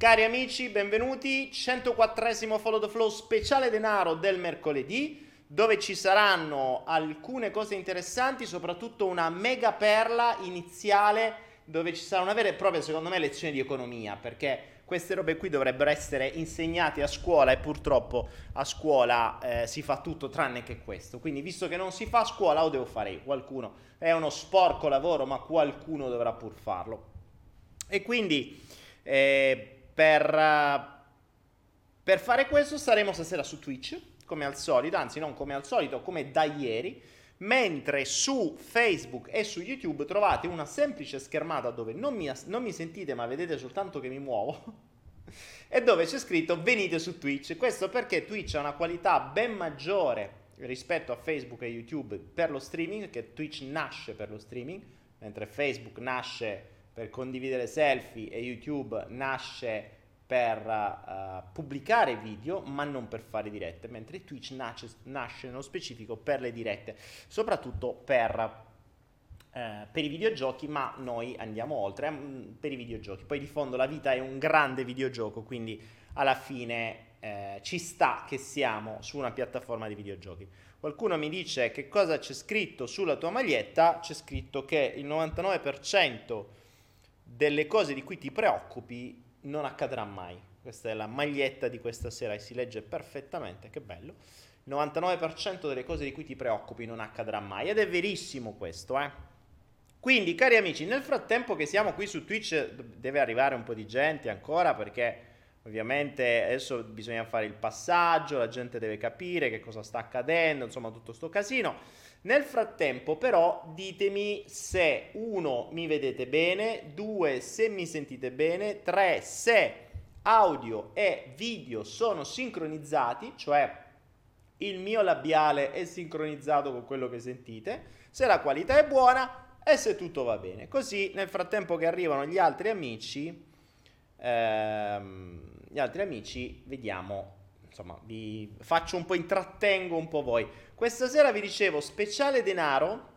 Cari amici, benvenuti. 104esimo Follow the Flow speciale denaro del mercoledì, dove ci saranno alcune cose interessanti, soprattutto una mega perla iniziale, dove ci sarà una vera e propria, secondo me, lezione di economia, perché queste robe qui dovrebbero essere insegnate a scuola e purtroppo a scuola eh, si fa tutto tranne che questo. Quindi, visto che non si fa a scuola, lo devo fare io. Qualcuno è uno sporco lavoro, ma qualcuno dovrà pur farlo. E quindi eh, per, eh, per fare questo saremo stasera su Twitch, come al solito, anzi non come al solito, come da ieri, mentre su Facebook e su YouTube trovate una semplice schermata dove non mi, non mi sentite ma vedete soltanto che mi muovo e dove c'è scritto venite su Twitch. Questo perché Twitch ha una qualità ben maggiore rispetto a Facebook e YouTube per lo streaming, che Twitch nasce per lo streaming, mentre Facebook nasce per condividere selfie e YouTube nasce per uh, pubblicare video, ma non per fare dirette, mentre Twitch nasce, nasce nello specifico per le dirette, soprattutto per, eh, per i videogiochi, ma noi andiamo oltre mm, per i videogiochi. Poi di fondo la vita è un grande videogioco, quindi alla fine eh, ci sta che siamo su una piattaforma di videogiochi. Qualcuno mi dice che cosa c'è scritto sulla tua maglietta, c'è scritto che il 99% delle cose di cui ti preoccupi non accadrà mai. Questa è la maglietta di questa sera e si legge perfettamente, che bello. Il 99% delle cose di cui ti preoccupi non accadrà mai ed è verissimo questo, eh. Quindi, cari amici, nel frattempo che siamo qui su Twitch deve arrivare un po' di gente ancora perché Ovviamente adesso bisogna fare il passaggio, la gente deve capire che cosa sta accadendo, insomma tutto sto casino. Nel frattempo però ditemi se uno mi vedete bene, due se mi sentite bene, tre se audio e video sono sincronizzati, cioè il mio labiale è sincronizzato con quello che sentite, se la qualità è buona e se tutto va bene. Così nel frattempo che arrivano gli altri amici, ehm, gli altri amici, vediamo, insomma, vi faccio un po', intrattengo un po' voi. Questa sera vi dicevo speciale denaro.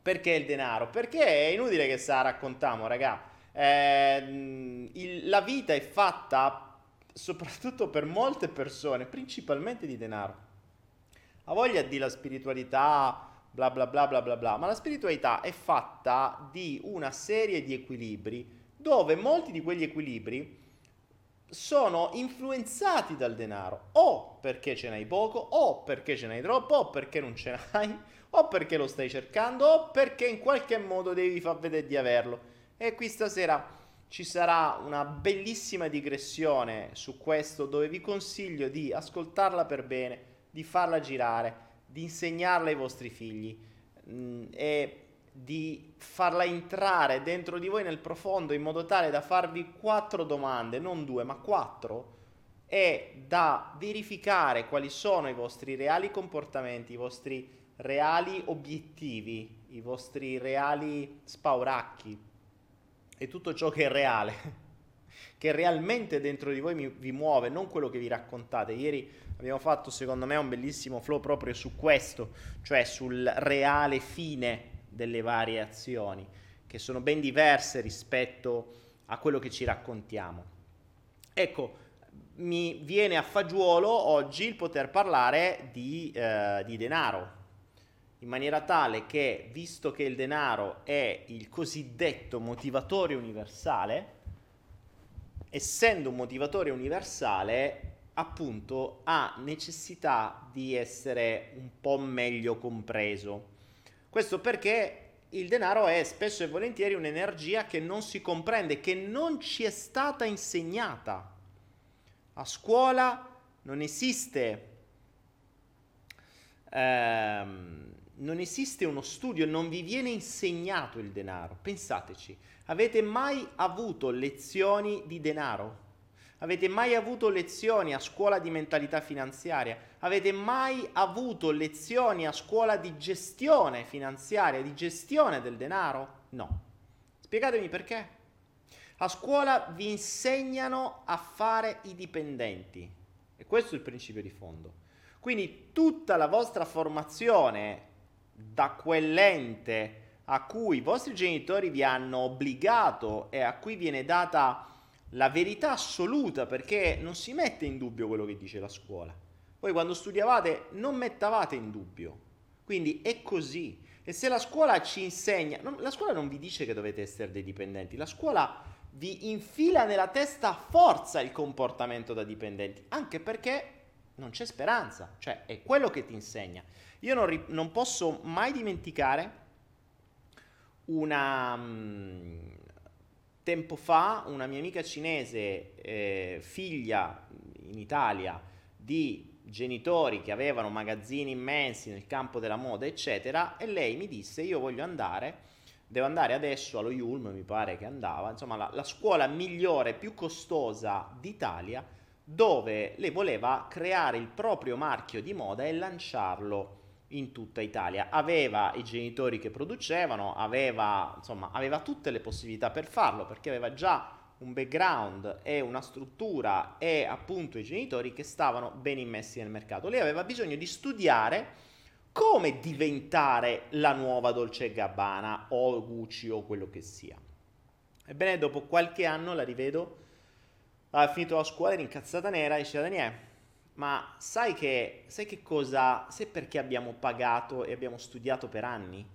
Perché il denaro? Perché è inutile che se la raccontiamo, raga. Eh, il, la vita è fatta soprattutto per molte persone, principalmente di denaro. Ha voglia di la spiritualità, bla bla bla bla bla bla, ma la spiritualità è fatta di una serie di equilibri dove molti di quegli equilibri sono influenzati dal denaro, o perché ce n'hai poco, o perché ce n'hai troppo, o perché non ce n'hai, o perché lo stai cercando, o perché in qualche modo devi far vedere di averlo. E qui stasera ci sarà una bellissima digressione su questo dove vi consiglio di ascoltarla per bene, di farla girare, di insegnarla ai vostri figli mm, e di farla entrare dentro di voi nel profondo in modo tale da farvi quattro domande, non due, ma quattro, e da verificare quali sono i vostri reali comportamenti, i vostri reali obiettivi, i vostri reali spauracchi e tutto ciò che è reale, che realmente dentro di voi mi, vi muove, non quello che vi raccontate. Ieri abbiamo fatto secondo me un bellissimo flow proprio su questo, cioè sul reale fine delle varie azioni, che sono ben diverse rispetto a quello che ci raccontiamo. Ecco, mi viene a fagiolo oggi il poter parlare di, eh, di denaro, in maniera tale che, visto che il denaro è il cosiddetto motivatore universale, essendo un motivatore universale, appunto ha necessità di essere un po' meglio compreso. Questo perché il denaro è spesso e volentieri un'energia che non si comprende, che non ci è stata insegnata. A scuola non esiste, ehm, non esiste uno studio, non vi viene insegnato il denaro. Pensateci, avete mai avuto lezioni di denaro? Avete mai avuto lezioni a scuola di mentalità finanziaria? Avete mai avuto lezioni a scuola di gestione finanziaria, di gestione del denaro? No. Spiegatemi perché. A scuola vi insegnano a fare i dipendenti. E questo è il principio di fondo. Quindi tutta la vostra formazione da quell'ente a cui i vostri genitori vi hanno obbligato e a cui viene data la verità assoluta perché non si mette in dubbio quello che dice la scuola. Voi quando studiavate non mettavate in dubbio. Quindi è così. E se la scuola ci insegna, non, la scuola non vi dice che dovete essere dei dipendenti, la scuola vi infila nella testa a forza il comportamento da dipendenti, anche perché non c'è speranza, cioè è quello che ti insegna. Io non, non posso mai dimenticare una, mm, tempo fa una mia amica cinese, eh, figlia in Italia di genitori che avevano magazzini immensi nel campo della moda, eccetera, e lei mi disse io voglio andare, devo andare adesso allo Yulm, mi pare che andava, insomma la, la scuola migliore, più costosa d'Italia, dove lei voleva creare il proprio marchio di moda e lanciarlo in tutta Italia. Aveva i genitori che producevano, aveva, insomma, aveva tutte le possibilità per farlo perché aveva già un background e una struttura e appunto i genitori che stavano ben immessi nel mercato. Lei aveva bisogno di studiare come diventare la nuova Dolce Gabbana o Gucci o quello che sia. Ebbene, dopo qualche anno la rivedo, ha finito la scuola, era incazzata nera e diceva Daniele, ma sai che, sai che cosa? Sai perché abbiamo pagato e abbiamo studiato per anni?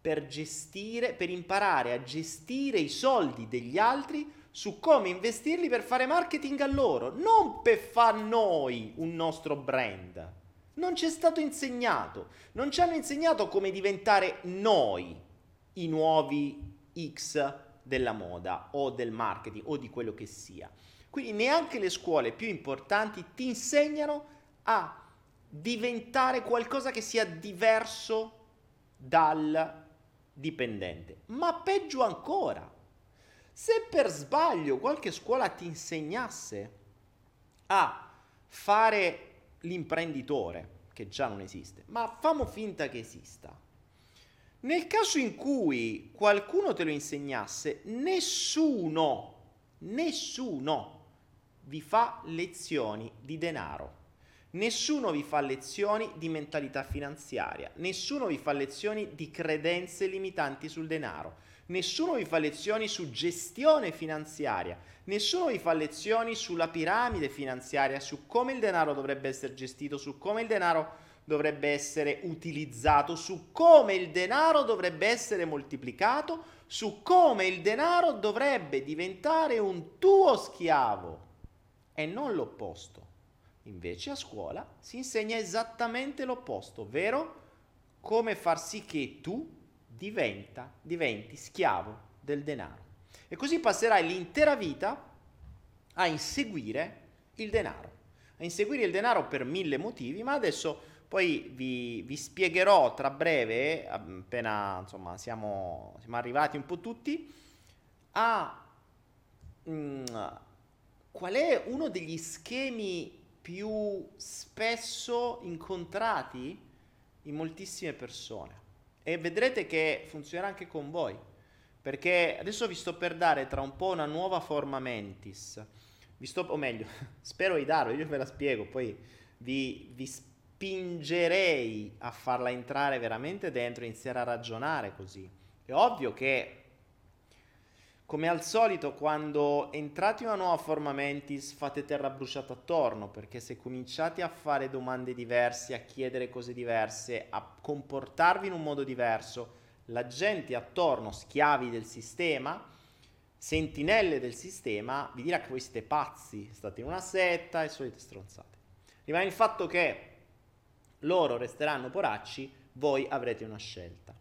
Per gestire, per imparare a gestire i soldi degli altri su come investirli per fare marketing a loro, non per far noi un nostro brand. Non ci è stato insegnato, non ci hanno insegnato come diventare noi i nuovi X della moda o del marketing o di quello che sia. Quindi neanche le scuole più importanti ti insegnano a diventare qualcosa che sia diverso dal dipendente. Ma peggio ancora, se per sbaglio qualche scuola ti insegnasse a fare l'imprenditore, che già non esiste, ma famo finta che esista. Nel caso in cui qualcuno te lo insegnasse, nessuno, nessuno vi fa lezioni di denaro. Nessuno vi fa lezioni di mentalità finanziaria, nessuno vi fa lezioni di credenze limitanti sul denaro, nessuno vi fa lezioni su gestione finanziaria, nessuno vi fa lezioni sulla piramide finanziaria, su come il denaro dovrebbe essere gestito, su come il denaro dovrebbe essere utilizzato, su come il denaro dovrebbe essere moltiplicato, su come il denaro dovrebbe diventare un tuo schiavo e non l'opposto. Invece a scuola si insegna esattamente l'opposto, ovvero come far sì che tu diventa, diventi schiavo del denaro. E così passerai l'intera vita a inseguire il denaro. A inseguire il denaro per mille motivi, ma adesso poi vi, vi spiegherò tra breve, appena insomma siamo, siamo arrivati un po' tutti, a mh, mm, qual è uno degli schemi più spesso incontrati in moltissime persone. E vedrete che funzionerà anche con voi. Perché adesso vi sto per dare tra un po' una nuova forma mentis. Vi sto, o meglio, spero di darlo, io ve la spiego, poi vi, vi spingerei a farla entrare veramente dentro e iniziare a ragionare così. È ovvio che come al solito, quando entrate in una nuova forma mentis, fate terra bruciata attorno, perché se cominciate a fare domande diverse, a chiedere cose diverse, a comportarvi in un modo diverso, la gente attorno, schiavi del sistema, sentinelle del sistema, vi dirà che voi siete pazzi, state in una setta e solite stronzate. Rimane il fatto che loro resteranno poracci, voi avrete una scelta.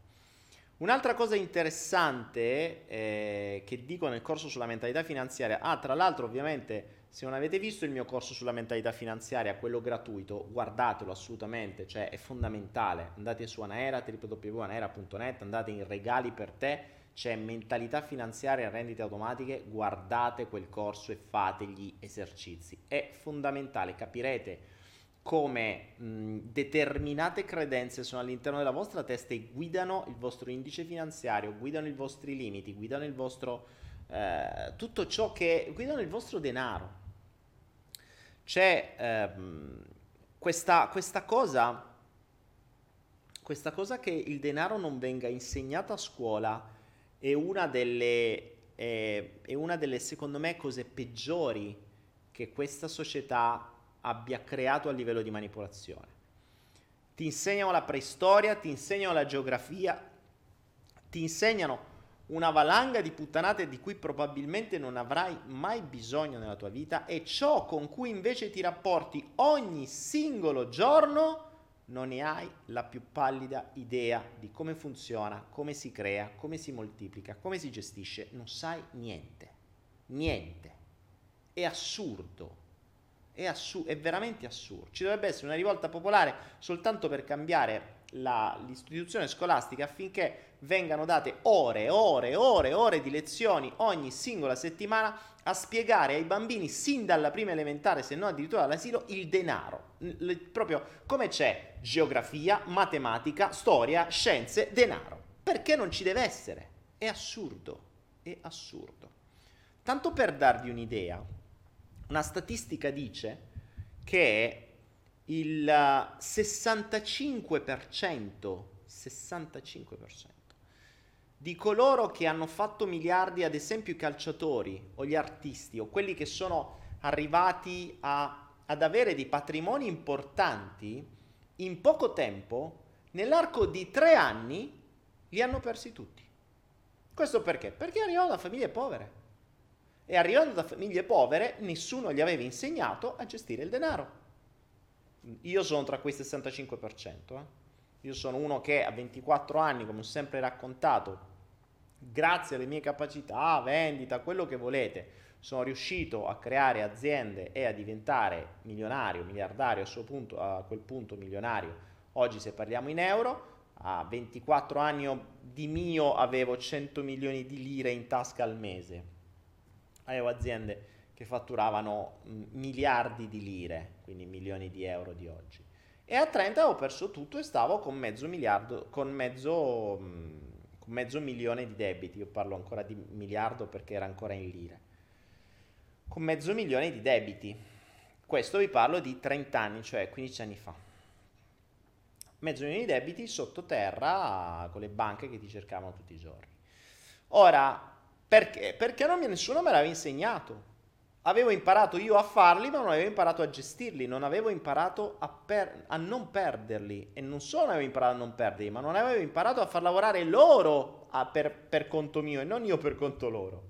Un'altra cosa interessante eh, che dico nel corso sulla mentalità finanziaria, ah tra l'altro ovviamente se non avete visto il mio corso sulla mentalità finanziaria, quello gratuito, guardatelo assolutamente, cioè è fondamentale, andate su Anaera, www.anaera.net, andate in regali per te, c'è mentalità finanziaria e rendite automatiche, guardate quel corso e fate gli esercizi, è fondamentale, capirete come mh, determinate credenze sono all'interno della vostra testa e guidano il vostro indice finanziario, guidano i vostri limiti, guidano il vostro eh, tutto ciò che guidano il vostro denaro. C'è ehm, questa, questa cosa questa cosa che il denaro non venga insegnato a scuola è una delle, è, una delle secondo me cose peggiori che questa società abbia creato a livello di manipolazione. Ti insegnano la preistoria, ti insegnano la geografia, ti insegnano una valanga di puttanate di cui probabilmente non avrai mai bisogno nella tua vita e ciò con cui invece ti rapporti ogni singolo giorno non ne hai la più pallida idea di come funziona, come si crea, come si moltiplica, come si gestisce, non sai niente. Niente. È assurdo è, assu- è veramente assurdo. Ci dovrebbe essere una rivolta popolare soltanto per cambiare la, l'istituzione scolastica affinché vengano date ore, ore, ore, ore di lezioni ogni singola settimana a spiegare ai bambini sin dalla prima elementare, se non addirittura all'asilo, il denaro. L- proprio come c'è geografia, matematica, storia, scienze, denaro. Perché non ci deve essere? È assurdo, è assurdo. Tanto per darvi un'idea, una statistica dice che il 65%, 65% di coloro che hanno fatto miliardi, ad esempio i calciatori o gli artisti o quelli che sono arrivati a, ad avere dei patrimoni importanti, in poco tempo, nell'arco di tre anni, li hanno persi tutti. Questo perché? Perché arrivano da famiglie povere. E arrivando da famiglie povere, nessuno gli aveva insegnato a gestire il denaro. Io sono tra quei 65%. Eh. Io sono uno che a 24 anni, come ho sempre raccontato, grazie alle mie capacità, vendita, quello che volete, sono riuscito a creare aziende e a diventare milionario, miliardario a, punto, a quel punto milionario, oggi se parliamo in euro, a 24 anni di mio avevo 100 milioni di lire in tasca al mese, avevo aziende che fatturavano miliardi di lire, quindi milioni di euro di oggi. E a 30 avevo perso tutto e stavo con mezzo miliardo, con mezzo, con mezzo milione di debiti. Io parlo ancora di miliardo perché era ancora in lire con mezzo milione di debiti. Questo vi parlo di 30 anni, cioè 15 anni fa. Mezzo milione di debiti sottoterra con le banche che ti cercavano tutti i giorni. Ora, perché? Perché non, nessuno me l'aveva insegnato. Avevo imparato io a farli, ma non avevo imparato a gestirli, non avevo imparato a, per, a non perderli. E non solo avevo imparato a non perderli, ma non avevo imparato a far lavorare loro a, per, per conto mio e non io per conto loro.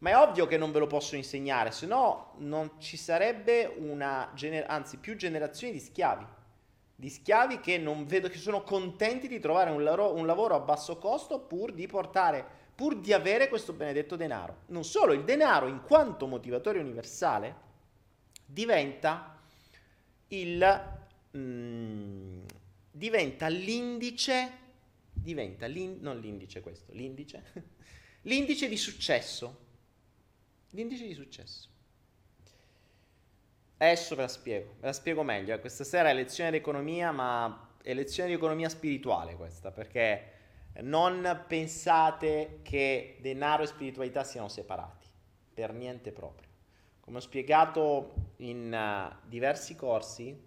Ma è ovvio che non ve lo posso insegnare, se no non ci sarebbe una, gener- anzi più generazioni di schiavi. Di schiavi che non vedo, che sono contenti di trovare un, lavoro, un lavoro a basso costo pur di portare, pur di avere questo benedetto denaro. Non solo, il denaro in quanto motivatore universale diventa il... Mm, diventa l'indice, diventa l'in, non l'indice questo, l'indice, l'indice di successo L'indice di successo. Adesso ve la spiego, ve la spiego meglio. Questa sera è lezione di economia, ma è lezione di economia spirituale questa, perché non pensate che denaro e spiritualità siano separati, per niente proprio. Come ho spiegato in uh, diversi corsi,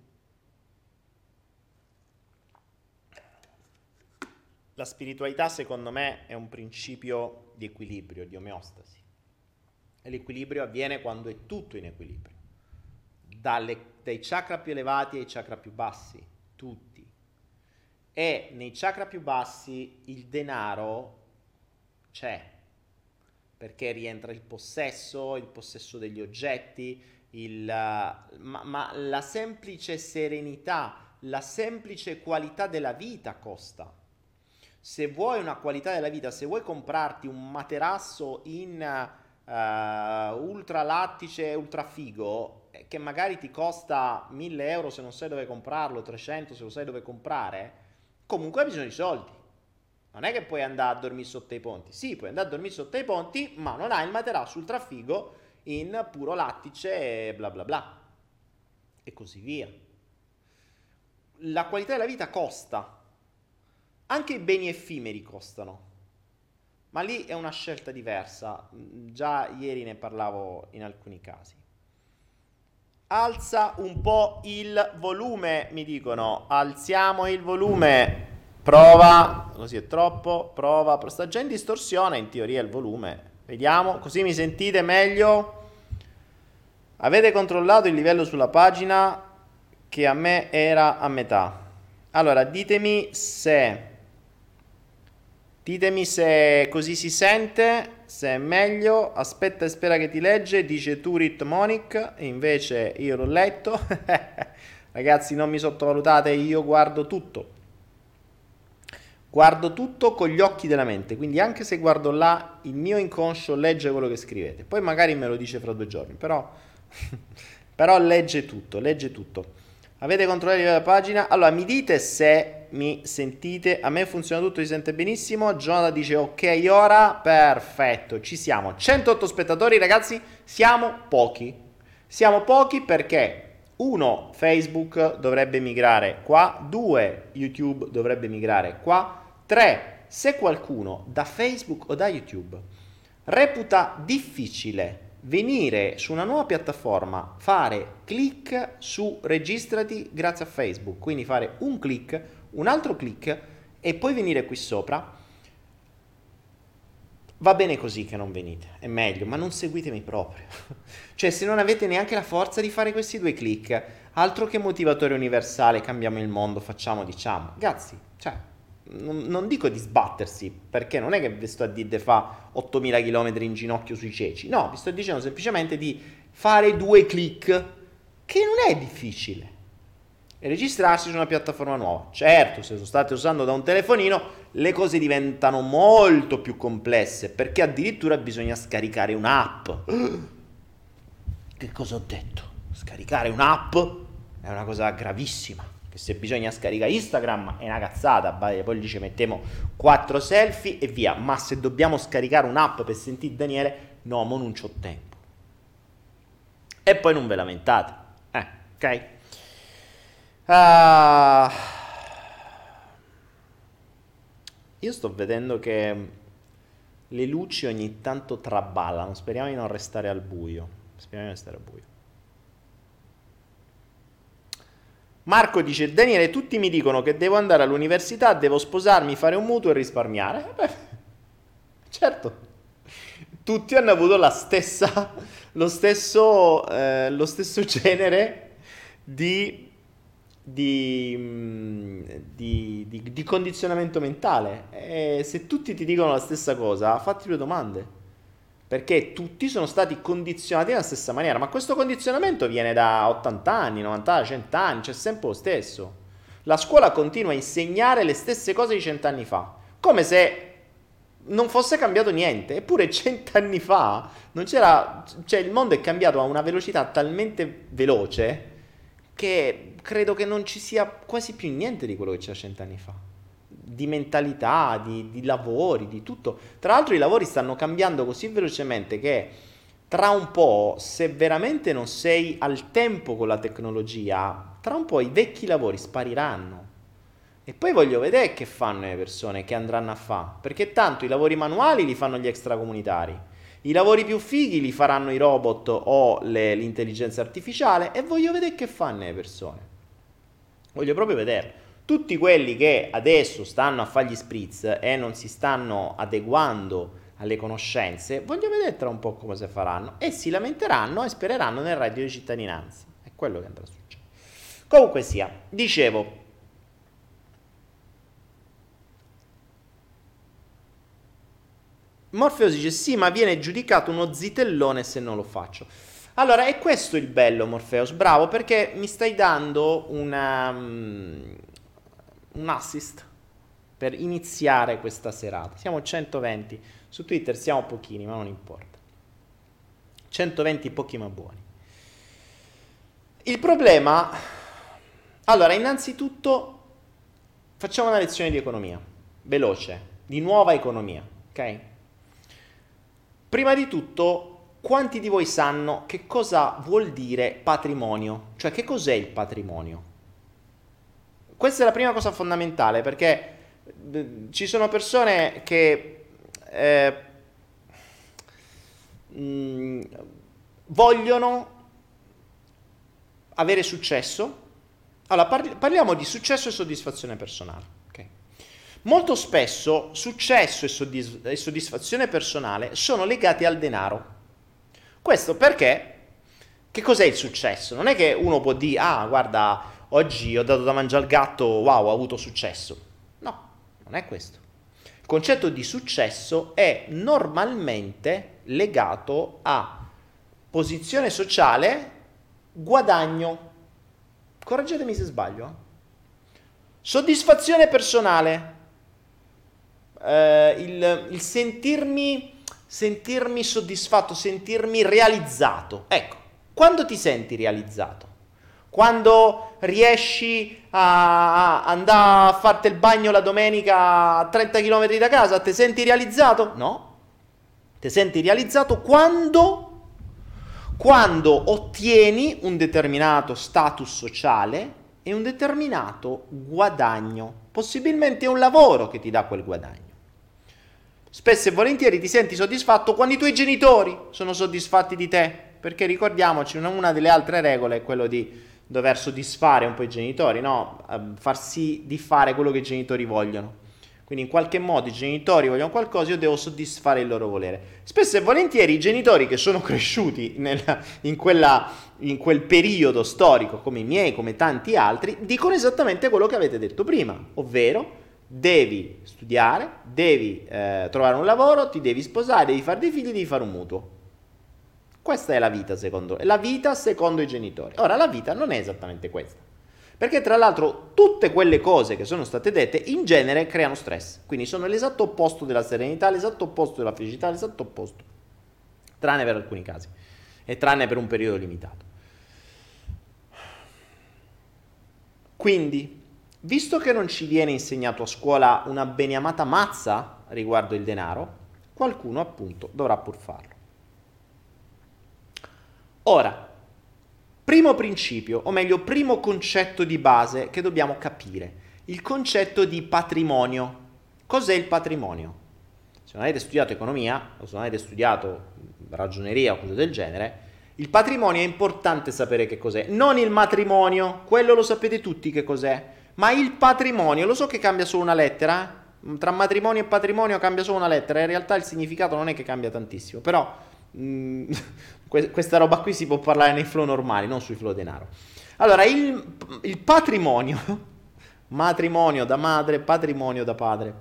la spiritualità secondo me è un principio di equilibrio, di omeostasi. E l'equilibrio avviene quando è tutto in equilibrio, Dalle, dai chakra più elevati ai chakra più bassi, tutti. E nei chakra più bassi il denaro c'è, perché rientra il possesso, il possesso degli oggetti, il, ma, ma la semplice serenità, la semplice qualità della vita costa. Se vuoi una qualità della vita, se vuoi comprarti un materasso in uh, ultra lattice, ultra figo, eh, che magari ti costa 1000 euro se non sai dove comprarlo, 300 se lo sai dove comprare, comunque hai bisogno di soldi. Non è che puoi andare a dormire sotto i ponti. Sì, puoi andare a dormire sotto i ponti, ma non hai il materasso ultra figo in puro lattice e bla bla bla. E così via. La qualità della vita costa. Anche i beni effimeri costano. Ma lì è una scelta diversa, già ieri ne parlavo in alcuni casi. Alza un po' il volume, mi dicono, alziamo il volume, prova, così è troppo, prova, sta già in distorsione in teoria il volume, vediamo, così mi sentite meglio. Avete controllato il livello sulla pagina che a me era a metà. Allora, ditemi se Ditemi se così si sente, se è meglio. Aspetta e spera che ti legge, dice Turit Monic, invece io l'ho letto. Ragazzi, non mi sottovalutate, io guardo tutto. Guardo tutto con gli occhi della mente, quindi anche se guardo là, il mio inconscio legge quello che scrivete. Poi magari me lo dice fra due giorni, però, però legge tutto, legge tutto. Avete controllato la pagina? Allora, mi dite se mi sentite. A me funziona tutto, si sente benissimo. Jonathan dice ok ora. Perfetto, ci siamo. 108 spettatori, ragazzi. Siamo pochi. Siamo pochi perché uno, Facebook dovrebbe migrare qua. Due, YouTube dovrebbe migrare qua. Tre, se qualcuno da Facebook o da YouTube reputa difficile venire su una nuova piattaforma, fare clic su registrati grazie a Facebook, quindi fare un clic, un altro clic e poi venire qui sopra. Va bene così che non venite, è meglio, ma non seguitemi proprio. cioè, se non avete neanche la forza di fare questi due clic, altro che motivatore universale, cambiamo il mondo, facciamo, diciamo. Ragazzi, cioè, non, non, dico di sbattersi, perché non è che vi sto a dire di fa 8000 km in ginocchio sui ceci, no, vi sto dicendo semplicemente di fare due clic, che non è difficile. e registrarsi su una piattaforma nuova. Certo, se lo state usando da un telefonino, le cose diventano molto più complesse perché addirittura bisogna scaricare un'app. Che cosa ho detto? Scaricare un'app è una cosa gravissima. Che se bisogna scaricare Instagram è una cazzata, poi lì ci mettiamo quattro selfie e via. Ma se dobbiamo scaricare un'app per sentire Daniele, no, mo non c'ho tempo. E poi non ve lamentate. Eh, ok? Uh, io sto vedendo che le luci ogni tanto traballano. Speriamo di non restare al buio. Speriamo di non restare al buio. Marco dice: Daniele, tutti mi dicono che devo andare all'università, devo sposarmi, fare un mutuo e risparmiare. Eh beh, certo, tutti hanno avuto la stessa, lo, stesso, eh, lo stesso genere di di, mm, di, di, di condizionamento mentale. E se tutti ti dicono la stessa cosa, fatti due domande. Perché tutti sono stati condizionati nella stessa maniera. Ma questo condizionamento viene da 80 anni, 90, 100 anni, c'è sempre lo stesso. La scuola continua a insegnare le stesse cose di cent'anni fa. Come se non fosse cambiato niente. Eppure cent'anni fa non c'era. Cioè, il mondo è cambiato a una velocità talmente veloce che credo che non ci sia quasi più niente di quello che c'era cent'anni fa. Di mentalità, di, di lavori, di tutto. Tra l'altro i lavori stanno cambiando così velocemente che tra un po', se veramente non sei al tempo con la tecnologia, tra un po' i vecchi lavori spariranno. E poi voglio vedere che fanno le persone che andranno a fare, perché tanto i lavori manuali li fanno gli extracomunitari i lavori più fighi li faranno i robot o le, l'intelligenza artificiale e voglio vedere che fanno le persone. Voglio proprio vedere. Tutti quelli che adesso stanno a fare gli spritz e non si stanno adeguando alle conoscenze, voglio vedere tra un po' come si faranno e si lamenteranno e spereranno nel reddito di cittadinanza. È quello che andrà a succedere. Comunque sia, dicevo, Morpheus dice sì, ma viene giudicato uno zitellone se non lo faccio. Allora, è questo il bello, Morpheus, bravo, perché mi stai dando una, um, un assist per iniziare questa serata. Siamo 120, su Twitter siamo pochini, ma non importa. 120 pochi ma buoni. Il problema... Allora, innanzitutto facciamo una lezione di economia, veloce, di nuova economia, ok? Prima di tutto, quanti di voi sanno che cosa vuol dire patrimonio? Cioè, che cos'è il patrimonio? Questa è la prima cosa fondamentale perché eh, ci sono persone che eh, mm, vogliono avere successo. Allora, parli- parliamo di successo e soddisfazione personale. Molto spesso successo e, e soddisfazione personale sono legati al denaro. Questo perché che cos'è il successo? Non è che uno può dire, ah, guarda, oggi ho dato da mangiare al gatto, wow, ho avuto successo. No, non è questo. Il concetto di successo è normalmente legato a posizione sociale, guadagno. Correggetemi se sbaglio. Eh. Soddisfazione personale, eh, il, il sentirmi, sentirmi soddisfatto, sentirmi realizzato. Ecco, quando ti senti realizzato? Quando riesci a, andare a farti il bagno la domenica a 30 km da casa, ti senti realizzato? No. Ti senti realizzato quando, quando ottieni un determinato status sociale e un determinato guadagno. Possibilmente un lavoro che ti dà quel guadagno. Spesso e volentieri ti senti soddisfatto quando i tuoi genitori sono soddisfatti di te, perché ricordiamoci, una delle altre regole è quello di dover soddisfare un po' i genitori, no? Ehm, far sì di fare quello che i genitori vogliono. Quindi in qualche modo i genitori vogliono qualcosa, io devo soddisfare il loro volere. Spesso e volentieri i genitori che sono cresciuti nella, in, quella, in quel periodo storico, come i miei, come tanti altri, dicono esattamente quello che avete detto prima, ovvero devi studiare, devi eh, trovare un lavoro, ti devi sposare, devi fare dei figli, devi fare un mutuo. Questa è la vita secondo, la vita secondo i genitori. Ora la vita non è esattamente questa. Perché tra l'altro tutte quelle cose che sono state dette in genere creano stress, quindi sono l'esatto opposto della serenità, l'esatto opposto della felicità, l'esatto opposto, tranne per alcuni casi e tranne per un periodo limitato. Quindi, visto che non ci viene insegnato a scuola una beniamata mazza riguardo il denaro, qualcuno appunto dovrà pur farlo. Ora, primo principio, o meglio, primo concetto di base che dobbiamo capire, il concetto di patrimonio. Cos'è il patrimonio? Se non avete studiato economia o se non avete studiato ragioneria o cose del genere, il patrimonio è importante sapere che cos'è, non il matrimonio, quello lo sapete tutti che cos'è, ma il patrimonio, lo so che cambia solo una lettera, tra matrimonio e patrimonio cambia solo una lettera, in realtà il significato non è che cambia tantissimo, però mh, mm, questa roba qui si può parlare nei flow normali, non sui flow denaro. Allora, il, il patrimonio, matrimonio da madre, patrimonio da padre.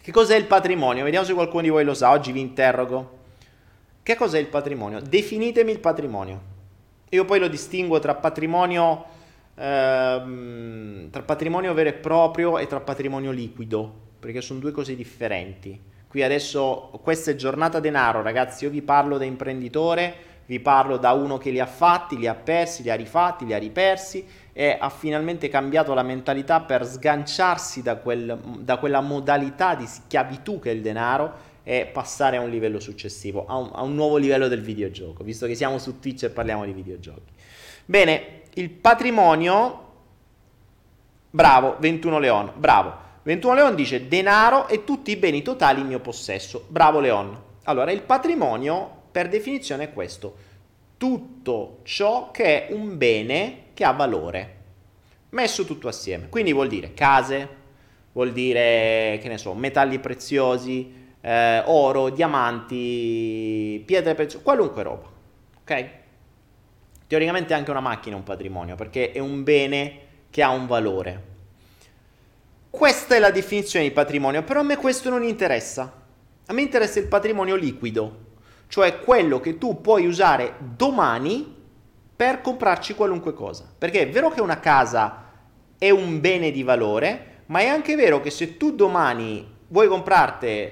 Che cos'è il patrimonio? Vediamo se qualcuno di voi lo sa, oggi vi interrogo. Che cos'è il patrimonio? Definitemi il patrimonio. Io poi lo distingo tra patrimonio ehm, tra patrimonio vero e proprio e tra patrimonio liquido, perché sono due cose differenti. Qui adesso, questa è giornata denaro, ragazzi, io vi parlo da imprenditore, vi parlo da uno che li ha fatti, li ha persi, li ha rifatti, li ha ripersi e ha finalmente cambiato la mentalità per sganciarsi da, quel, da quella modalità di schiavitù che è il denaro e passare a un livello successivo, a un, a un nuovo livello del videogioco, visto che siamo su Twitch e parliamo di videogiochi. Bene, il patrimonio, bravo, 21 Leon, bravo. 21 Leon dice denaro e tutti i beni totali in mio possesso. Bravo Leon. Allora, il patrimonio per definizione è questo. Tutto ciò che è un bene che ha valore. Messo tutto assieme. Quindi vuol dire case, vuol dire, che ne so, metalli preziosi, eh, oro, diamanti, pietre preziose, qualunque roba. Ok? Teoricamente anche una macchina è un patrimonio perché è un bene che ha un valore. Questa è la definizione di patrimonio, però a me questo non interessa. A me interessa il patrimonio liquido, cioè quello che tu puoi usare domani per comprarci qualunque cosa. Perché è vero che una casa è un bene di valore, ma è anche vero che se tu domani vuoi comprarti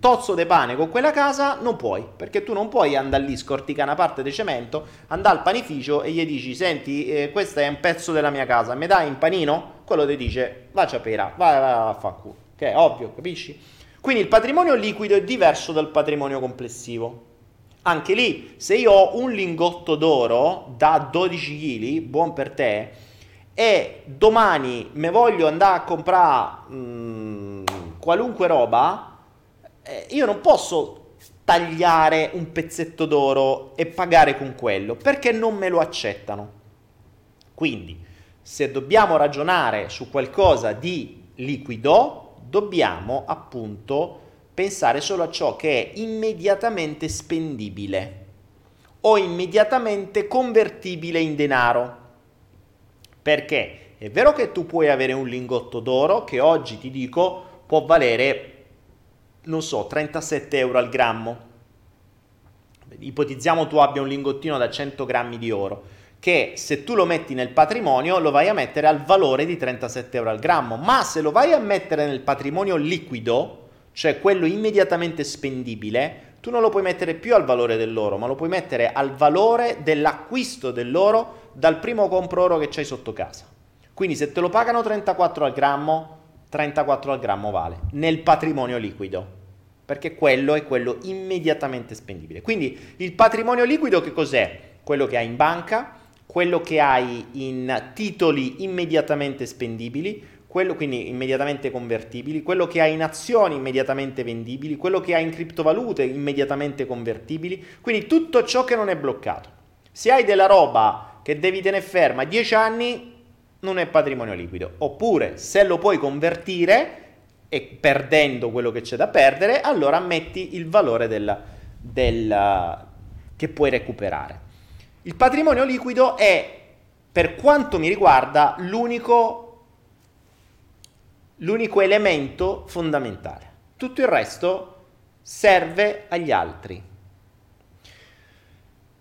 tozzo de pane con quella casa non puoi, perché tu non puoi andare lì, scorticare una parte di cemento, andare al panificio e gli dici, senti, eh, questo è un pezzo della mia casa, mi dai un panino? Quello ti dice, vacci a pera, vai, vai, fa culo. Che è ovvio, capisci? Quindi il patrimonio liquido è diverso dal patrimonio complessivo. Anche lì, se io ho un lingotto d'oro da 12 kg, buon per te, e domani me voglio andare a comprare mm, qualunque roba, eh, io non posso tagliare un pezzetto d'oro e pagare con quello perché non me lo accettano. Quindi, se dobbiamo ragionare su qualcosa di liquido, dobbiamo appunto pensare solo a ciò che è immediatamente spendibile o immediatamente convertibile in denaro. Perché è vero che tu puoi avere un lingotto d'oro che oggi ti dico può valere non so, 37 euro al grammo. Ipotizziamo tu abbia un lingottino da 100 grammi di oro, che se tu lo metti nel patrimonio lo vai a mettere al valore di 37 euro al grammo, ma se lo vai a mettere nel patrimonio liquido, cioè quello immediatamente spendibile, tu non lo puoi mettere più al valore dell'oro, ma lo puoi mettere al valore dell'acquisto dell'oro dal primo compro oro che c'hai sotto casa. Quindi se te lo pagano 34 al grammo, 34 al grammo vale nel patrimonio liquido perché quello è quello immediatamente spendibile. Quindi il patrimonio liquido che cos'è? Quello che hai in banca, quello che hai in titoli immediatamente spendibili, quello quindi immediatamente convertibili, quello che hai in azioni immediatamente vendibili, quello che hai in criptovalute immediatamente convertibili, quindi tutto ciò che non è bloccato. Se hai della roba che devi tenere ferma 10 anni, non è patrimonio liquido. Oppure se lo puoi convertire, e perdendo quello che c'è da perdere, allora metti il valore del, del, che puoi recuperare. Il patrimonio liquido è, per quanto mi riguarda, l'unico, l'unico elemento fondamentale. Tutto il resto serve agli altri.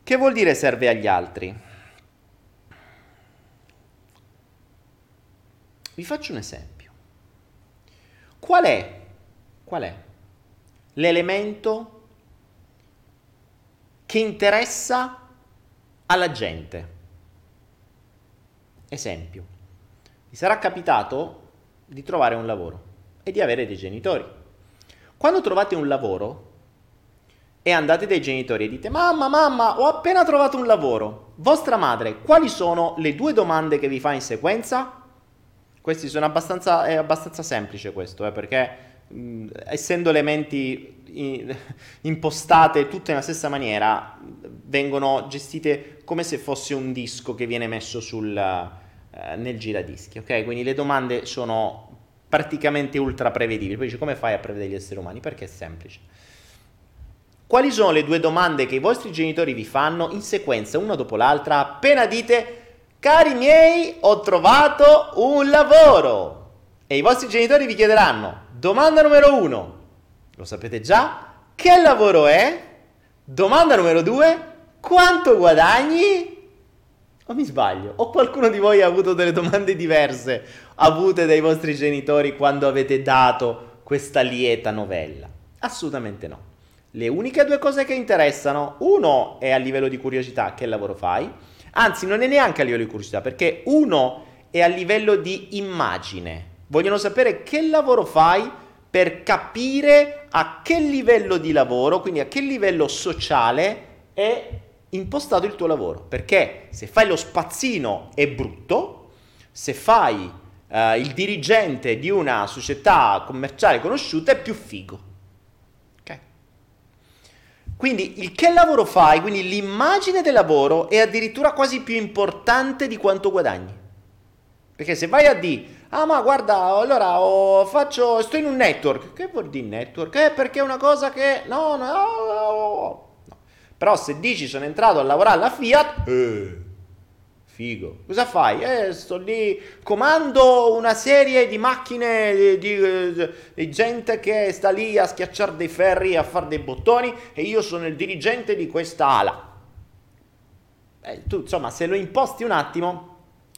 Che vuol dire serve agli altri? Vi faccio un esempio. Qual è, qual è l'elemento che interessa alla gente? Esempio, vi sarà capitato di trovare un lavoro e di avere dei genitori. Quando trovate un lavoro e andate dai genitori e dite mamma, mamma, ho appena trovato un lavoro, vostra madre, quali sono le due domande che vi fa in sequenza? Questi sono abbastanza, è abbastanza semplice questo, eh, perché mh, essendo le menti impostate tutte nella stessa maniera, vengono gestite come se fosse un disco che viene messo sul, eh, nel giradischi, ok? Quindi le domande sono praticamente ultra prevedibili. Poi dice come fai a prevedere gli esseri umani? Perché è semplice. Quali sono le due domande che i vostri genitori vi fanno in sequenza, una dopo l'altra, appena dite, cari miei, ho trovato un lavoro? E i vostri genitori vi chiederanno, domanda numero uno, lo sapete già, che lavoro è? Domanda numero due, quanto guadagni? O mi sbaglio? O qualcuno di voi ha avuto delle domande diverse avute dai vostri genitori quando avete dato questa lieta novella? Assolutamente no. Le uniche due cose che interessano, uno è a livello di curiosità, che lavoro fai? Anzi, non è neanche a livello di curiosità, perché uno è a livello di immagine. Vogliono sapere che lavoro fai per capire a che livello di lavoro, quindi a che livello sociale è impostato il tuo lavoro. Perché se fai lo spazzino è brutto, se fai uh, il dirigente di una società commerciale conosciuta è più figo. Quindi il che lavoro fai, quindi l'immagine del lavoro è addirittura quasi più importante di quanto guadagni. Perché se vai a dire, ah ma guarda, allora oh, faccio, sto in un network, che vuol dire network? Eh, perché è una cosa che, no, no, no, no. Però se dici sono entrato a lavorare alla Fiat, eh, Figo. Cosa fai? Eh, sto lì, comando una serie di macchine di, di, di, gente che sta lì a schiacciare dei ferri, a fare dei bottoni e io sono il dirigente di questa ala. Eh, tu, insomma, se lo imposti un attimo,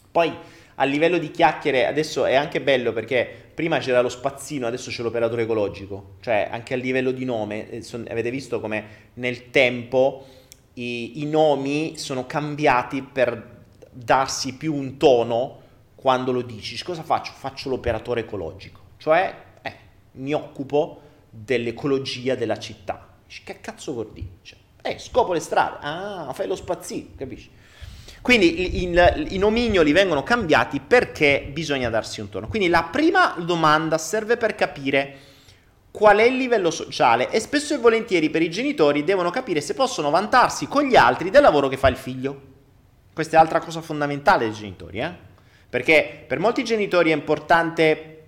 poi a livello di chiacchiere, adesso è anche bello perché prima c'era lo spazzino, adesso c'è l'operatore ecologico, cioè anche a livello di nome, eh, son, avete visto come nel tempo i, i nomi sono cambiati per darsi più un tono quando lo dici. Cosa faccio? Faccio l'operatore ecologico, cioè eh, mi occupo dell'ecologia della città. Che cazzo vuol dire? Cioè, eh, scopo le strade. Ah, fai lo spazzino, capisci? Quindi il, i nomignoli vengono cambiati perché bisogna darsi un tono. Quindi la prima domanda serve per capire qual è il livello sociale e spesso e volentieri per i genitori devono capire se possono vantarsi con gli altri del lavoro che fa il figlio. Questa è altra cosa fondamentale dei genitori, eh? Perché per molti genitori è importante,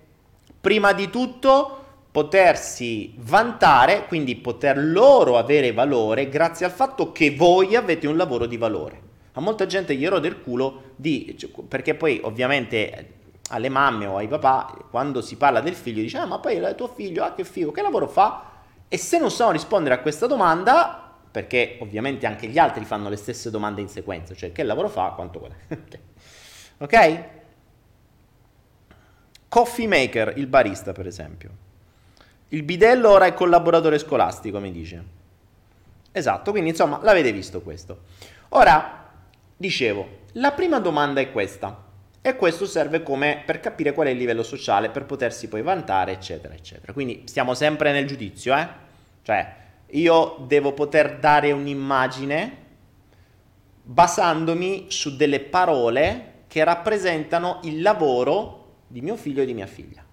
prima di tutto, potersi vantare, quindi poter loro avere valore grazie al fatto che voi avete un lavoro di valore. A molta gente gli rode il culo di, cioè, perché poi ovviamente alle mamme o ai papà, quando si parla del figlio, dice, ah ma poi tuo figlio, ah che figo, che lavoro fa? E se non sanno rispondere a questa domanda, perché ovviamente anche gli altri fanno le stesse domande in sequenza, cioè che lavoro fa, quanto guadagna. ok? Coffee maker, il barista per esempio. Il bidello ora è collaboratore scolastico, mi dice. Esatto, quindi insomma l'avete visto questo. Ora, dicevo, la prima domanda è questa. E questo serve come per capire qual è il livello sociale, per potersi poi vantare, eccetera, eccetera. Quindi stiamo sempre nel giudizio, eh? Cioè, io devo poter dare un'immagine basandomi su delle parole che rappresentano il lavoro di mio figlio e di mia figlia.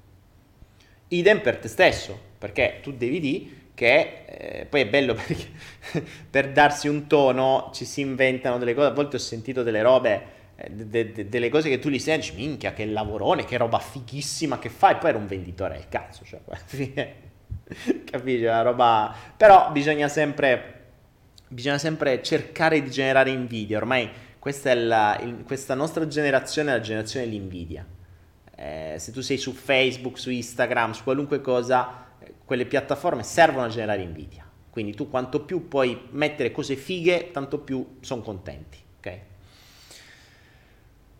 Idem per te stesso, perché tu devi dire che eh, poi è bello perché per darsi un tono ci si inventano delle cose, a volte ho sentito delle robe, eh, de, de, delle cose che tu li senti, minchia che lavorone, che roba fighissima che fai, poi era un venditore del cazzo, cioè Capisci? Una roba... Però bisogna sempre... Bisogna sempre cercare di generare invidia. Ormai questa, la, il, questa nostra generazione è la generazione dell'invidia. Eh, se tu sei su Facebook, su Instagram, su qualunque cosa, eh, quelle piattaforme servono a generare invidia. Quindi tu quanto più puoi mettere cose fighe, tanto più sono contenti. Ok?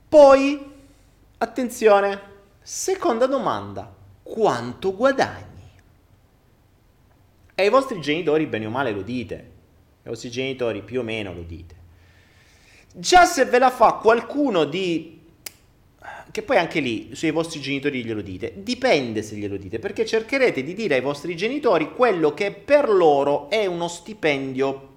Poi, attenzione, Seconda domanda, quanto guadagni? E ai vostri genitori bene o male lo dite, ai vostri genitori più o meno lo dite. Già se ve la fa qualcuno di che poi anche lì sui vostri genitori glielo dite, dipende se glielo dite, perché cercherete di dire ai vostri genitori quello che per loro è uno stipendio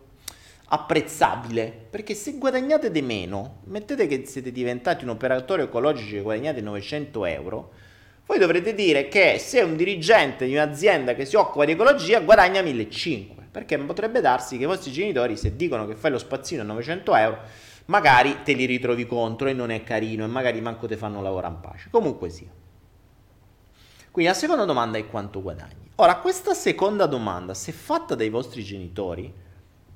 apprezzabile, perché se guadagnate di meno, mettete che siete diventati un operatore ecologico e guadagnate 900 euro, voi dovrete dire che se un dirigente di un'azienda che si occupa di ecologia guadagna 1500, perché potrebbe darsi che i vostri genitori se dicono che fai lo spazzino a 900 euro, magari te li ritrovi contro e non è carino e magari manco te fanno lavorare in pace. Comunque sia. Quindi la seconda domanda è quanto guadagni. Ora, questa seconda domanda, se fatta dai vostri genitori,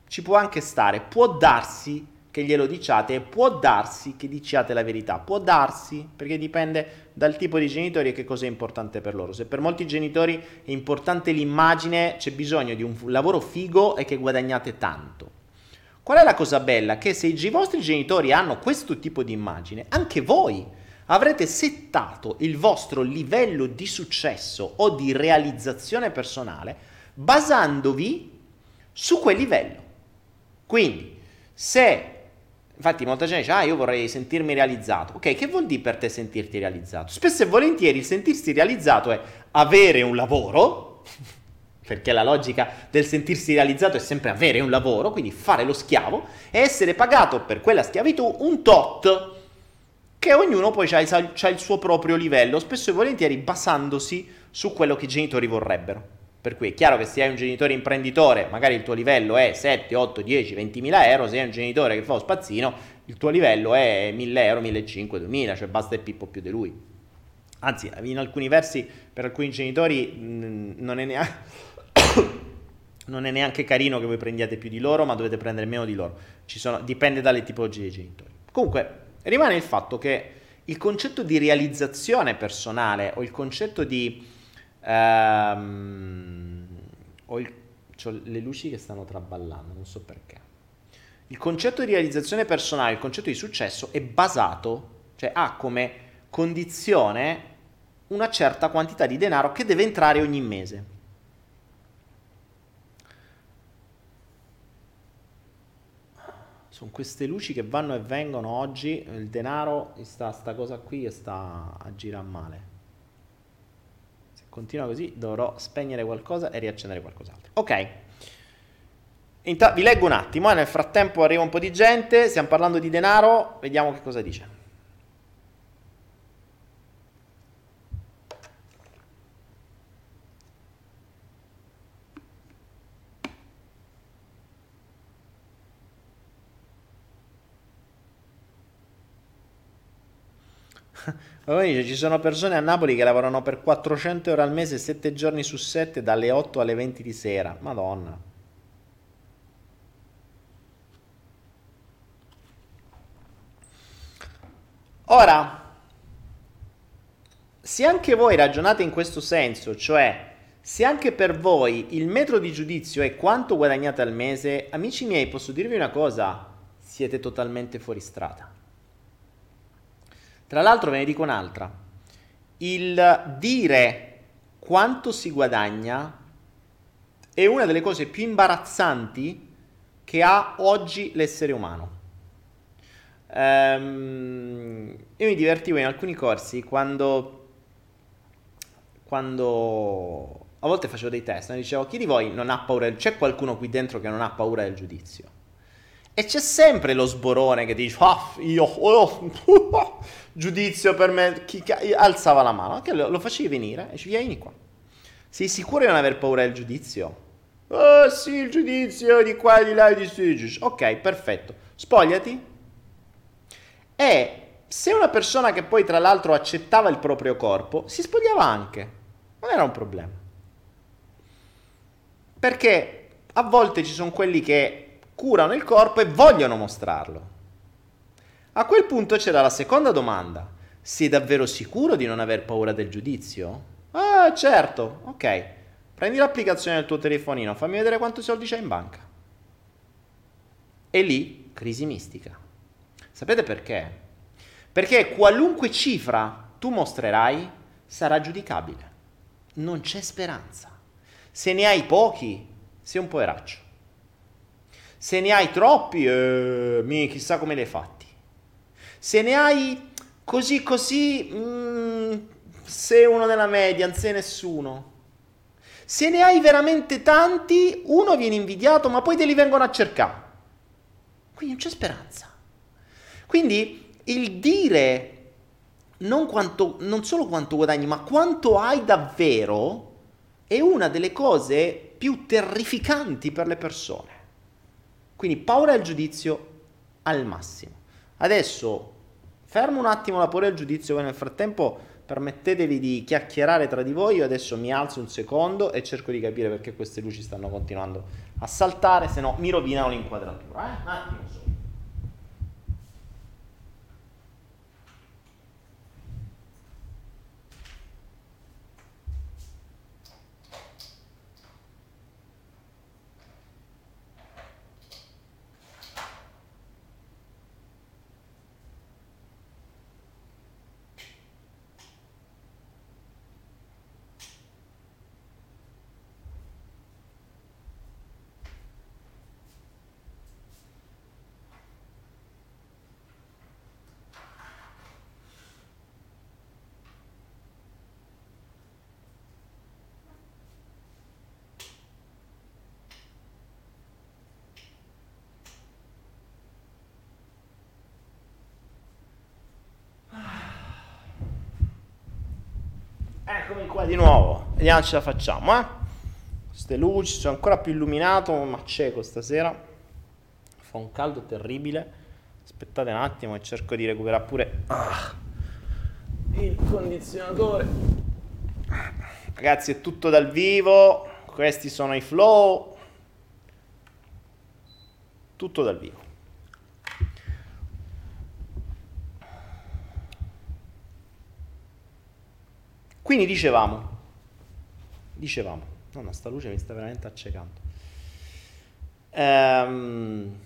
ci può anche stare, può darsi che glielo diciate può darsi che diciate la verità, può darsi perché dipende dal tipo di genitori e che cosa è importante per loro. Se per molti genitori è importante l'immagine, c'è bisogno di un lavoro figo e che guadagnate tanto. Qual è la cosa bella? Che se i vostri genitori hanno questo tipo di immagine, anche voi avrete settato il vostro livello di successo o di realizzazione personale basandovi su quel livello. Quindi, se infatti molta gente dice "Ah, io vorrei sentirmi realizzato". Ok, che vuol dire per te sentirti realizzato? Spesso e volentieri il sentirsi realizzato è avere un lavoro perché la logica del sentirsi realizzato è sempre avere un lavoro, quindi fare lo schiavo, e essere pagato per quella schiavitù un tot, che ognuno poi ha il, suo proprio livello, spesso e volentieri basandosi su quello che i genitori vorrebbero. Per cui è chiaro che se hai un genitore imprenditore, magari il tuo livello è 7, 8, 10, 20 mila euro, se hai un genitore che fa lo spazzino, il tuo livello è 1000 euro, 1500, 2000, cioè basta il pippo più di lui. Anzi, in alcuni versi, per alcuni genitori, mh, non è neanche non è neanche carino che voi prendiate più di loro, ma dovete prendere meno di loro. Sono, dipende dalle tipologie dei genitori. Comunque, rimane il fatto che il concetto di realizzazione personale o il concetto di... Ehm, ho, il, ho le luci che stanno traballando, non so perché. Il concetto di realizzazione personale, il concetto di successo è basato, cioè ha come condizione una certa quantità di denaro che deve entrare ogni mese. sono queste luci che vanno e vengono oggi, il denaro sta sta cosa qui e sta a girare male. Continua così dovrò spegnere qualcosa e riaccendere qualcos'altro. Ok. Inta- vi leggo un attimo, eh, nel frattempo arriva un po' di gente, stiamo parlando di denaro, vediamo che cosa dice. Dice, ci sono persone a Napoli che lavorano per 400 euro al mese 7 giorni su 7 dalle 8 alle 20 di sera. Madonna. Ora, se anche voi ragionate in questo senso, cioè se anche per voi il metro di giudizio è quanto guadagnate al mese, amici miei, posso dirvi una cosa, siete totalmente fuori strada. Tra l'altro ve ne dico un'altra. Il dire quanto si guadagna è una delle cose più imbarazzanti che ha oggi l'essere umano. Um, io mi divertivo in alcuni corsi quando, quando a volte facevo dei test e dicevo chi di voi non ha paura, c'è qualcuno qui dentro che non ha paura del giudizio? E c'è sempre lo sborone che dice, ah, io, oh, oh, giudizio per me, chi alzava la mano, che lo, lo facevi venire e ci vieni qua. Sei sicuro di non aver paura del giudizio? Oh sì, il giudizio di qua di là di su. Ok, perfetto. Spogliati. E se una persona che poi tra l'altro accettava il proprio corpo, si spogliava anche. Non era un problema. Perché a volte ci sono quelli che curano il corpo e vogliono mostrarlo. A quel punto c'era la seconda domanda. Sei davvero sicuro di non aver paura del giudizio? Ah, certo, ok. Prendi l'applicazione del tuo telefonino, fammi vedere quanti soldi c'hai in banca. E lì, crisi mistica. Sapete perché? Perché qualunque cifra tu mostrerai sarà giudicabile. Non c'è speranza. Se ne hai pochi, sei un poveraccio. Se ne hai troppi, eh, chissà come li hai fatti. Se ne hai così così, mm, sei uno della media, sei nessuno. Se ne hai veramente tanti, uno viene invidiato, ma poi te li vengono a cercare. Quindi non c'è speranza. Quindi il dire non, quanto, non solo quanto guadagni, ma quanto hai davvero è una delle cose più terrificanti per le persone. Quindi paura del giudizio al massimo. Adesso fermo un attimo la paura del giudizio, voi nel frattempo permettetevi di chiacchierare tra di voi, io adesso mi alzo un secondo e cerco di capire perché queste luci stanno continuando a saltare, se no mi rovinano l'inquadratura. Eh? Un attimo solo. Eccomi qua di nuovo, vediamo ce la facciamo, eh? Queste luci, sono ancora più illuminato, ma cieco stasera. Fa un caldo terribile. Aspettate un attimo e cerco di recuperare pure ah, il condizionatore. Ragazzi, è tutto dal vivo. Questi sono i flow. Tutto dal vivo. Quindi dicevamo, dicevamo, no, no, sta luce mi sta veramente accecando. Ehm,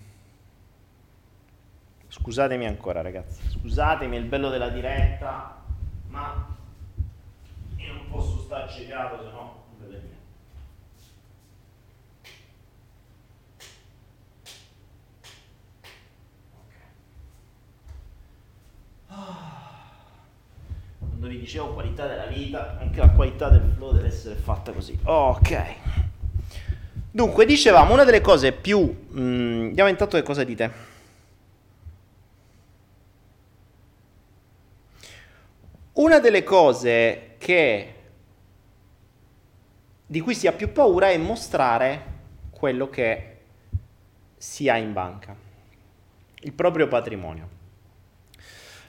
scusatemi ancora ragazzi, scusatemi, è il bello della diretta, ma io non posso stare accecato se no non vedo niente. Okay. Oh quando vi dicevo qualità della vita, anche la qualità del flow deve essere fatta così. Ok. Dunque, dicevamo, una delle cose più... Mh, andiamo intanto che cosa dite. Una delle cose che... di cui si ha più paura è mostrare quello che si ha in banca, il proprio patrimonio.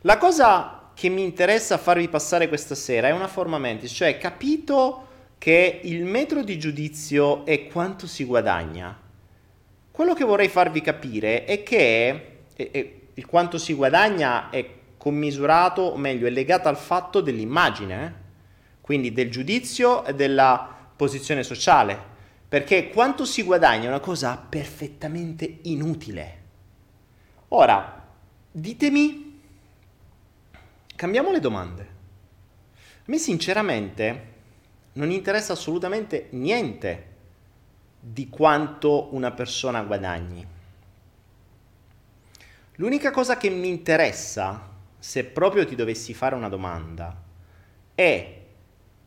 La cosa che mi interessa farvi passare questa sera è una forma mentis, cioè capito che il metro di giudizio è quanto si guadagna. Quello che vorrei farvi capire è che è, è, il quanto si guadagna è commisurato, o meglio, è legato al fatto dell'immagine, eh? quindi del giudizio e della posizione sociale, perché quanto si guadagna è una cosa perfettamente inutile. Ora, ditemi cambiamo le domande. A me sinceramente non interessa assolutamente niente di quanto una persona guadagni. L'unica cosa che mi interessa, se proprio ti dovessi fare una domanda, è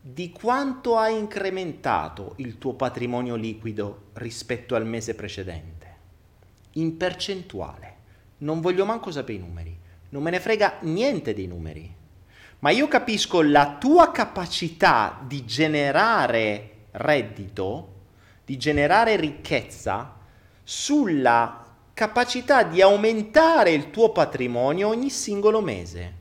di quanto hai incrementato il tuo patrimonio liquido rispetto al mese precedente. In percentuale. Non voglio manco sapere i numeri non me ne frega niente dei numeri, ma io capisco la tua capacità di generare reddito, di generare ricchezza sulla capacità di aumentare il tuo patrimonio ogni singolo mese.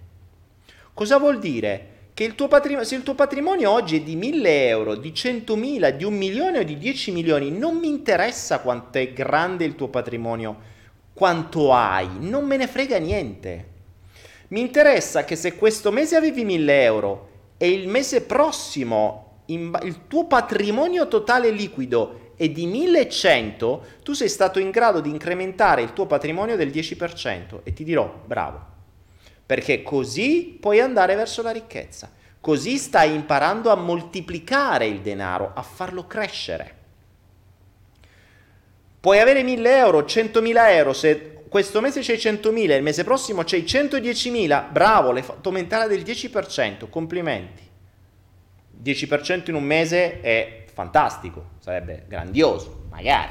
Cosa vuol dire? Che il tuo patrimonio, se il tuo patrimonio oggi è di 1000 euro, di 100.000, di un milione o di 10 milioni, non mi interessa quanto è grande il tuo patrimonio, quanto hai, non me ne frega niente. Mi interessa che se questo mese avevi 1000 euro e il mese prossimo il tuo patrimonio totale liquido è di 1100, tu sei stato in grado di incrementare il tuo patrimonio del 10% e ti dirò bravo, perché così puoi andare verso la ricchezza. Così stai imparando a moltiplicare il denaro, a farlo crescere. Puoi avere 1000 euro, 100.000 euro, se questo mese c'hai 100.000 e il mese prossimo c'hai 110.000, bravo, l'hai fatto aumentare del 10%, complimenti. 10% in un mese è fantastico, sarebbe grandioso, magari.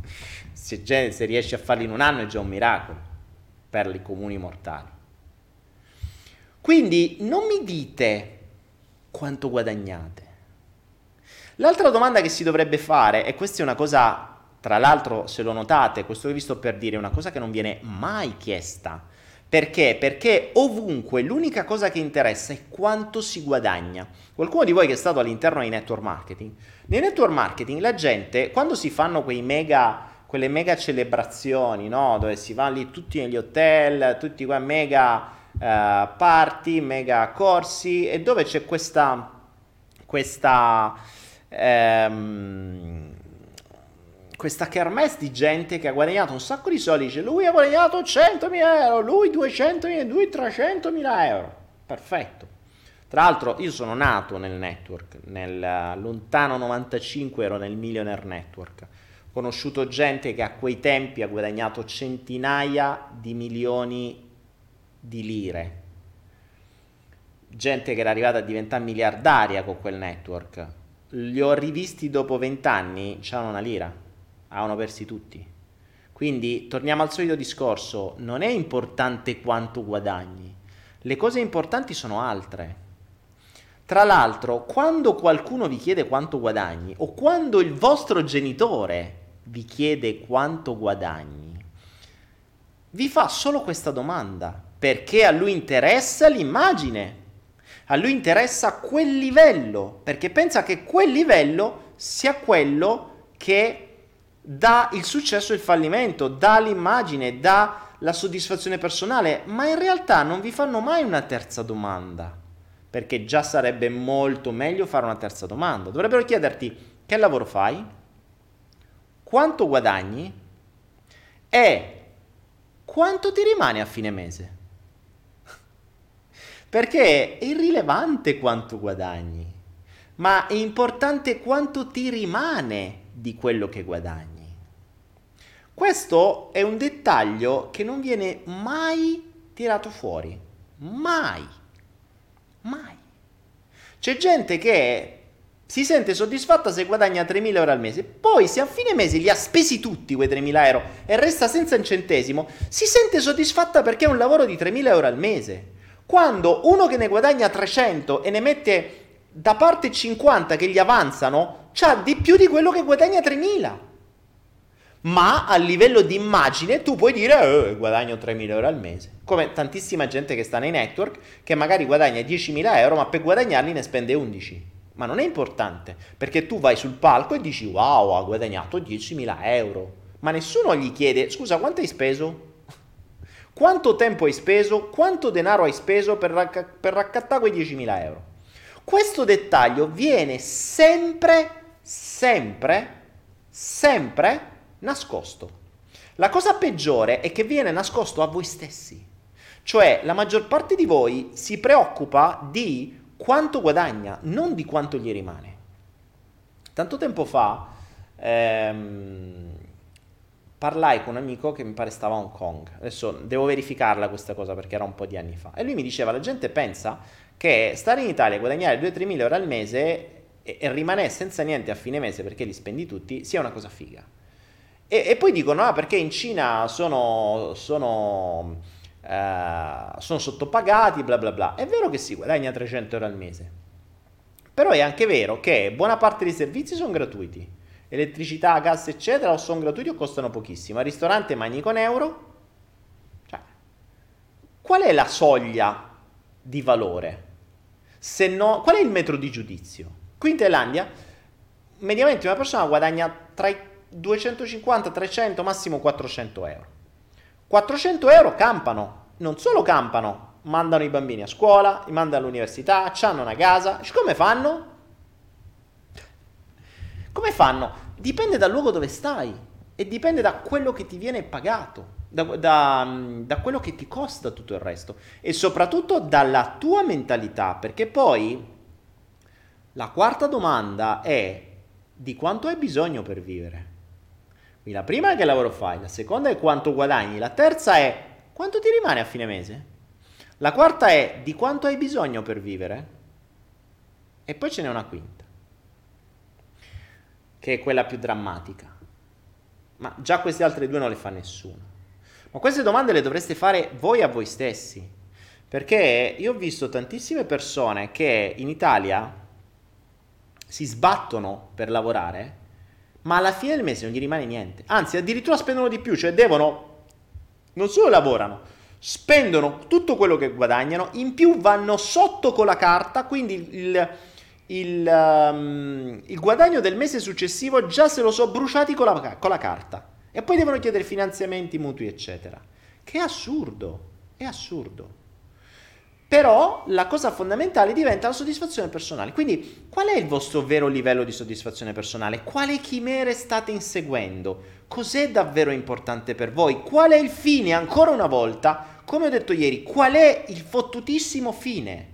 Se, se riesci a farlo in un anno è già un miracolo per i comuni mortali. Quindi non mi dite quanto guadagnate. L'altra domanda che si dovrebbe fare, e questa è una cosa, tra l'altro se lo notate, questo che vi sto per dire è una cosa che non viene mai chiesta. Perché? Perché ovunque l'unica cosa che interessa è quanto si guadagna. Qualcuno di voi che è stato all'interno dei network marketing, nei network marketing la gente, quando si fanno quei mega, quelle mega celebrazioni, no? dove si va lì tutti negli hotel, tutti quei mega uh, party, mega corsi e dove c'è questa, questa, um, questa kermesse di gente che ha guadagnato un sacco di soldi, dice lui ha guadagnato 100.000 euro, lui 200.000, lui 300.000 euro. Perfetto. Tra l'altro io sono nato nel network, nel lontano 95 ero nel Millionaire Network. Ho conosciuto gente che a quei tempi ha guadagnato centinaia di milioni di lire. Gente che era arrivata a diventare miliardaria con quel network. Li ho rivisti dopo vent'anni, c'hanno una lira, avevano persi tutti. Quindi torniamo al solito discorso, non è importante quanto guadagni, le cose importanti sono altre. Tra l'altro, quando qualcuno vi chiede quanto guadagni o quando il vostro genitore vi chiede quanto guadagni, vi fa solo questa domanda perché a lui interessa l'immagine, a lui interessa quel livello, perché pensa che quel livello sia quello che dà il successo e il fallimento, dà l'immagine, dà la soddisfazione personale, ma in realtà non vi fanno mai una terza domanda, perché già sarebbe molto meglio fare una terza domanda. Dovrebbero chiederti che lavoro fai, quanto guadagni e quanto ti rimane a fine mese. Perché è irrilevante quanto guadagni, ma è importante quanto ti rimane di quello che guadagni. Questo è un dettaglio che non viene mai tirato fuori. Mai. Mai. C'è gente che si sente soddisfatta se guadagna 3.000 euro al mese, poi se a fine mese li ha spesi tutti quei 3.000 euro e resta senza un centesimo, si sente soddisfatta perché è un lavoro di 3.000 euro al mese. Quando uno che ne guadagna 300 e ne mette da parte 50 che gli avanzano, c'ha di più di quello che guadagna 3000. Ma a livello di immagine tu puoi dire eh, guadagno 3.000 euro al mese. Come tantissima gente che sta nei network che magari guadagna 10.000 euro ma per guadagnarli ne spende 11. Ma non è importante perché tu vai sul palco e dici wow ha guadagnato 10.000 euro. Ma nessuno gli chiede scusa quanto hai speso? Quanto tempo hai speso? Quanto denaro hai speso per, racca- per raccattare quei 10.000 euro? Questo dettaglio viene sempre, sempre, sempre nascosto. La cosa peggiore è che viene nascosto a voi stessi. Cioè la maggior parte di voi si preoccupa di quanto guadagna, non di quanto gli rimane. Tanto tempo fa ehm, parlai con un amico che mi pare stava a Hong Kong. Adesso devo verificarla questa cosa perché era un po' di anni fa. E lui mi diceva: la gente pensa che stare in Italia e guadagnare 2-3 mila euro al mese e, e, rimanere senza niente a fine mese perché li spendi tutti sia una cosa figa. E, e poi dicono: ah, perché in Cina sono. sono Uh, sono sottopagati, bla bla bla. È vero che si guadagna 300 euro al mese, però è anche vero che buona parte dei servizi sono gratuiti elettricità, gas, eccetera, o sono gratuiti o costano pochissimo. Al ristorante mangi con euro. Cioè, qual è la soglia di valore? Se no, qual è il metro di giudizio? Qui in Thailandia, mediamente una persona guadagna tra i 250, 300, massimo 400 euro. 400 euro campano, non solo campano, mandano i bambini a scuola, li mandano all'università, hanno una casa. Come fanno? Come fanno? Dipende dal luogo dove stai e dipende da quello che ti viene pagato. da, da, da, quello che ti costa tutto il resto e soprattutto dalla tua mentalità, perché poi la quarta domanda è di quanto hai bisogno per vivere. Quindi la prima è che lavoro fai, la seconda è quanto guadagni, la terza è quanto ti rimane a fine mese. La quarta è di quanto hai bisogno per vivere. E poi ce n'è una quinta, che è quella più drammatica. Ma già queste altre due non le fa nessuno. Ma queste domande le dovreste fare voi a voi stessi. Perché io ho visto tantissime persone che in Italia si sbattono per lavorare, ma alla fine del mese non gli rimane niente. Anzi, addirittura spendono di più, cioè devono, non solo lavorano, spendono tutto quello che guadagnano, in più vanno sotto con la carta, quindi il, il, um, il guadagno del mese successivo già se lo so bruciati con la, con la carta. E poi devono chiedere finanziamenti, mutui, eccetera. Che assurdo, è assurdo. Però la cosa fondamentale diventa la soddisfazione personale. Quindi qual è il vostro vero livello di soddisfazione personale? Quale chimere state inseguendo? Cos'è davvero importante per voi? Qual è il fine? Ancora una volta, come ho detto ieri, qual è il fottutissimo fine?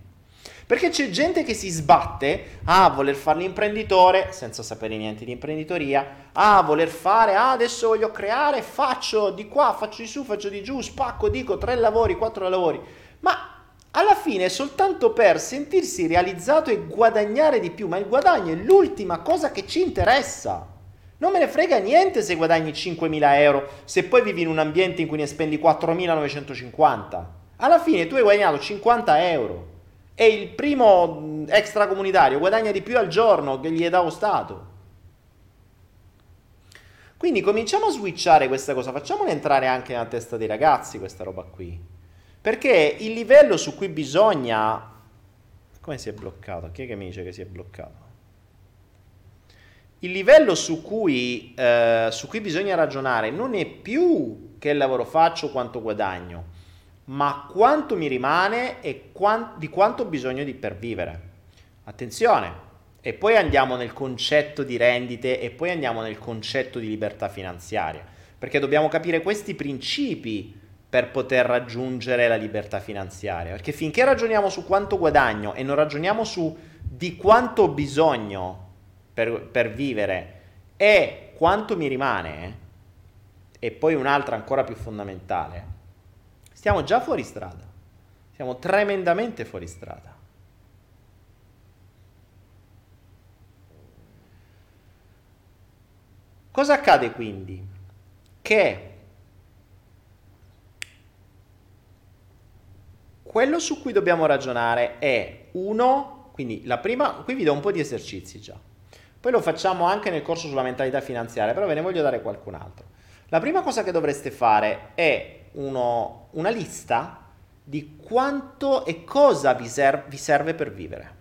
Perché c'è gente che si sbatte a voler fare l'imprenditore senza sapere niente di imprenditoria, a voler fare, ah, adesso voglio creare, faccio di qua, faccio di su, faccio di giù, spacco, dico tre lavori, quattro lavori. Ma alla fine è soltanto per sentirsi realizzato e guadagnare di più, ma il guadagno è l'ultima cosa che ci interessa. Non me ne frega niente se guadagni 5.000 euro, se poi vivi in un ambiente in cui ne spendi 4.950. Alla fine tu hai guadagnato 50 euro e il primo extracomunitario guadagna di più al giorno che gli dà lo Stato. Quindi cominciamo a switchare questa cosa, facciamola entrare anche nella testa dei ragazzi questa roba qui. Perché il livello su cui bisogna... Come si è bloccato? Chi è che mi dice che si è bloccato? Il livello su cui, eh, su cui bisogna ragionare non è più che lavoro faccio, quanto guadagno, ma quanto mi rimane e quant- di quanto ho bisogno di per vivere. Attenzione, e poi andiamo nel concetto di rendite e poi andiamo nel concetto di libertà finanziaria, perché dobbiamo capire questi principi per poter raggiungere la libertà finanziaria, perché finché ragioniamo su quanto guadagno e non ragioniamo su di quanto ho bisogno per, per vivere e quanto mi rimane, e poi un'altra ancora più fondamentale, Stiamo già fuori strada. Siamo tremendamente fuori strada. Cosa accade quindi? Che quello su cui dobbiamo ragionare è uno, quindi la prima, qui vi do un po' di esercizi già. Poi lo facciamo anche nel corso sulla mentalità finanziaria, però ve ne voglio dare qualcun altro. La prima cosa che dovreste fare è uno, una lista di quanto e cosa vi, ser- vi serve per vivere.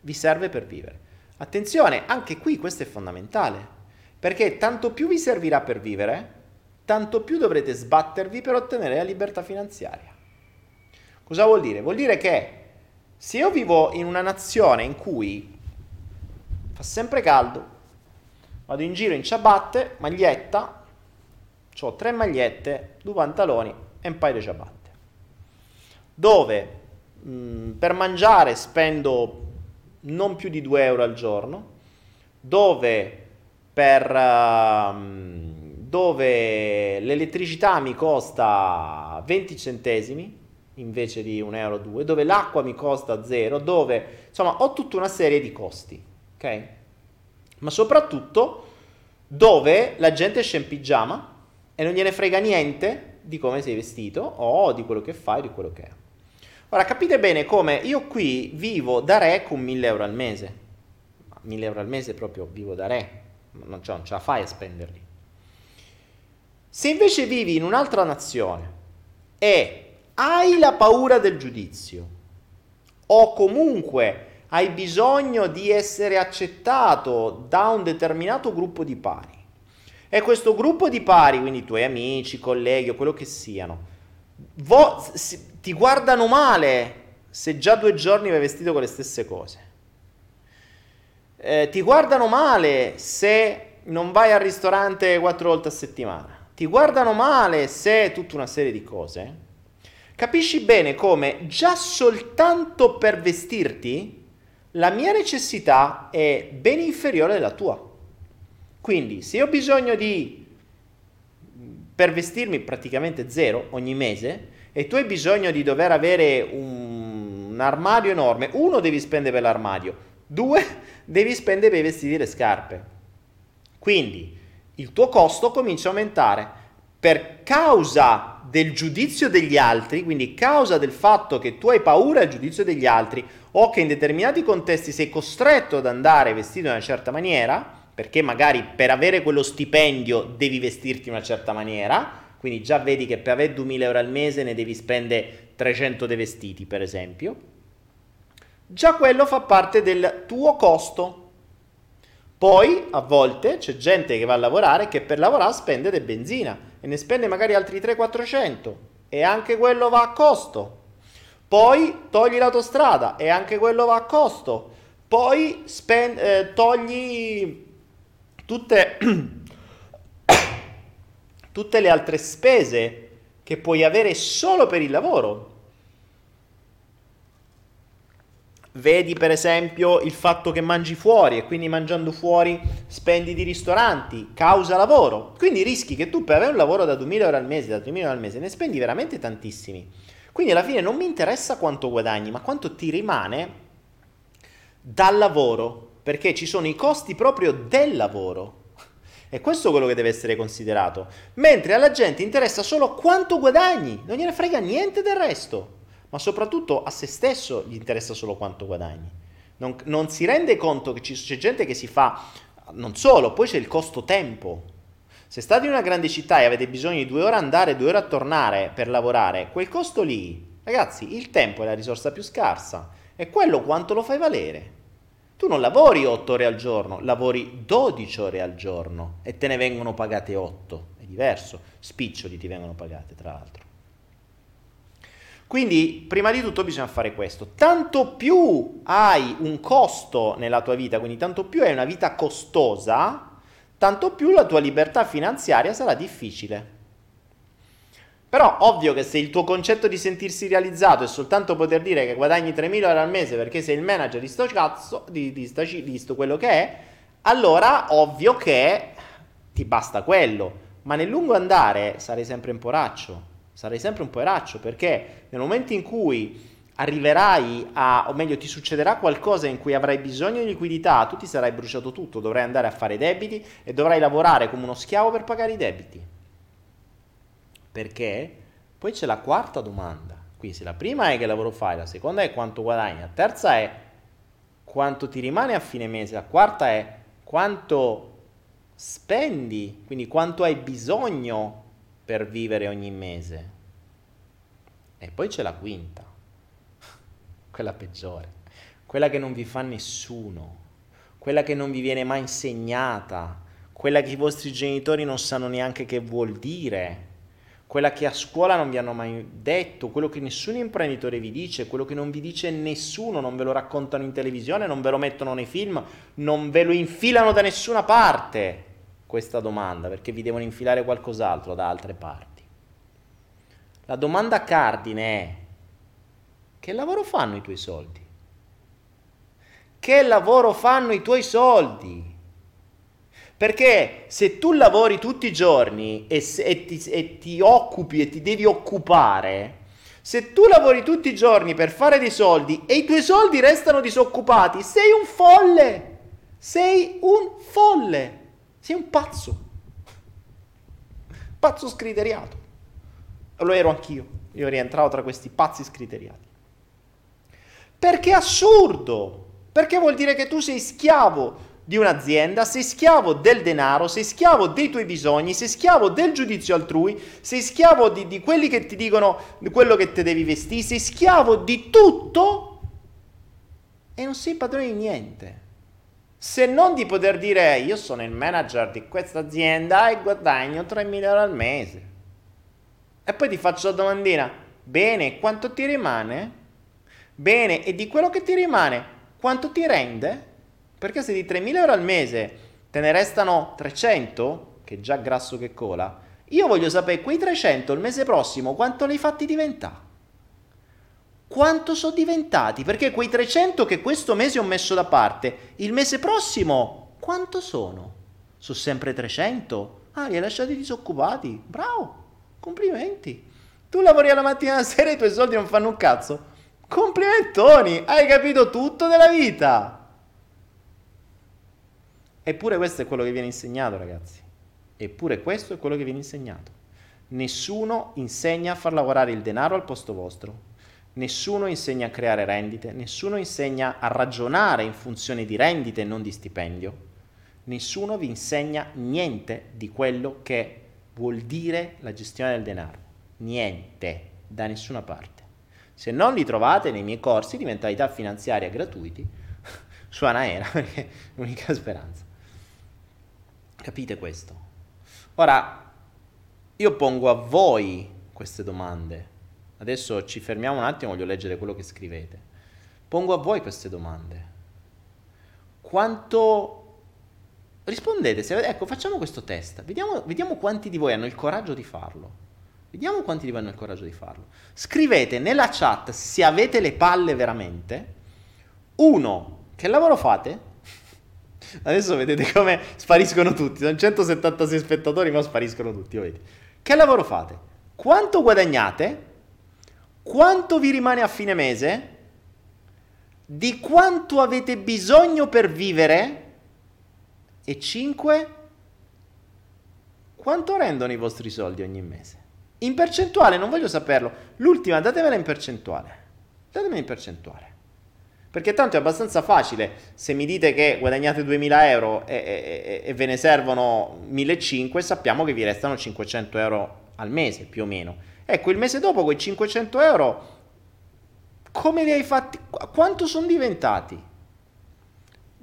Vi serve per vivere. Attenzione, anche qui questo è fondamentale, perché tanto più vi servirà per vivere, tanto più dovrete sbattervi per ottenere la libertà finanziaria. Cosa vuol dire? Vuol dire che se io vivo in una nazione in cui fa sempre caldo, vado in giro in ciabatte, maglietta, ho tre magliette, due pantaloni e un paio di ciabatte. Dove mh, mm, per mangiare spendo non più di 2 euro al giorno, dove per uh, dove l'elettricità mi costa 20 centesimi invece di 1 euro 2, dove l'acqua mi costa 0, dove insomma ho tutta una serie di costi, ok? Ma soprattutto dove la gente esce in pigiama e non gliene frega niente di come sei vestito o di quello che fai, di quello che è. Ora capite bene come io qui vivo da re con 1000 euro al mese. 1000 euro al mese proprio vivo da re, non, cioè, non ce la fai a spenderli. Se invece vivi in un'altra nazione e hai la paura del giudizio o comunque hai bisogno di essere accettato da un determinato gruppo di pari, e questo gruppo di pari, quindi i tuoi amici, colleghi o quello che siano, vo- ti guardano male se già due giorni vai vestito con le stesse cose. Eh, ti guardano male se non vai al ristorante quattro volte a settimana. ti guardano male, se tutta una serie di cose, capisci bene come già soltanto per vestirti la mia necessità è ben inferiore alla tua. Quindi se ho bisogno di per vestirmi praticamente zero ogni mese e tu hai bisogno di dover avere un, un armadio enorme, uno devi spendere per l'armadio, due devi spendere per i vestiti e le scarpe. Quindi il tuo costo comincia a aumentare per causa del giudizio degli altri, quindi causa del fatto che tu hai paura del giudizio degli altri o che in determinati contesti sei costretto ad andare vestito in una certa maniera, perché magari per avere quello stipendio devi vestirti in una certa maniera, quindi già vedi che per avere 2000 euro al mese ne devi spendere 300 dei vestiti, per esempio, già quello fa parte del tuo costo. Poi a volte c'è gente che va a lavorare che per lavorare spende del benzina e ne spende magari altri 300-400 e anche quello va a costo. Poi togli l'autostrada e anche quello va a costo. Poi spend- eh, togli tutte, tutte le altre spese che puoi avere solo per il lavoro. Vedi per esempio il fatto che mangi fuori e quindi mangiando fuori spendi di ristoranti, causa lavoro. Quindi rischi che tu per avere un lavoro da 2000 euro al mese, da 3000 euro al mese, ne spendi veramente tantissimi. Quindi alla fine non mi interessa quanto guadagni, ma quanto ti rimane dal lavoro perché ci sono i costi proprio del lavoro. E questo è quello che deve essere considerato. Mentre alla gente interessa solo quanto guadagni, non gliene frega niente del resto. Ma soprattutto a se stesso gli interessa solo quanto guadagni. Non, non si rende conto che c'è gente che si fa, non solo, poi c'è il costo tempo. Se state in una grande città e avete bisogno di due ore andare e due ore a tornare per lavorare, quel costo lì, ragazzi, il tempo è la risorsa più scarsa. E quello quanto lo fai valere? Tu non lavori 8 ore al giorno, lavori 12 ore al giorno e te ne vengono pagate 8. È diverso, spiccioli ti vengono pagate tra l'altro. Quindi, prima di tutto bisogna fare questo. Tanto più hai un costo nella tua vita, quindi tanto più hai una vita costosa, tanto più la tua libertà finanziaria sarà difficile. Però ovvio che se il tuo concetto di sentirsi realizzato è soltanto poter dire che guadagni 3.000 euro al mese perché sei il manager di sto cazzo, di, di, sta, di sto quello che è, allora ovvio che ti basta quello. Ma nel lungo andare sarai sempre un poraccio. Sarai sempre un poraccio perché nel momento in cui arriverai a, o meglio ti succederà qualcosa in cui avrai bisogno di liquidità, tu ti sarai bruciato tutto, dovrai andare a fare debiti e dovrai lavorare come uno schiavo per pagare i debiti. Perché poi c'è la quarta domanda. Quindi se la prima è che lavoro fai, la seconda è quanto guadagni, la terza è quanto ti rimane a fine mese, la quarta è quanto spendi, quindi quanto hai bisogno per vivere ogni mese. E poi c'è la quinta, quella peggiore, quella che non vi fa nessuno, quella che non vi viene mai insegnata, quella che i vostri genitori non sanno neanche che vuol dire quella che a scuola non vi hanno mai detto, quello che nessun imprenditore vi dice, quello che non vi dice nessuno, non ve lo raccontano in televisione, non ve lo mettono nei film, non ve lo infilano da nessuna parte questa domanda, perché vi devono infilare qualcos'altro da altre parti. La domanda cardine è, che lavoro fanno i tuoi soldi? Che lavoro fanno i tuoi soldi? Perché se tu lavori tutti i giorni e, e, ti, e, ti, occupi e ti devi occupare, se tu lavori tutti i giorni per fare dei soldi e i tuoi soldi restano disoccupati, sei un folle! Sei un folle! Sei un pazzo! Pazzo scriteriato. Lo ero anch'io. Io rientravo tra questi pazzi scriteriati. Perché è assurdo! Perché vuol dire che tu sei schiavo di un'azienda, sei schiavo del denaro, sei schiavo dei tuoi bisogni, sei schiavo del giudizio altrui, sei schiavo di, di quelli che ti dicono quello che ti devi vestire, sei schiavo di tutto e non sei padrone di niente. Se non di poter dire io sono il manager di questa azienda e guadagno 3.000 euro al mese. E poi ti faccio la domandina, bene, quanto ti rimane? Bene, e di quello che ti rimane, quanto ti rende? Perché se di 3.000 euro al mese te ne restano 300, che è già grasso che cola, Io voglio sapere quei 300 il mese prossimo quanto li hai fatti diventare. Quanto sono diventati? Perché quei 300 che questo mese ho messo da parte, il mese prossimo quanto sono? Sono sempre 300? Ah, li hai lasciati disoccupati. Bravo, complimenti. Tu lavori alla mattina e alla sera e i tuoi soldi non fanno un cazzo. Complimentoni, hai capito tutto della vita. Eppure questo è quello che viene insegnato, ragazzi. Eppure questo è quello che viene insegnato. Nessuno insegna a far lavorare il denaro al posto vostro. Nessuno insegna a creare rendite, nessuno insegna a ragionare in funzione di rendite e non di stipendio. Nessuno vi insegna niente di quello che vuol dire la gestione del denaro. Niente, da nessuna parte. Se non li trovate nei miei corsi di mentalità finanziaria gratuiti, su Anaera, perché è l'unica speranza. Capite questo? Ora, io pongo a voi queste domande. Adesso ci fermiamo un attimo, voglio leggere quello che scrivete. Pongo a voi queste domande. Quanto... Rispondete, se... ecco, facciamo questo test. Vediamo, vediamo quanti di voi hanno il coraggio di farlo. Vediamo quanti di voi hanno il coraggio di farlo. Scrivete nella chat se avete le palle veramente. Uno, che lavoro fate? Adesso vedete come spariscono tutti. Sono 176 spettatori, ma spariscono tutti. Vedete. Che lavoro fate? Quanto guadagnate? Quanto vi rimane a fine mese? Di quanto avete bisogno per vivere? E 5. Quanto rendono i vostri soldi ogni mese? In percentuale, non voglio saperlo. L'ultima, datemela in percentuale. Datemela in percentuale. Perché tanto è abbastanza facile. Se mi dite che guadagnate 2000 euro e, e, e ve ne servono 1500, sappiamo che vi restano 500 euro al mese, più o meno. Ecco, il mese dopo quei 500 euro, come li hai fatti? Quanto sono diventati?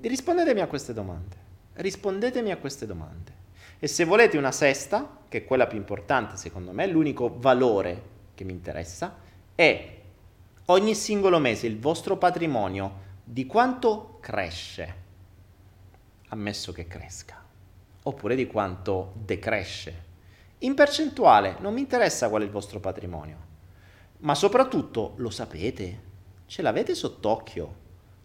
Rispondetemi a queste domande. Rispondetemi a queste domande. E se volete una sesta, che è quella più importante secondo me, l'unico valore che mi interessa, è ogni singolo mese il vostro patrimonio di quanto cresce, ammesso che cresca, oppure di quanto decresce. In percentuale non mi interessa qual è il vostro patrimonio, ma soprattutto lo sapete, ce l'avete sott'occhio,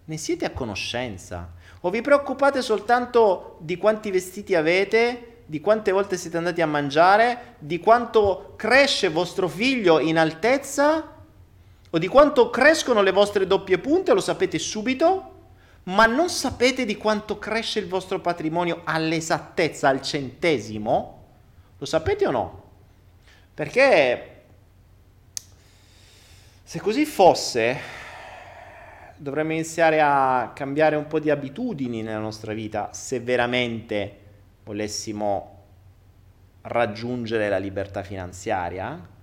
ne siete a conoscenza, o vi preoccupate soltanto di quanti vestiti avete di quante volte siete andati a mangiare, di quanto cresce vostro figlio in altezza? O di quanto crescono le vostre doppie punte, lo sapete subito, ma non sapete di quanto cresce il vostro patrimonio all'esattezza, al centesimo? Lo sapete o no? Perché se così fosse, dovremmo iniziare a cambiare un po' di abitudini nella nostra vita se veramente volessimo raggiungere la libertà finanziaria,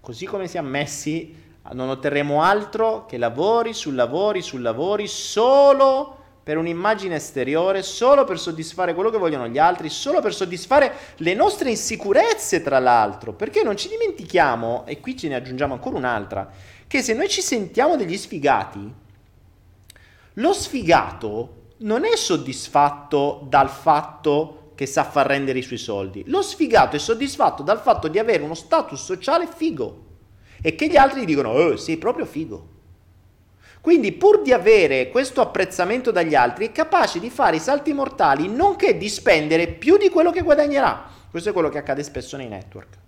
così come siamo messi, non otterremo altro che lavori su lavori su lavori solo per un'immagine esteriore, solo per soddisfare quello che vogliono gli altri, solo per soddisfare le nostre insicurezze, tra l'altro, perché non ci dimentichiamo, e qui ce ne aggiungiamo ancora un'altra, che se noi ci sentiamo degli sfigati, lo sfigato non è soddisfatto dal fatto che sa far rendere i suoi soldi. Lo sfigato è soddisfatto dal fatto di avere uno status sociale figo e che gli altri gli dicono, oh, sei proprio figo. Quindi pur di avere questo apprezzamento dagli altri è capace di fare i salti mortali nonché di spendere più di quello che guadagnerà. Questo è quello che accade spesso nei network.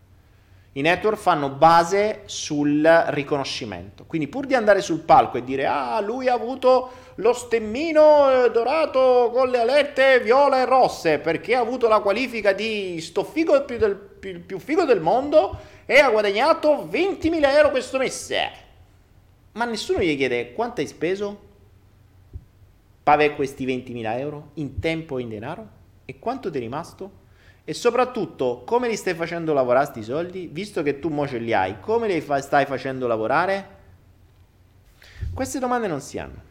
I network fanno base sul riconoscimento. Quindi pur di andare sul palco e dire ah, lui ha avuto lo stemmino eh, dorato con le alette viola e rosse perché ha avuto la qualifica di sto figo più, del, più, più figo del mondo e ha guadagnato 20.000 euro questo mese. Ma nessuno gli chiede quanto hai speso per questi 20.000 euro in tempo e in denaro? E quanto ti è rimasto? E soprattutto, come li stai facendo lavorare sti soldi? Visto che tu mo ce li hai, come li fa- stai facendo lavorare? Queste domande non si hanno.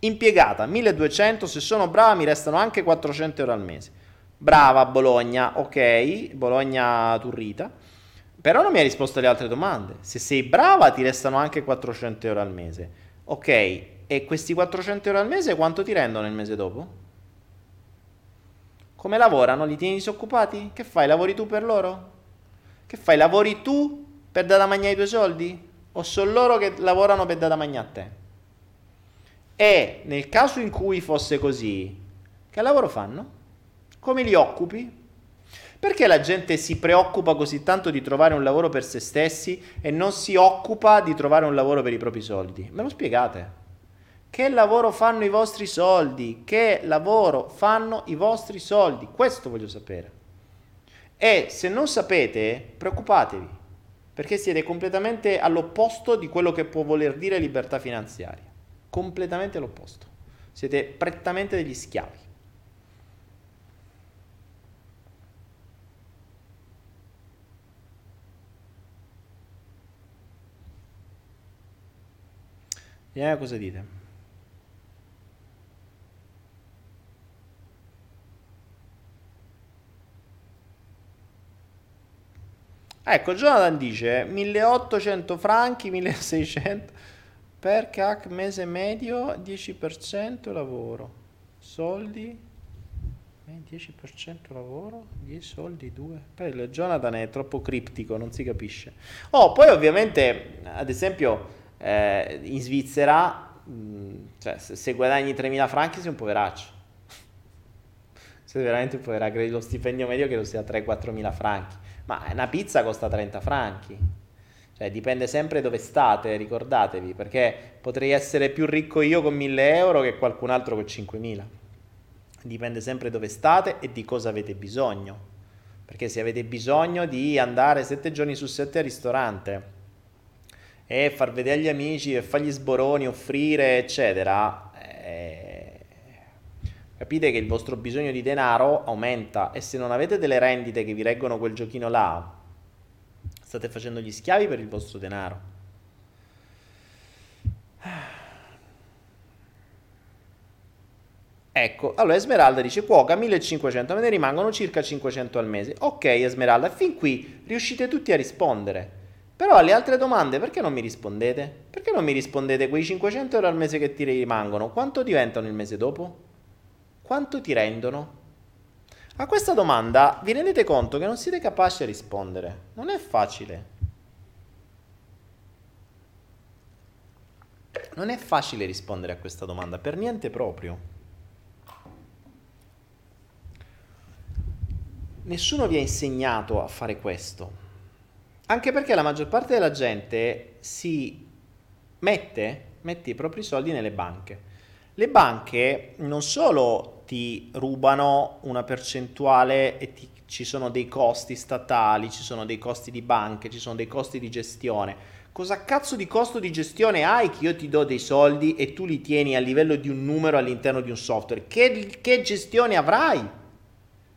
Impiegata, 1200, se sono brava mi restano anche 400 euro al mese. Brava Bologna, ok, Bologna Turrita. Però non mi hai risposto alle altre domande. Se sei brava ti restano anche 400 euro al mese. Ok, e questi 400 euro al mese quanto ti rendono il mese dopo? Come lavorano? Li tieni disoccupati? Che fai? Lavori tu per loro? Che fai? Lavori tu per dare da mangiare i tuoi soldi? O sono loro che lavorano per dare da mangiare a te? E nel caso in cui fosse così, che lavoro fanno? Come li occupi? Perché la gente si preoccupa così tanto di trovare un lavoro per se stessi e non si occupa di trovare un lavoro per i propri soldi? Me lo spiegate? Che lavoro fanno i vostri soldi? Che lavoro fanno i vostri soldi? Questo voglio sapere. E se non sapete, preoccupatevi, perché siete completamente all'opposto di quello che può voler dire libertà finanziaria. Completamente all'opposto. Siete prettamente degli schiavi. Vediamo cosa dite. Ecco, Jonathan dice 1800 franchi, 1600 per CAC mese medio, 10% lavoro. Soldi 10% eh, lavoro, 10 soldi, 2. Poi Jonathan è troppo criptico, non si capisce. Oh, poi ovviamente, ad esempio, eh, in Svizzera, mh, mm, cioè, se, se guadagni 3.000 franchi sei un poveraccio. sei veramente un poveraccio, credi lo stipendio medio che lo sia 3-4.000 franchi. Ma una pizza costa 30 franchi. Cioè, dipende sempre dove state, ricordatevi, perché potrei essere più ricco io con 1000 euro che qualcun altro con 5000. Dipende sempre dove state e di cosa avete bisogno. Perché se avete bisogno di andare 7 giorni su 7 al ristorante e far vedere agli amici e fargli sboroni, offrire, eccetera, eh, capite che il vostro bisogno di denaro aumenta e se non avete delle rendite che vi reggono quel giochino là, state facendo gli schiavi per il vostro denaro. Ecco, allora Esmeralda dice cuoca 1500, me ne rimangono circa 500 al mese. Ok Esmeralda, fin qui riuscite tutti a rispondere. Però alle altre domande perché non mi rispondete? Perché non mi rispondete quei 500 euro al mese che ti rimangono? Quanto diventano il mese dopo? Quanto ti rendono? A questa domanda vi rendete conto che non siete capaci a rispondere. Non è facile. Non è facile rispondere a questa domanda, per niente proprio. Nessuno vi ha insegnato a fare questo. Anche perché la maggior parte della gente si mette, mette i propri soldi nelle banche. Le banche non solo ti rubano una percentuale e ti, ci sono dei costi statali, ci sono dei costi di banche, ci sono dei costi di gestione. Cosa cazzo di costo di gestione hai che io ti do dei soldi e tu li tieni a livello di un numero all'interno di un software? Che, che gestione avrai?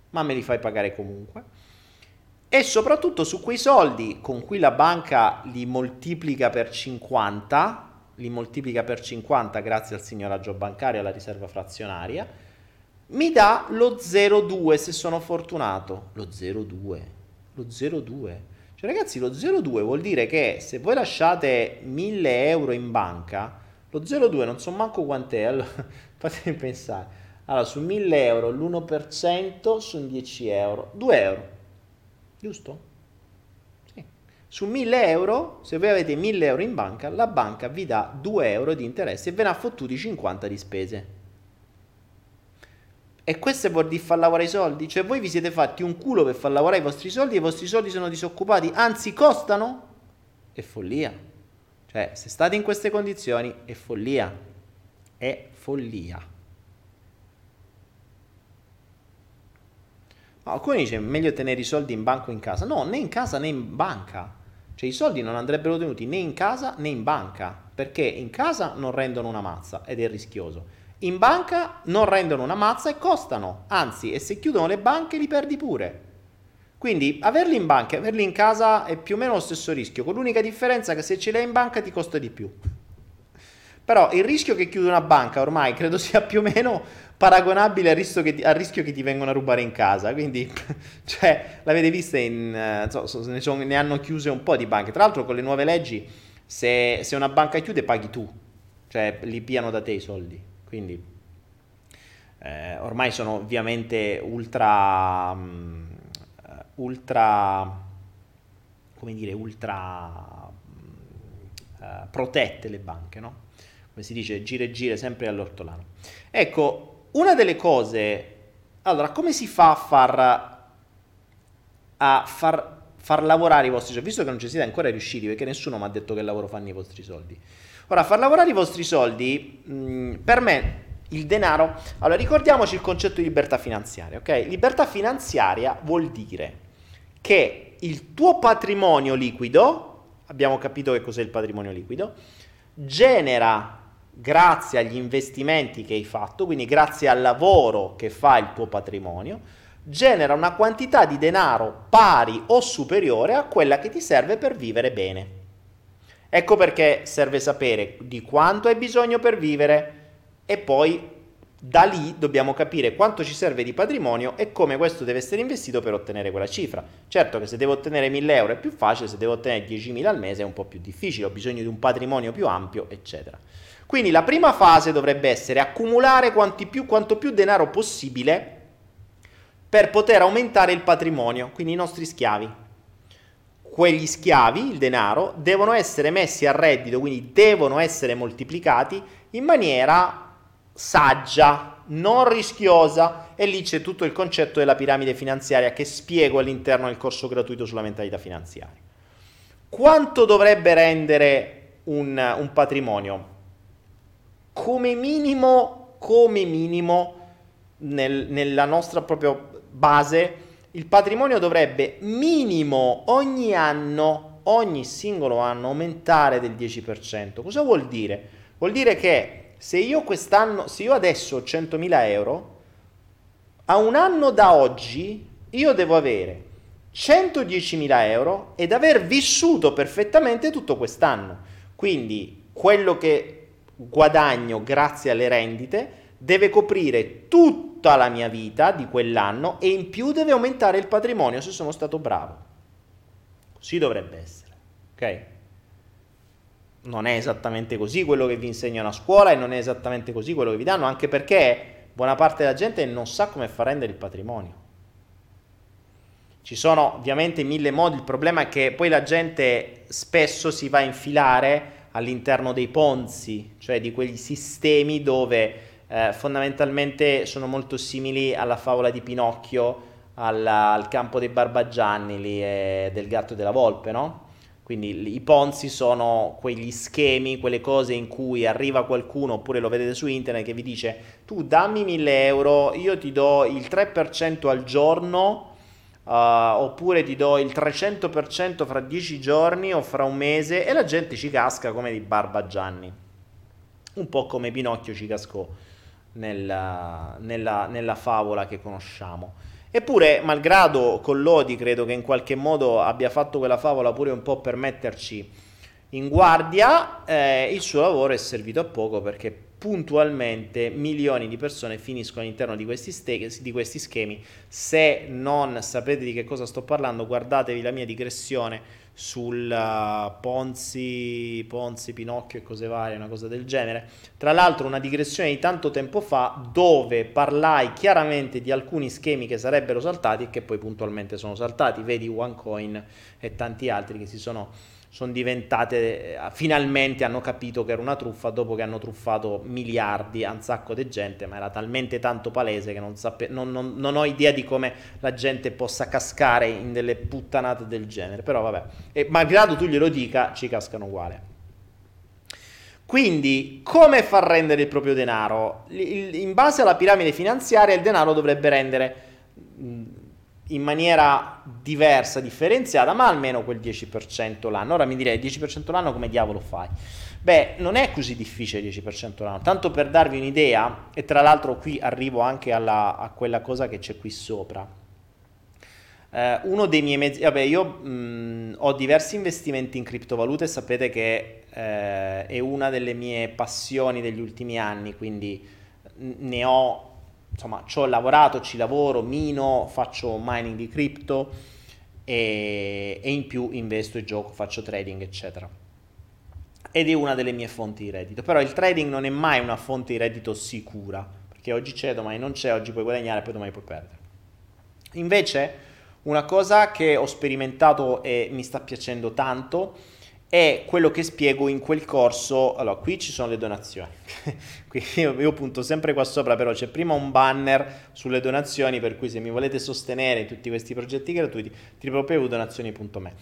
Ma me li fai pagare comunque. E soprattutto su quei soldi con cui la banca li moltiplica per 50, li moltiplica per 50 grazie al signoraggio bancario e alla riserva frazionaria, mi dà lo 0,2 se sono fortunato. Lo 0,2. Lo 0,2. Cioè ragazzi, lo 0,2 vuol dire che se voi lasciate 1000 euro in banca, lo 0,2 non so manco quant'è, allora fatemi pensare. Allora, su 1000 euro l'1% sono 10 euro, 2 euro, giusto? Sì. Su 1000 euro, se voi avete 1000 euro in banca, la banca vi dà 2 euro di interessi e ve ne ha fottuti 50 di spese. E questo vuol dire far lavorare i soldi? Cioè voi vi siete fatti un culo per far lavorare i vostri soldi e i vostri soldi sono disoccupati, anzi costano? È follia. Cioè, se state in queste condizioni, è follia. È follia. Alcuni dicono meglio tenere i soldi in banca o in casa. No, né in casa né in banca. Cioè i soldi non andrebbero tenuti né in casa né in banca, perché in casa non rendono una mazza ed è rischioso in banca non rendono una mazza e costano, anzi, e se chiudono le banche li perdi pure. Quindi averli in banca e averli in casa è più o meno lo stesso rischio, con l'unica differenza che se ce l'hai in banca ti costa di più. Però il rischio che chiude una banca ormai credo sia più o meno paragonabile al rischio che ti, al rischio che ti vengono a rubare in casa. Quindi, cioè, l'avete vista in... Uh, so, ne, sono, ne, hanno chiuse un po' di banche. Tra l'altro con le nuove leggi, se, se una banca chiude paghi tu, cioè li piano da te i soldi. Quindi eh, ormai sono ovviamente ultra, um, ultra, come dire, ultra uh, protette le banche, no? Come si dice, gira e gira sempre all'ortolano. Ecco, una delle cose, allora, come si fa a far, a far, far lavorare i vostri soldi? Visto che non ci siete ancora riusciti, perché nessuno mi ha detto che lavoro fanno i vostri soldi. Ora, far lavorare i vostri soldi, mh, per me, il denaro. Allora, ricordiamoci il concetto di libertà finanziaria, ok? Libertà finanziaria vuol dire che il tuo patrimonio liquido, abbiamo capito che cos'è il patrimonio liquido, genera grazie agli investimenti che hai fatto, quindi grazie al lavoro che fa il tuo patrimonio, genera una quantità di denaro pari o superiore a quella che ti serve per vivere bene. Ecco perché serve sapere di quanto hai bisogno per vivere e poi da lì dobbiamo capire quanto ci serve di patrimonio e come questo deve essere investito per ottenere quella cifra. Certo che se devo ottenere 1000 euro è più facile, se devo ottenere 10.000 al mese è un po' più difficile, ho bisogno di un patrimonio più ampio, eccetera. Quindi la prima fase dovrebbe essere accumulare più, quanto più denaro possibile per poter aumentare il patrimonio, quindi i nostri schiavi. Quegli schiavi, il denaro, devono essere messi a reddito, quindi devono essere moltiplicati in maniera saggia, non rischiosa e lì c'è tutto il concetto della piramide finanziaria che spiego all'interno del corso gratuito sulla mentalità finanziaria. Quanto dovrebbe rendere un, un patrimonio? Come minimo, come minimo nel, nella nostra propria base, il patrimonio dovrebbe minimo ogni anno, ogni singolo anno, aumentare del 10%. Cosa vuol dire? Vuol dire che se io quest'anno, se io adesso ho 100.000 euro, a un anno da oggi io devo avere 110.000 euro ed aver vissuto perfettamente tutto quest'anno. Quindi quello che guadagno grazie alle rendite deve coprire tutta la mia vita di quell'anno e in più deve aumentare il patrimonio se sono stato bravo. Così dovrebbe essere. Ok? Non è esattamente così quello che vi insegnano a scuola e non è esattamente così quello che vi danno, anche perché buona parte della gente non sa come far rendere il patrimonio. Ci sono ovviamente mille modi, il problema è che poi la gente spesso si va a infilare all'interno dei ponzi, cioè di quegli sistemi dove eh, fondamentalmente sono molto simili alla favola di Pinocchio, alla, al campo dei Barbagianni lì, eh, del gatto e della volpe, no? Quindi i ponzi sono quegli schemi, quelle cose in cui arriva qualcuno, oppure lo vedete su internet, che vi dice tu dammi 1000 euro, io ti do il 3% al giorno, uh, oppure ti do il 300% fra 10 giorni o fra un mese, e la gente ci casca come di barba Gianni. Un po' come Pinocchio ci cascò nella, nella, nella favola che conosciamo. Eppure, malgrado Collodi credo che in qualche modo abbia fatto quella favola pure un po' per metterci in guardia, eh, il suo lavoro è servito a poco perché puntualmente milioni di persone finiscono all'interno di questi, ste- di questi schemi. Se non sapete di che cosa sto parlando, guardatevi la mia digressione sul uh, Ponzi, Ponzi, Pinocchio e cose varie, una cosa del genere. Tra l'altro una digressione di tanto tempo fa dove parlai chiaramente di alcuni schemi che sarebbero saltati e che poi puntualmente sono saltati, vedi OneCoin e tanti altri che si sono sono diventate, eh, finalmente hanno capito che era una truffa dopo che hanno truffato miliardi a un sacco di gente, ma era talmente tanto palese che non, sape- non, non, non ho idea di come la gente possa cascare in delle puttanate del genere, però vabbè, e malgrado tu glielo dica, ci cascano uguale. Quindi, come far rendere il proprio denaro? In base alla piramide finanziaria, il denaro dovrebbe rendere in maniera diversa, differenziata, ma almeno quel 10% l'anno. Ora mi direi 10% l'anno come diavolo fai? Beh, non è così difficile il 10% l'anno. Tanto per darvi un'idea, e tra l'altro qui arrivo anche alla, a quella cosa che c'è qui sopra. Eh, uno dei miei mezzi, vabbè, io mh, ho diversi investimenti in criptovalute, sapete che eh, è una delle mie passioni degli ultimi anni, quindi ne ho insomma, ci ho lavorato, ci lavoro, mino, faccio mining di cripto e, e, in più investo e gioco, faccio trading, eccetera. Ed è una delle mie fonti di reddito. Però il trading non è mai una fonte di reddito sicura, perché oggi c'è, domani non c'è, oggi puoi guadagnare, poi domani puoi perdere. Invece, una cosa che ho sperimentato e mi sta piacendo tanto è quello che spiego in quel corso. Allora, qui ci sono le donazioni. io, io, punto sempre qua sopra, però c'è prima un banner sulle donazioni, per cui se mi volete sostenere tutti questi progetti gratuiti, www.donazioni.me.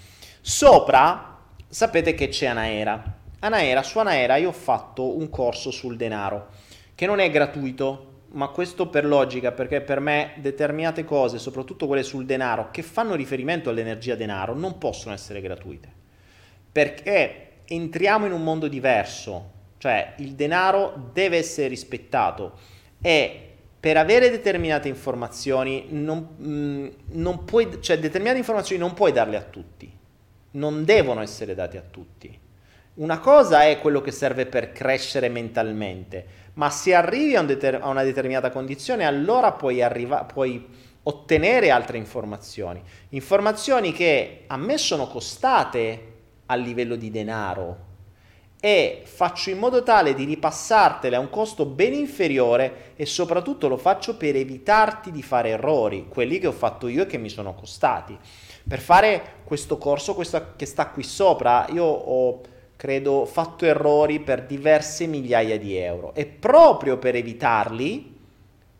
Sopra sapete che c'è Anaera. Anaera, su Anaera io ho fatto un corso sul denaro, che non è gratuito, ma questo per logica, perché per me determinate cose, soprattutto quelle sul denaro, che fanno riferimento all'energia denaro, non possono essere gratuite. Perché entriamo in un mondo diverso, cioè il denaro deve essere rispettato e per avere determinate informazioni non, mm, non puoi, cioè determinate informazioni non puoi darle a tutti, non devono essere date a tutti. Una cosa è quello che serve per crescere mentalmente, ma se arrivi a, un deter- a una determinata condizione, allora puoi, arriva- puoi ottenere altre informazioni. Informazioni che a me sono costate a livello di denaro e faccio in modo tale di ripassartele a un costo ben inferiore e soprattutto lo faccio per evitarti di fare errori, quelli che ho fatto io e che mi sono costati. Per fare questo corso questa, che sta qui sopra, io ho credo, fatto errori per diverse migliaia di euro e proprio per evitarli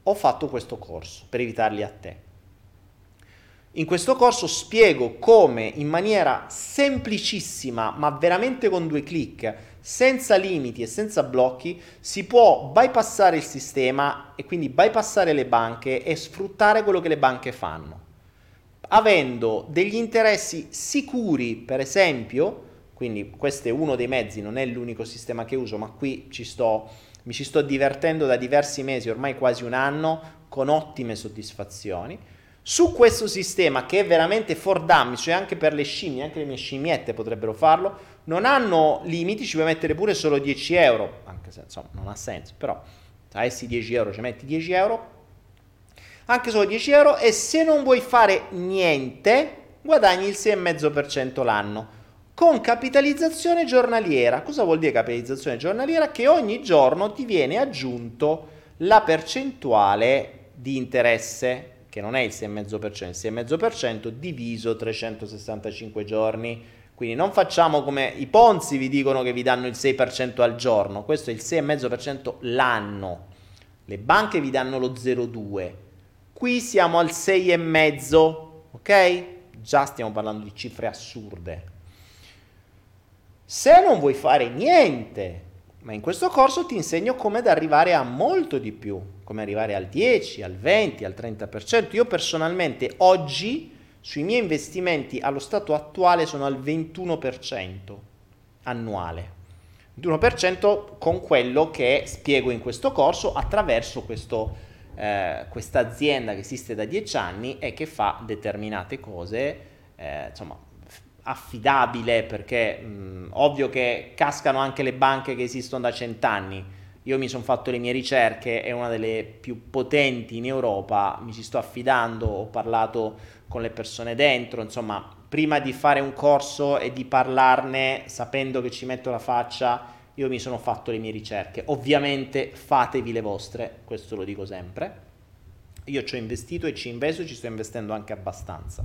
ho fatto questo corso, per evitarli a te. In questo corso spiego come in maniera semplicissima, ma veramente con due clic, senza limiti e senza blocchi, si può bypassare il sistema e quindi bypassare le banche e sfruttare quello che le banche fanno. Avendo degli interessi sicuri, per esempio, quindi questo è uno dei mezzi, non è l'unico sistema che uso, ma qui ci sto, mi ci sto divertendo da diversi mesi, ormai quasi un anno, con ottime soddisfazioni. Su questo sistema che è veramente for dummy, cioè anche per le scimmie, anche le mie scimmiette potrebbero farlo, non hanno limiti, ci puoi mettere pure solo 10 euro, anche se insomma non ha senso, però se avessi 10 euro ci metti 10 euro, anche solo 10 euro e se non vuoi fare niente guadagni il 6,5% l'anno con capitalizzazione giornaliera. Cosa vuol dire capitalizzazione giornaliera? Che ogni giorno ti viene aggiunto la percentuale di interesse, che non è il 6,5%, il 6,5% diviso 365 giorni. Quindi non facciamo come i Ponzi vi dicono che vi danno il 6% al giorno, questo è il 6,5% l'anno. Le banche vi danno lo 0,2. Qui siamo al 6,5, ok? Già stiamo parlando di cifre assurde. Se non vuoi fare niente, ma in questo corso ti insegno come ad arrivare a molto di più, come arrivare al 10, al 20, al 30%. Io personalmente oggi sui miei investimenti allo stato attuale sono al 21% annuale. 21% con quello che spiego in questo corso attraverso questo, eh, questa azienda che esiste da 10 anni e che fa determinate cose, eh, insomma, affidabile perché mh, ovvio che cascano anche le banche che esistono da cent'anni. Io mi sono fatto le mie ricerche, è una delle più potenti in Europa, mi ci sto affidando, ho parlato con le persone dentro, insomma, prima di fare un corso e di parlarne sapendo che ci metto la faccia, io mi sono fatto le mie ricerche. Ovviamente fatevi le vostre, questo lo dico sempre. Io ci ho investito e ci investo e ci sto investendo anche abbastanza.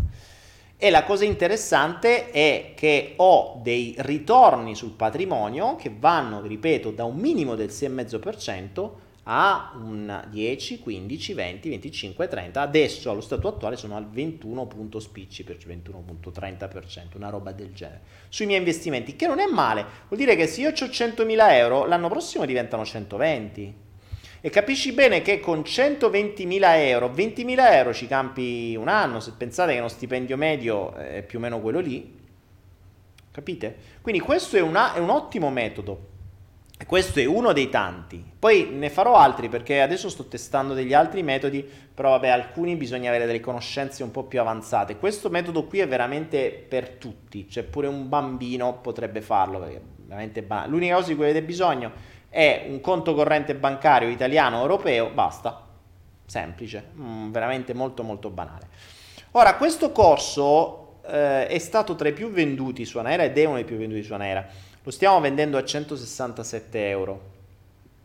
E la cosa interessante è che ho dei ritorni sul patrimonio che vanno, ripeto, da un minimo del 6,5% a un 10, 15, 20, 25, 30. Adesso allo stato attuale sono al 21 punto spicci, per 21.30%, una roba del genere. Sui miei investimenti, che non è male, vuol dire che se io ho 100.000 euro, l'anno prossimo diventano 120 e capisci bene che con 120.000 euro, 20.000 euro ci campi un anno, se pensate che uno stipendio medio è più o meno quello lì, capite? Quindi questo è, una, è un ottimo metodo. Questo è uno dei tanti. Poi ne farò altri perché adesso sto testando degli altri metodi, però vabbè, alcuni bisogna avere delle conoscenze un po' più avanzate. Questo metodo qui è veramente per tutti, cioè pure un bambino potrebbe farlo, perché veramente ban- l'unica cosa di cui avete bisogno è un conto corrente bancario italiano o europeo, basta. Semplice, mm, veramente molto molto banale. Ora, questo corso eh, è stato tra i più venduti su Anaera ed è uno dei più venduti su Anaera. Lo stiamo vendendo a 167 euro,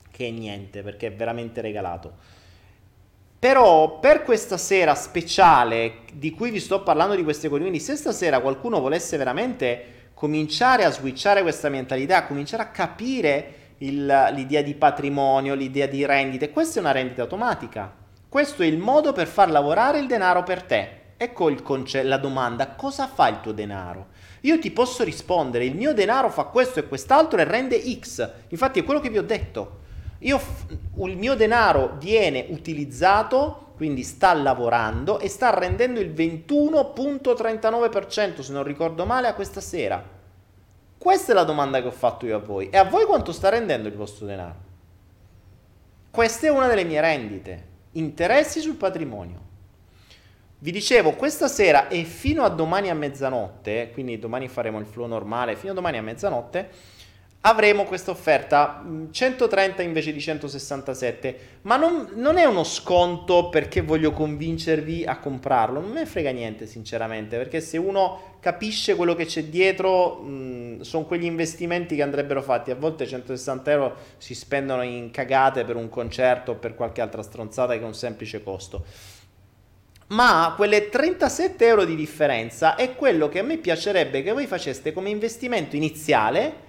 che è niente perché è veramente regalato. Però per questa sera speciale di cui vi sto parlando di queste cose, quindi se stasera qualcuno volesse veramente cominciare a switchare questa mentalità, cominciare a capire il, l'idea di patrimonio, l'idea di rendite, questa è una rendita automatica. Questo è il modo per far lavorare il denaro per te. Ecco conce- la domanda, cosa fa il tuo denaro? Io ti posso rispondere, il mio denaro fa questo e quest'altro e rende X. Infatti è quello che vi ho detto. Io, il mio denaro viene utilizzato, quindi sta lavorando e sta rendendo il 21.39%, se non ricordo male, a questa sera. Questa è la domanda che ho fatto io a voi. E a voi quanto sta rendendo il vostro denaro? Questa è una delle mie rendite. Interessi sul patrimonio. Vi dicevo, questa sera e fino a domani a mezzanotte, quindi domani faremo il flow normale, fino a domani a mezzanotte, avremo questa offerta 130 mm, invece di 167 ma non, non, è uno sconto perché voglio convincervi a comprarlo non me frega niente sinceramente perché se uno capisce quello che c'è dietro mm, sono quegli investimenti che andrebbero fatti. A volte 160 euro si spendono in cagate per un concerto o per qualche altra stronzata che è un semplice costo. Ma quelle 37 euro di differenza è quello che a me piacerebbe che voi faceste come investimento iniziale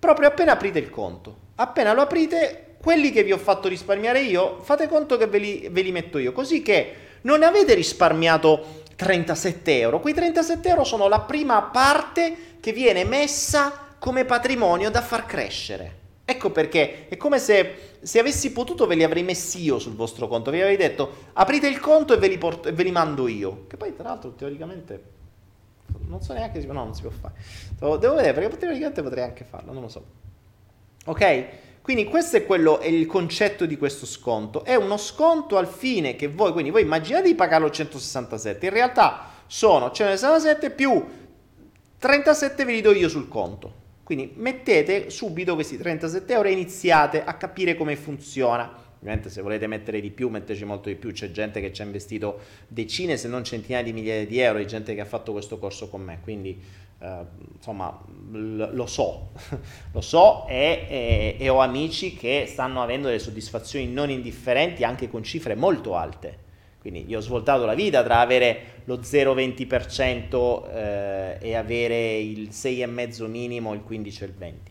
proprio appena aprite il conto. Appena lo aprite, quelli che vi ho fatto risparmiare io, fate conto che ve li, ve li metto io, così che non avete risparmiato 37 euro. Quei 37 euro sono la prima parte che viene messa come patrimonio da far crescere. Ecco perché è come se, se avessi potuto ve li avrei messi io sul vostro conto, vi avrei detto aprite il conto e ve li, porto, e ve li mando io. Che poi tra l'altro teoricamente non so neanche se no, non si può fare. Devo vedere perché teoricamente potrei anche farlo, non lo so. Ok? Quindi questo è quello è il concetto di questo sconto. È uno sconto al fine che voi, quindi voi immaginate di pagarlo 167, in realtà sono 167 più 37 ve li do io sul conto. Quindi mettete subito questi 37 euro e iniziate a capire come funziona. Ovviamente se volete mettere di più, metteci molto di più. C'è gente che ci ha investito decine, se non centinaia di migliaia di euro, di gente che ha fatto questo corso con me. Quindi, eh, insomma, lo so, lo so e, e, e ho amici che stanno avendo delle soddisfazioni non indifferenti anche con cifre molto alte. Quindi io ho svoltato la vita tra avere lo 0,20% eh, e avere il 6,5 minimo, il 15 e il 20.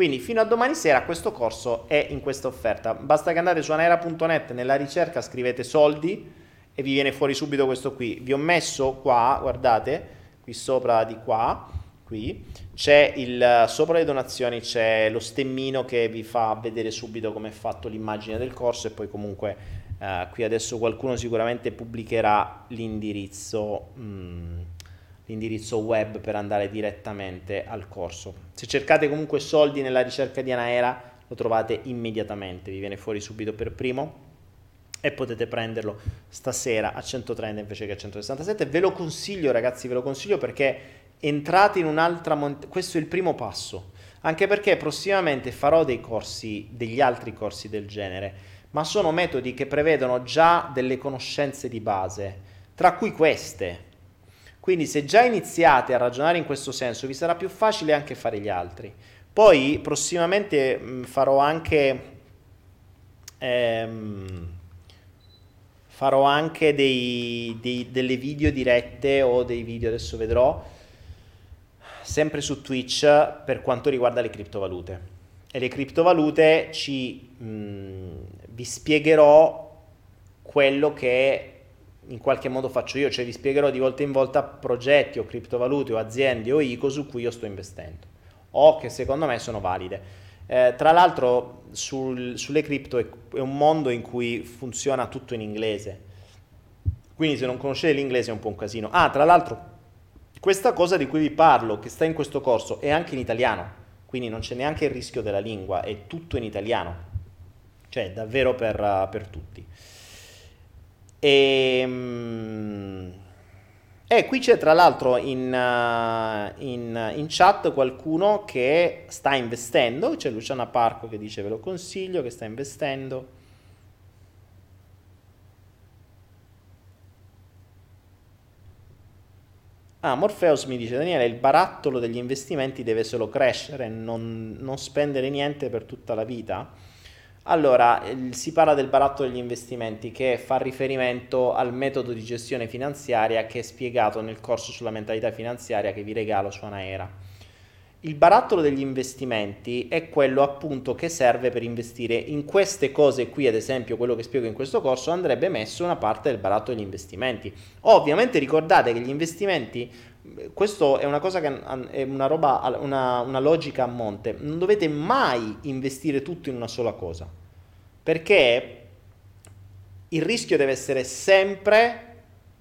Quindi fino a domani sera questo corso è in questa offerta. Basta che andate su anaera.net, nella ricerca scrivete soldi e vi viene fuori subito questo qui. Vi ho messo qua, guardate, qui sopra di qua, qui, c'è il, sopra le donazioni c'è lo stemmino che vi fa vedere subito come è fatto l'immagine del corso e poi comunque eh, qui adesso qualcuno sicuramente pubblicherà l'indirizzo. Mm, l'indirizzo web per andare direttamente al corso. Se cercate comunque soldi nella ricerca di Anaera lo trovate immediatamente, vi viene fuori subito per primo e potete prenderlo stasera a 130 invece che a 167. Ve lo consiglio ragazzi, ve lo consiglio perché entrate in un'altra mont- questo è il primo passo, anche perché prossimamente farò dei corsi, degli altri corsi del genere, ma sono metodi che prevedono già delle conoscenze di base, tra cui queste quindi se già iniziate a ragionare in questo senso, vi sarà più facile anche fare gli altri. Poi prossimamente mh, farò anche... Ehm, farò anche dei, dei, delle video dirette o dei video, adesso vedrò, sempre su Twitch per quanto riguarda le criptovalute. E le criptovalute ci, mh, vi spiegherò quello che in qualche modo faccio io, cioè vi spiegherò di volta in volta progetti o criptovalute o aziende o ICO su cui io sto investendo o che secondo me sono valide. Eh, tra l'altro sul, sulle cripto è, è, un mondo in cui funziona tutto in inglese, quindi se non conoscete l'inglese è un po' un casino. Ah, tra l'altro questa cosa di cui vi parlo, che sta in questo corso, è anche in italiano, quindi non c'è neanche il rischio della lingua, è tutto in italiano, cioè davvero per, per tutti. E, ehm, e qui c'è tra l'altro in, uh, in, in, chat qualcuno che sta investendo, c'è Luciana Parco che dice ve lo consiglio, che sta investendo. Ah, Morpheus mi dice Daniele, il barattolo degli investimenti deve solo crescere, non, non spendere niente per tutta la vita. Allora, si parla del baratto degli investimenti che fa riferimento al metodo di gestione finanziaria che è spiegato nel corso sulla mentalità finanziaria che vi regalo su Anaera. Il barattolo degli investimenti è quello appunto che serve per investire in queste cose qui, ad esempio quello che spiego in questo corso, andrebbe messo una parte del barattolo degli investimenti. Ovviamente ricordate che gli investimenti questo è una cosa che è una roba, una, una, logica a monte. Non dovete mai investire tutto in una sola cosa. Perché il rischio deve essere sempre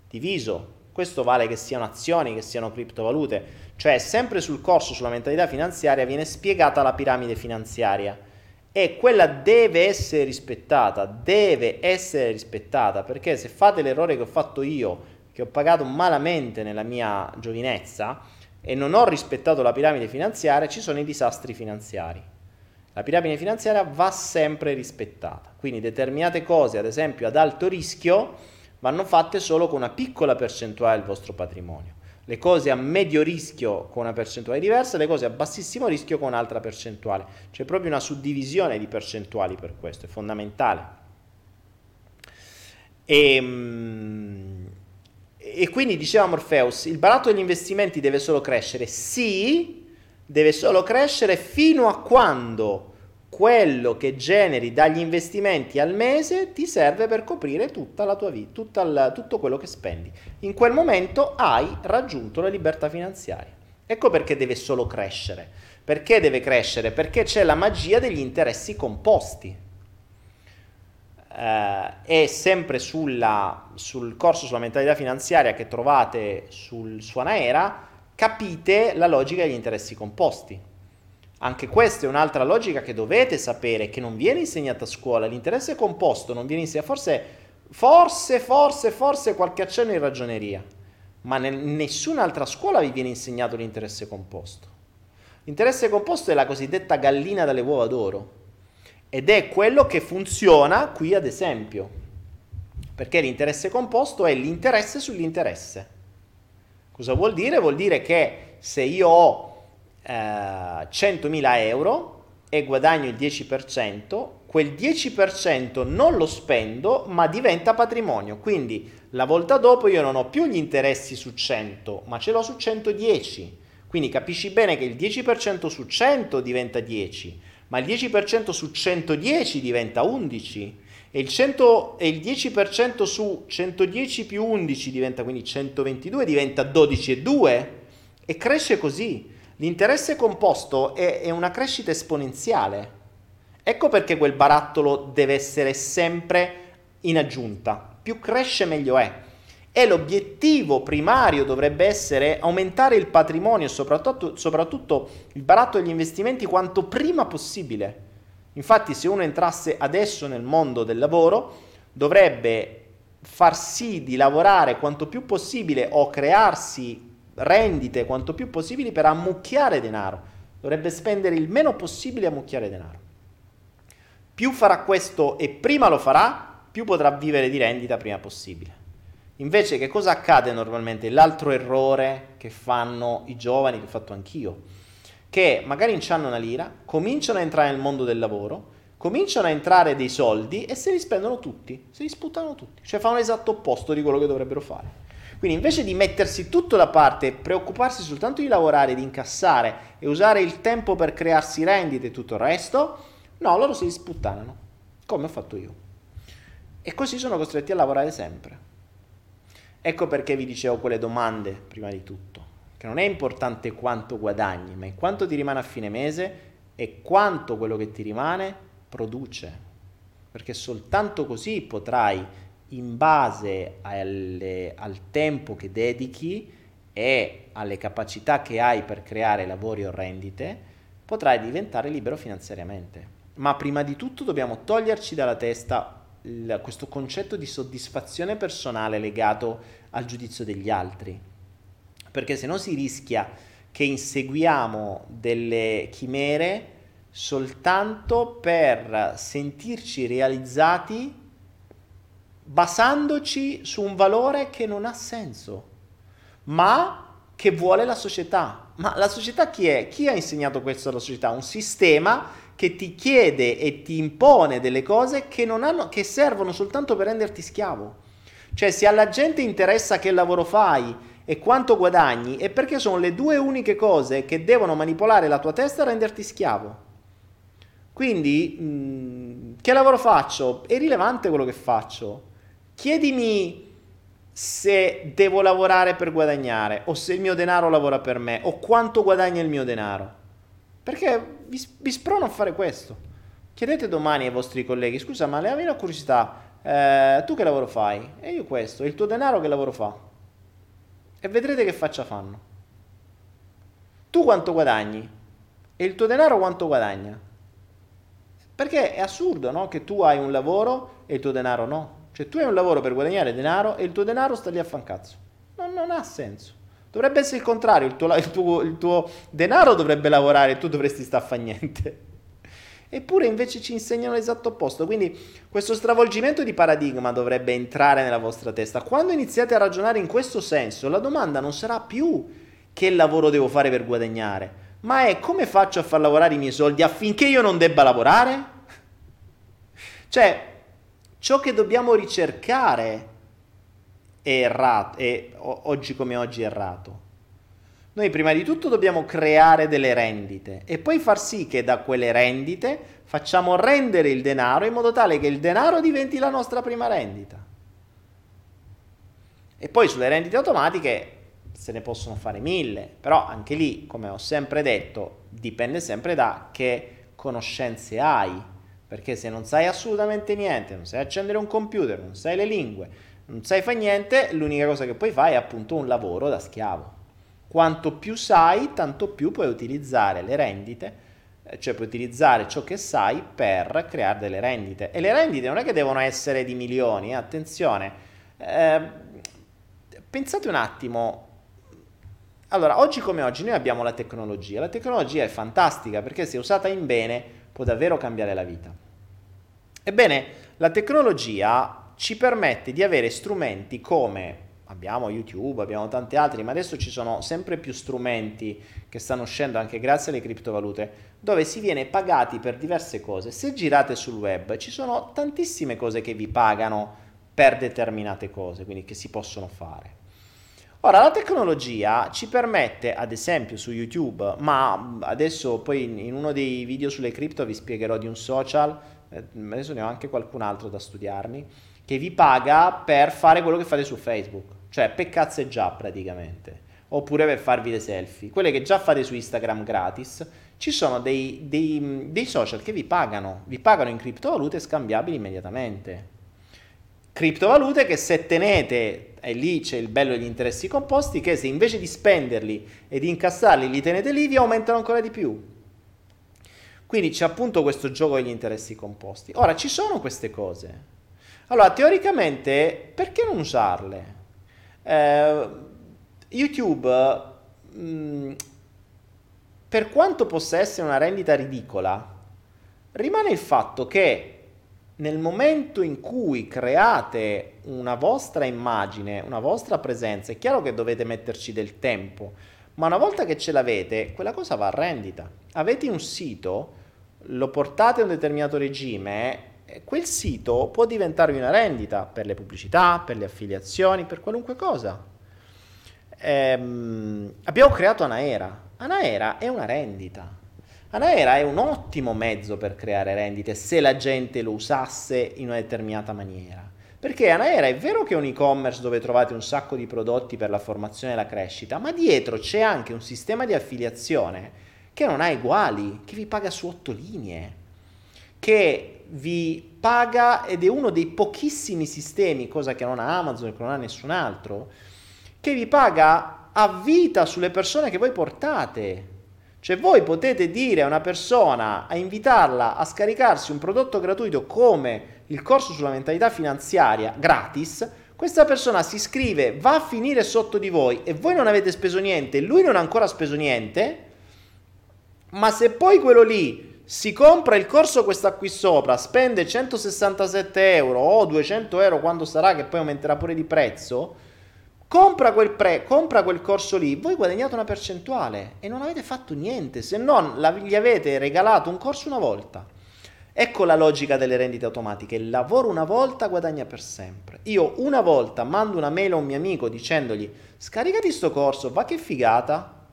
diviso. Questo vale che siano azioni, che siano criptovalute. Cioè, sempre sul corso sulla mentalità finanziaria viene spiegata la piramide finanziaria. E quella deve essere rispettata, deve essere rispettata, perché se fate l'errore che ho fatto io che ho pagato malamente nella mia giovinezza e non ho rispettato la piramide finanziaria, ci sono i disastri finanziari. La piramide finanziaria va sempre rispettata, quindi determinate cose, ad esempio ad alto rischio, vanno fatte solo con una piccola percentuale del vostro patrimonio. Le cose a medio rischio con una percentuale diversa, le cose a bassissimo rischio con un'altra percentuale. C'è proprio una suddivisione di percentuali per questo, è fondamentale. E, ehm, e quindi diceva Morpheus, il baratto degli investimenti deve solo crescere. Sì, deve solo crescere fino a quando quello che generi dagli investimenti al mese ti serve per coprire tutta la tua vita, tutta la, tutto quello che spendi. In quel momento hai raggiunto la libertà finanziaria. Ecco perché deve solo crescere. Perché deve crescere? Perché c'è la magia degli interessi composti eh, è sempre sulla, sul corso sulla mentalità finanziaria che trovate sul, su Anaera, capite la logica degli interessi composti. Anche questa è un'altra logica che dovete sapere, che non viene insegnata a scuola. L'interesse composto non viene insegnato, forse, forse, forse, forse qualche accenno in ragioneria, ma in nessun'altra scuola vi viene insegnato l'interesse composto. L'interesse composto è la cosiddetta gallina dalle uova d'oro ed è quello che funziona qui ad esempio, perché l'interesse composto è l'interesse sull'interesse. Cosa vuol dire? Vuol dire che se io ho eh, 100.000 euro e guadagno il 10%, quel 10% non lo spendo ma diventa patrimonio. Quindi la volta dopo io non ho più gli interessi su 100, ma ce l'ho su 110. Quindi capisci bene che il 10% su 100 diventa 10, ma il 10% su 110 diventa 11 e il, 100, e il 10% su 110 più 11 diventa quindi 122, diventa 12 e 2 e cresce così. L'interesse composto è, è una crescita esponenziale. Ecco perché quel barattolo deve essere sempre in aggiunta. Più cresce meglio è e l'obiettivo primario dovrebbe essere aumentare il patrimonio soprattutto, soprattutto il baratto degli investimenti quanto prima possibile. Infatti se uno entrasse adesso nel mondo del lavoro dovrebbe far sì di lavorare quanto più possibile o crearsi rendite quanto più possibili per ammucchiare denaro. Dovrebbe spendere il meno possibile a ammucchiare denaro. Più farà questo e prima lo farà, più potrà vivere di rendita prima possibile. Invece che cosa accade normalmente? L'altro errore che fanno i giovani, che ho fatto anch'io, che magari non hanno una lira, cominciano a entrare nel mondo del lavoro, cominciano a entrare dei soldi e se li spendono tutti, se li sputtano tutti, cioè fanno l'esatto opposto di quello che dovrebbero fare. Quindi invece di mettersi tutto da parte preoccuparsi soltanto di lavorare, di incassare e usare il tempo per crearsi rendite e tutto il resto, no, loro si sputtanano, come ho fatto io. E così sono costretti a lavorare sempre. Ecco perché vi dicevo quelle domande prima di tutto, che non è importante quanto guadagni, ma quanto ti rimane a fine mese e quanto quello che ti rimane produce, perché soltanto così potrai, in base alle, al tempo che dedichi e alle capacità che hai per creare lavori o rendite, potrai diventare libero finanziariamente. Ma prima di tutto dobbiamo toglierci dalla testa il, questo concetto di soddisfazione personale legato al giudizio degli altri. Perché se no si rischia che inseguiamo delle chimere soltanto per sentirci realizzati basandoci su un valore che non ha senso, ma che vuole la società. Ma la società chi è? Chi ha insegnato questo alla società? Un sistema che ti chiede e ti impone delle cose che, hanno, che servono soltanto per renderti schiavo. Cioè, se alla gente interessa che lavoro fai e quanto guadagni, è perché sono le due uniche cose che devono manipolare la tua testa e renderti schiavo. Quindi, mh, mm, che lavoro faccio? È rilevante quello che faccio. Chiedimi se devo lavorare per guadagnare o se il mio denaro lavora per me o quanto guadagna il mio denaro. Perché vi, vi sprono a fare questo. Chiedete domani ai vostri colleghi, scusa, ma le avevi una curiosità, eh, tu che lavoro fai? E io questo, il tuo denaro che lavoro fa? E vedrete che faccia fanno. Tu quanto guadagni? E il tuo denaro quanto guadagna? Perché è assurdo, no? Che tu hai un lavoro e il tuo denaro no. Cioè tu hai un lavoro per guadagnare denaro e il tuo denaro sta lì a fancazzo. Non, non ha senso. Dovrebbe essere il contrario, il tuo, il, tuo, il tuo, denaro dovrebbe lavorare e tu dovresti stare a fare niente. Eppure invece ci insegnano l'esatto opposto. Quindi questo stravolgimento di paradigma dovrebbe entrare nella vostra testa. Quando iniziate a ragionare in questo senso, la domanda non sarà più che lavoro devo fare per guadagnare, ma è come faccio a far lavorare i miei soldi affinché io non debba lavorare? Cioè, ciò che dobbiamo ricercare è errato, è oggi come oggi errato. Noi prima di tutto dobbiamo creare delle rendite e poi far sì che da quelle rendite facciamo rendere il denaro in modo tale che il denaro diventi la nostra prima rendita. E poi sulle rendite automatiche se ne possono fare mille, però anche lì, come ho sempre detto, dipende sempre da che conoscenze hai, perché se non sai assolutamente niente, non sai accendere un computer, non sai le lingue, non sai fare niente, l'unica cosa che puoi fare è appunto un lavoro da schiavo. Quanto più sai, tanto più puoi utilizzare le rendite, eh, cioè puoi utilizzare ciò che sai per creare delle rendite. E le rendite non è che devono essere di milioni, eh, attenzione. Eh, pensate un attimo. Allora, oggi come oggi noi abbiamo la tecnologia. La tecnologia è fantastica perché se usata in bene può davvero cambiare la vita. Ebbene, la tecnologia ci permette di avere strumenti come abbiamo YouTube, abbiamo tanti altri, ma adesso ci sono sempre più strumenti che stanno uscendo anche grazie alle criptovalute, dove si viene pagati per diverse cose. Se girate sul web ci sono tantissime cose che vi pagano per determinate cose, quindi che si possono fare. Ora, la tecnologia ci permette, ad esempio su YouTube, ma adesso poi in uno dei video sulle cripto vi spiegherò di un social, adesso ne ho anche qualcun altro da studiarmi, che vi paga per fare quello che fate su Facebook. Cioè, per già praticamente. Oppure per farvi le selfie. Quelle che già fate su Instagram gratis. Ci sono dei, dei, dei social che vi pagano. Vi pagano in criptovalute scambiabili immediatamente. Criptovalute che se tenete, e lì c'è il bello degli interessi composti, che se invece di spenderli e di incassarli li tenete lì, vi aumentano ancora di più. Quindi c'è appunto questo gioco degli interessi composti. Ora, ci sono queste cose. Allora, teoricamente, perché non usarle? Eh, YouTube, mh, mm, per quanto possa essere una rendita ridicola, rimane il fatto che nel momento in cui create una vostra immagine, una vostra presenza, è chiaro che dovete metterci del tempo, ma una volta che ce l'avete, quella cosa va a rendita. Avete un sito, lo portate a un determinato regime, quel sito può diventarvi una rendita per le pubblicità, per le affiliazioni, per qualunque cosa. Ehm, abbiamo creato Anaera. Anaera è una rendita. Anaera è un ottimo mezzo per creare rendite se la gente lo usasse in una determinata maniera. Perché Anaera è vero che è un e-commerce dove trovate un sacco di prodotti per la formazione e la crescita, ma dietro c'è anche un sistema di affiliazione che non ha uguali, che vi paga su otto linee, che vi paga ed è uno dei pochissimi sistemi, cosa che non ha Amazon, che non ha nessun altro, che vi paga a vita sulle persone che voi portate. Cioè voi potete dire a una persona, a invitarla a scaricarsi un prodotto gratuito come il corso sulla mentalità finanziaria gratis, questa persona si iscrive, va a finire sotto di voi e voi non avete speso niente, lui non ha ancora speso niente, ma se poi quello lì si compra il corso questa qui sopra, spende 167 euro o 200 euro quando sarà che poi aumenterà pure di prezzo, compra quel, pre, compra quel corso lì, voi guadagnate una percentuale e non avete fatto niente, se non la, gli avete regalato un corso una volta. Ecco la logica delle rendite automatiche, lavoro una volta, guadagna per sempre. Io una volta mando una mail a un mio amico dicendogli scaricati sto corso, va che figata,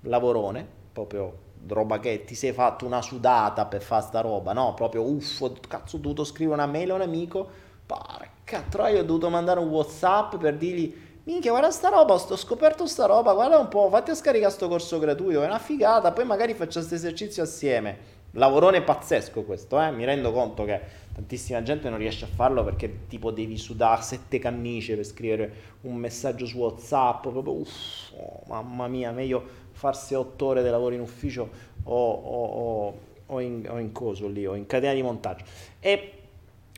lavorone, proprio roba che ti sei fatto una sudata per fare sta roba, no? Proprio uffo, cazzo ho dovuto scrivere una mail a un amico, porca troia ho dovuto mandare un whatsapp per dirgli minchia guarda sta roba, ho scoperto sta roba, guarda un po', fatti a scaricare sto corso gratuito, è una figata, poi magari faccio questo esercizio assieme. Lavorone pazzesco questo, eh? mi rendo conto che tantissima gente non riesce a farlo perché tipo devi sudare sette cannice per scrivere un messaggio su Whatsapp, proprio uff, oh, mamma mia, meglio farsi otto ore di lavoro in ufficio o, o, o, in, o in coso lì, o in catena di montaggio. E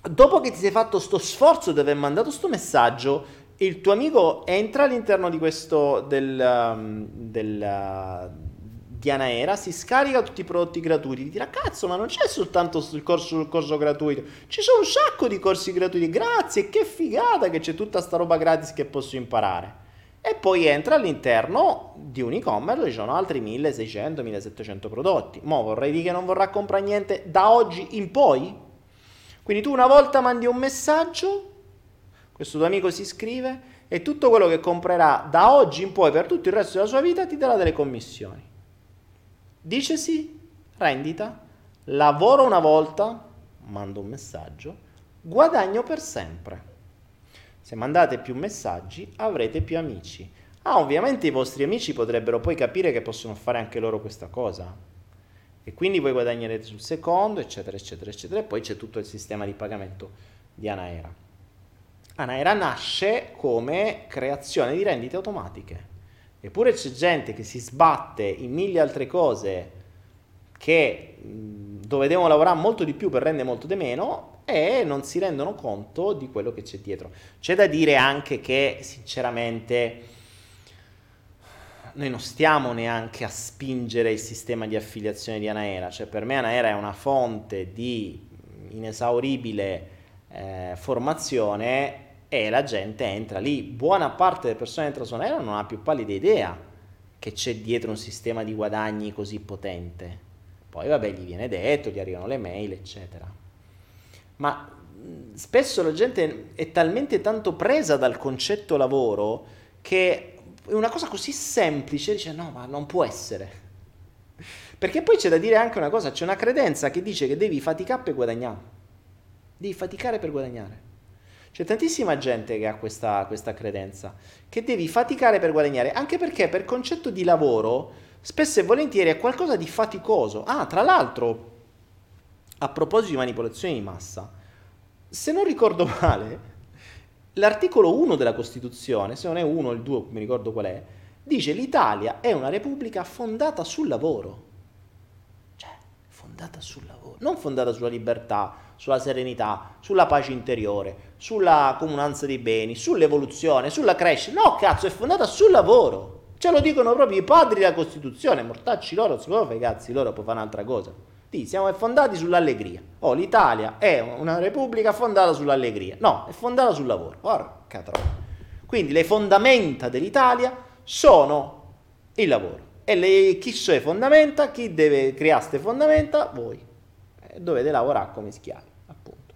dopo che ti sei fatto sto sforzo di aver mandato sto messaggio, il tuo amico entra all'interno di questo del, um, del uh, di Anaera, si scarica tutti i prodotti gratuiti, ti dirà cazzo ma non c'è soltanto il corso, il corso gratuito, ci sono un sacco di corsi gratuiti, grazie, che figata che c'è tutta sta roba gratis che posso imparare. E poi entra all'interno di un e-commerce dove ci sono altri 1600-1700 prodotti. Mo vorrei dire che non vorrà comprare niente da oggi in poi? Quindi tu una volta mandi un messaggio, questo tuo amico si iscrive e tutto quello che comprerà da oggi in poi per tutto il resto della sua vita ti darà delle commissioni. Dicesi rendita, lavoro una volta, mando un messaggio, guadagno per sempre. Se mandate più messaggi avrete più amici. Ah, ovviamente i vostri amici potrebbero poi capire che possono fare anche loro questa cosa. E quindi voi guadagnerete sul secondo, eccetera, eccetera, eccetera. E poi c'è tutto il sistema di pagamento di Anaera. Anaera nasce come creazione di rendite automatiche. Eppure c'è gente che si sbatte in mille altre cose che, dove devono lavorare molto di più per rendere molto di meno e non si rendono conto di quello che c'è dietro. C'è da dire anche che sinceramente noi non stiamo neanche a spingere il sistema di affiliazione di Anaera, cioè per me Anaera è una fonte di inesauribile eh, formazione e la gente entra lì. Buona parte delle persone che entra su Anaera non ha più pallida idea che c'è dietro un sistema di guadagni così potente. Poi vabbè, gli viene detto, gli arrivano le mail, eccetera. Ma spesso la gente è talmente tanto presa dal concetto lavoro che una cosa così semplice, dice no, ma non può essere. Perché poi c'è da dire anche una cosa, c'è una credenza che dice che devi faticare per guadagnare. Devi faticare per guadagnare. C'è tantissima gente che ha questa, questa credenza, che devi faticare per guadagnare, anche perché per concetto di lavoro spesso e volentieri è qualcosa di faticoso. Ah, tra l'altro, a proposito di manipolazione di massa, se non ricordo male, l'articolo 1 della Costituzione, se non è 1 o il 2, mi ricordo qual è, dice l'Italia è una repubblica fondata sul lavoro. Cioè, fondata sul lavoro, non fondata sulla libertà, sulla serenità, sulla pace interiore, sulla comunanza dei beni, sull'evoluzione, sulla crescita. No, cazzo, è fondata sul lavoro. Ce lo dicono proprio i padri della Costituzione, mortacci loro, se loro fai cazzi loro poi fare un'altra cosa. Sì, siamo fondati sull'allegria. Oh, l'Italia è una repubblica fondata sull'allegria. No, è fondata sul lavoro. Porca troia. Quindi le fondamenta dell'Italia sono il lavoro. E le, chi sono le fondamenta? Chi deve creare queste fondamenta? Voi. Eh, dovete lavorare come schiavi, appunto.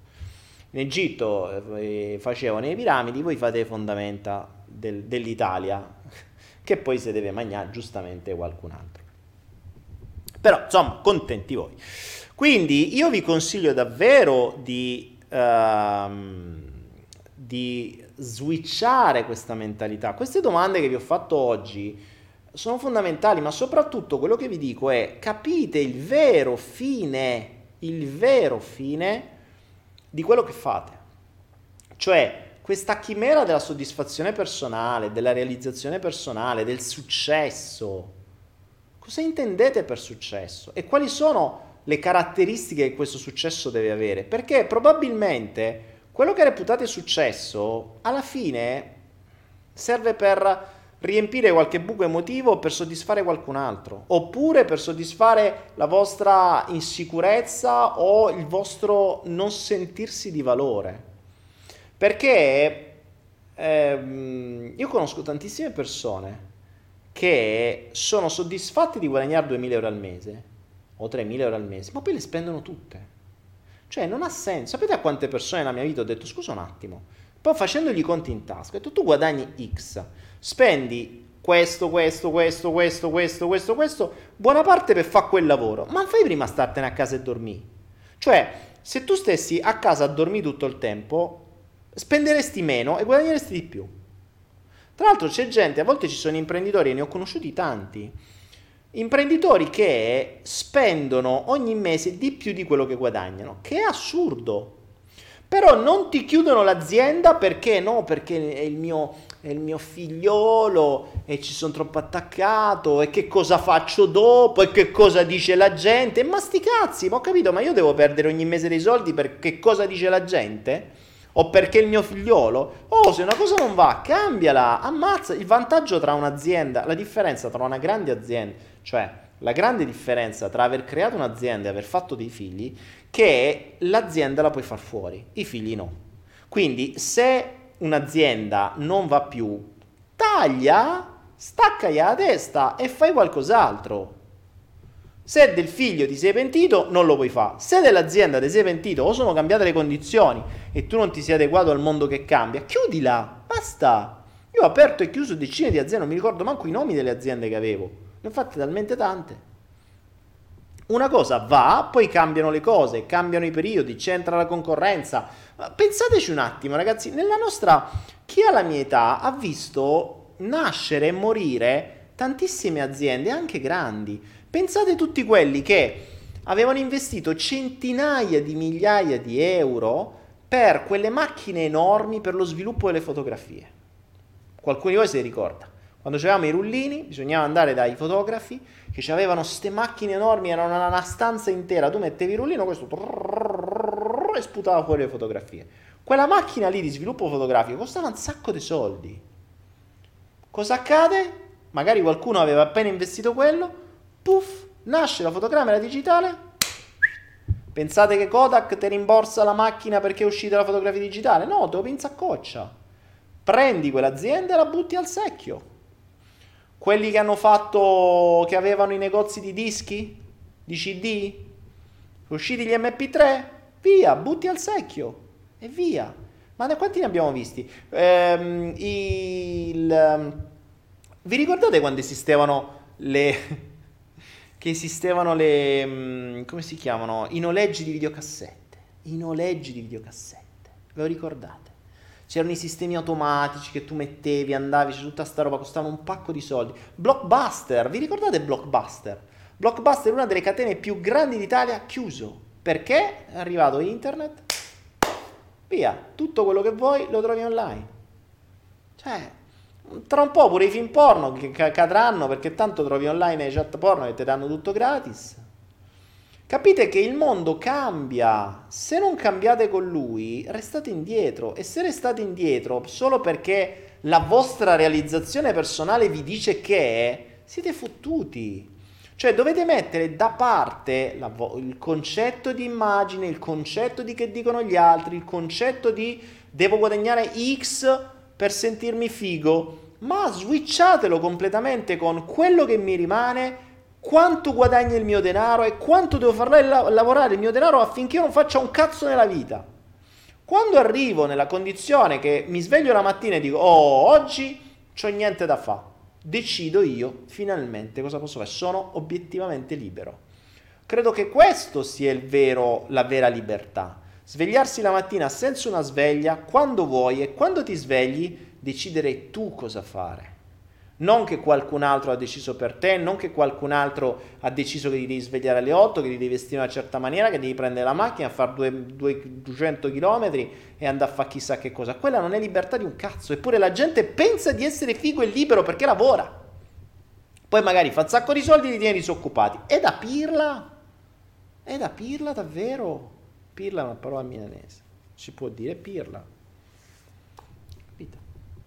In Egitto eh, facevano le piramidi, voi fate le fondamenta del, dell'Italia che poi si deve mangiare giustamente qualcun altro. Però, insomma, contenti voi. Quindi io vi consiglio davvero di, uh, di switchare questa mentalità. Queste domande che vi ho fatto oggi sono fondamentali, ma soprattutto quello che vi dico è capite il vero fine, il vero fine di quello che fate. Cioè, questa chimera della soddisfazione personale, della realizzazione personale, del successo. Cosa intendete per successo? E quali sono le caratteristiche che questo successo deve avere? Perché probabilmente quello che reputate successo alla fine serve per riempire qualche buco emotivo per soddisfare qualcun altro, oppure per soddisfare la vostra insicurezza o il vostro non sentirsi di valore. Perché ehm, io conosco tantissime persone che sono soddisfatti di guadagnare 2000 euro al mese o 3000 euro al mese, ma poi le spendono tutte. Cioè non ha senso. Sapete a quante persone nella mia vita ho detto scusa un attimo, poi facendogli i conti in tasca, ho detto tu guadagni X, spendi questo, questo, questo, questo, questo, questo, questo, buona parte per fare quel lavoro, ma fai prima startene a casa e dormire. Cioè, se tu stessi a casa a dormire tutto il tempo, spenderesti meno e guadagneresti di più. Tra l'altro c'è gente, a volte ci sono imprenditori, e ne ho conosciuti tanti, imprenditori che spendono ogni mese di più di quello che guadagnano, che è assurdo. Però non ti chiudono l'azienda perché no, perché è il mio, è il mio figliolo e ci sono troppo attaccato e che cosa faccio dopo e che cosa dice la gente. Ma sti cazzi, ma ho capito, ma io devo perdere ogni mese dei soldi per che cosa dice la gente? O perché il mio figliolo, oh se una cosa non va, cambiala, ammazza. Il vantaggio tra un'azienda, la differenza tra una grande azienda, cioè la grande differenza tra aver creato un'azienda e aver fatto dei figli, che l'azienda la puoi far fuori, i figli no. Quindi se un'azienda non va più, taglia, staccagli la testa e fai qualcos'altro. Se del figlio ti sei pentito, non lo puoi fare. Se dell'azienda ti sei pentito o sono cambiate le condizioni e tu non ti sei adeguato al mondo che cambia, chiudila, basta. Io ho aperto e chiuso decine di aziende, non mi ricordo manco i nomi delle aziende che avevo. Ne ho fatte talmente tante. Una cosa va, poi cambiano le cose, cambiano i periodi, c'entra la concorrenza. Pensateci un attimo, ragazzi, nella nostra chi ha la mia età ha visto nascere e morire tantissime aziende, anche grandi Pensate tutti quelli che avevano investito centinaia di migliaia di euro per quelle macchine enormi per lo sviluppo delle fotografie. Qualcuno di voi si ricorda. Quando c'avevamo i rullini, bisognava andare dai fotografi che avevano queste macchine enormi, erano una, una stanza intera. Tu mettevi il rullino, questo e sputava fuori le fotografie. Quella macchina lì di sviluppo fotografico costava un sacco di soldi. Cosa accade? Magari qualcuno aveva appena investito quello, puff, nasce la fotocamera digitale. Pensate che Kodak ti rimborsa la macchina perché è uscita la fotografia digitale? No, te lo pinza a coccia. Prendi quell'azienda e la butti al secchio. Quelli che hanno fatto, che avevano i negozi di dischi, di CD, usciti gli MP3, via, butti al secchio e via. Ma quanti ne abbiamo visti? Ehm, il, ehm, vi ricordate quando esistevano le, che esistevano le... Mm, come si chiamano? I noleggi di videocassette. I noleggi di videocassette. Ve lo ricordate? C'erano i sistemi automatici che tu mettevi, andavi, c'è tutta sta roba, costava un pacco di soldi. Blockbuster, vi ricordate Blockbuster? Blockbuster è una delle catene più grandi d'Italia, chiuso. Perché è arrivato internet? Via, tutto quello che vuoi lo trovi online. Cioè, tra un po' pure i film porno che cadranno perché tanto trovi online le chat porno e ti danno tutto gratis. Capite che il mondo cambia. Se non cambiate con lui, restate indietro. E se restate indietro solo perché la vostra realizzazione personale vi dice che siete fottuti. Cioè dovete mettere da parte la, il concetto di immagine, il concetto di che dicono gli altri, il concetto di devo guadagnare X per sentirmi figo, ma switchatelo completamente con quello che mi rimane, quanto guadagna il mio denaro e quanto devo far lavorare il mio denaro affinché io non faccia un cazzo nella vita. Quando arrivo nella condizione che mi sveglio la mattina e dico, oh, oggi c'ho niente da fare, decido io finalmente cosa posso fare, sono obiettivamente libero. Credo che questo sia vero, la vera libertà. Svegliarsi la mattina senza una sveglia, quando vuoi e quando ti svegli, decidere tu cosa fare. Non che qualcun altro ha deciso per te, non che qualcun altro ha deciso che ti devi svegliare alle 8, che ti devi vestire in una certa maniera, che devi prendere la macchina, fare 200 km e andare a fare chissà che cosa. Quella non è libertà di un cazzo, eppure la gente pensa di essere figo e libero perché lavora. Poi magari fa un sacco di soldi e li tiene disoccupati. È da pirla? È da pirla davvero? Pirla è una parola milanese, si può dire pirla.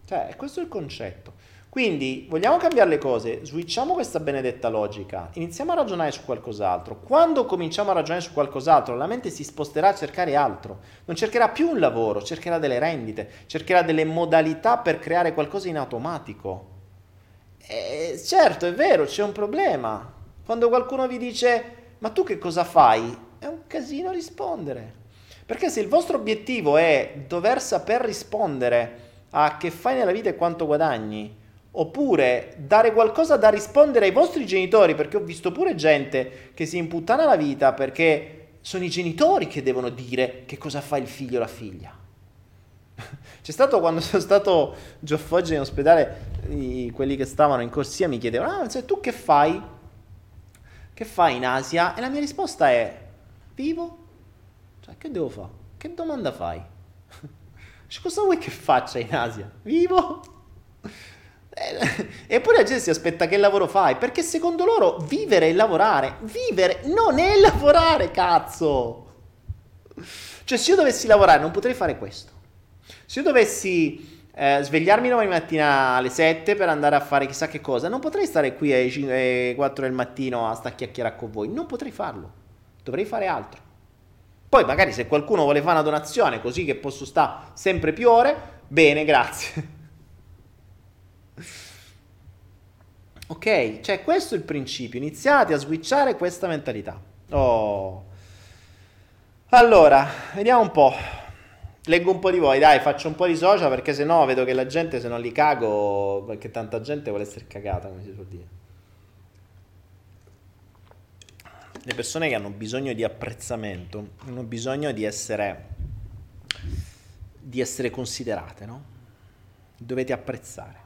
Cioè, questo è il concetto. Quindi vogliamo cambiare le cose, switchiamo questa benedetta logica, iniziamo a ragionare su qualcos'altro. Quando cominciamo a ragionare su qualcos'altro, la mente si sposterà a cercare altro. Non cercherà più un lavoro, cercherà delle rendite, cercherà delle modalità per creare qualcosa in automatico. E certo, è vero, c'è un problema. Quando qualcuno vi dice "Ma tu che cosa fai?" È un casino rispondere. Perché se il vostro obiettivo è dover saper rispondere a che fai nella vita e quanto guadagni, oppure dare qualcosa da rispondere ai vostri genitori, perché ho visto pure gente che si imputtana la vita perché sono i genitori che devono dire che cosa fa il figlio o la figlia. C'è stato quando sono stato Gio Foggia in ospedale, i, quelli che stavano in corsia mi chiedevano, ah, tu che fai? Che fai in Asia? E la mia risposta è, vivo? Cioè, che devo fare? Che domanda fai? Cioè, cosa vuoi che faccia in Asia? Vivo? Eppure la gente si aspetta che lavoro fai, perché secondo loro vivere è lavorare. Vivere non è lavorare, cazzo! Cioè, se io dovessi lavorare, non potrei fare questo. Se io dovessi eh, svegliarmi domani mattina alle 7 per andare a fare chissà che cosa, non potrei stare qui alle 5, 4 del mattino a sta chiacchierare con voi. Non potrei farlo. Dovrei fare altro. Poi, magari, se qualcuno vuole fare una donazione così che posso stare sempre più ore, bene, grazie. Ok, cioè questo è il principio, iniziate a switchare questa mentalità. Oh. Allora, vediamo un po'. Leggo un po' di voi, dai, faccio un po' di social perché se no vedo che la gente se non li cago, perché tanta gente vuole essere cagata, come si può dire. Le persone che hanno bisogno di apprezzamento, hanno bisogno di essere, di essere considerate, no? Dovete apprezzare.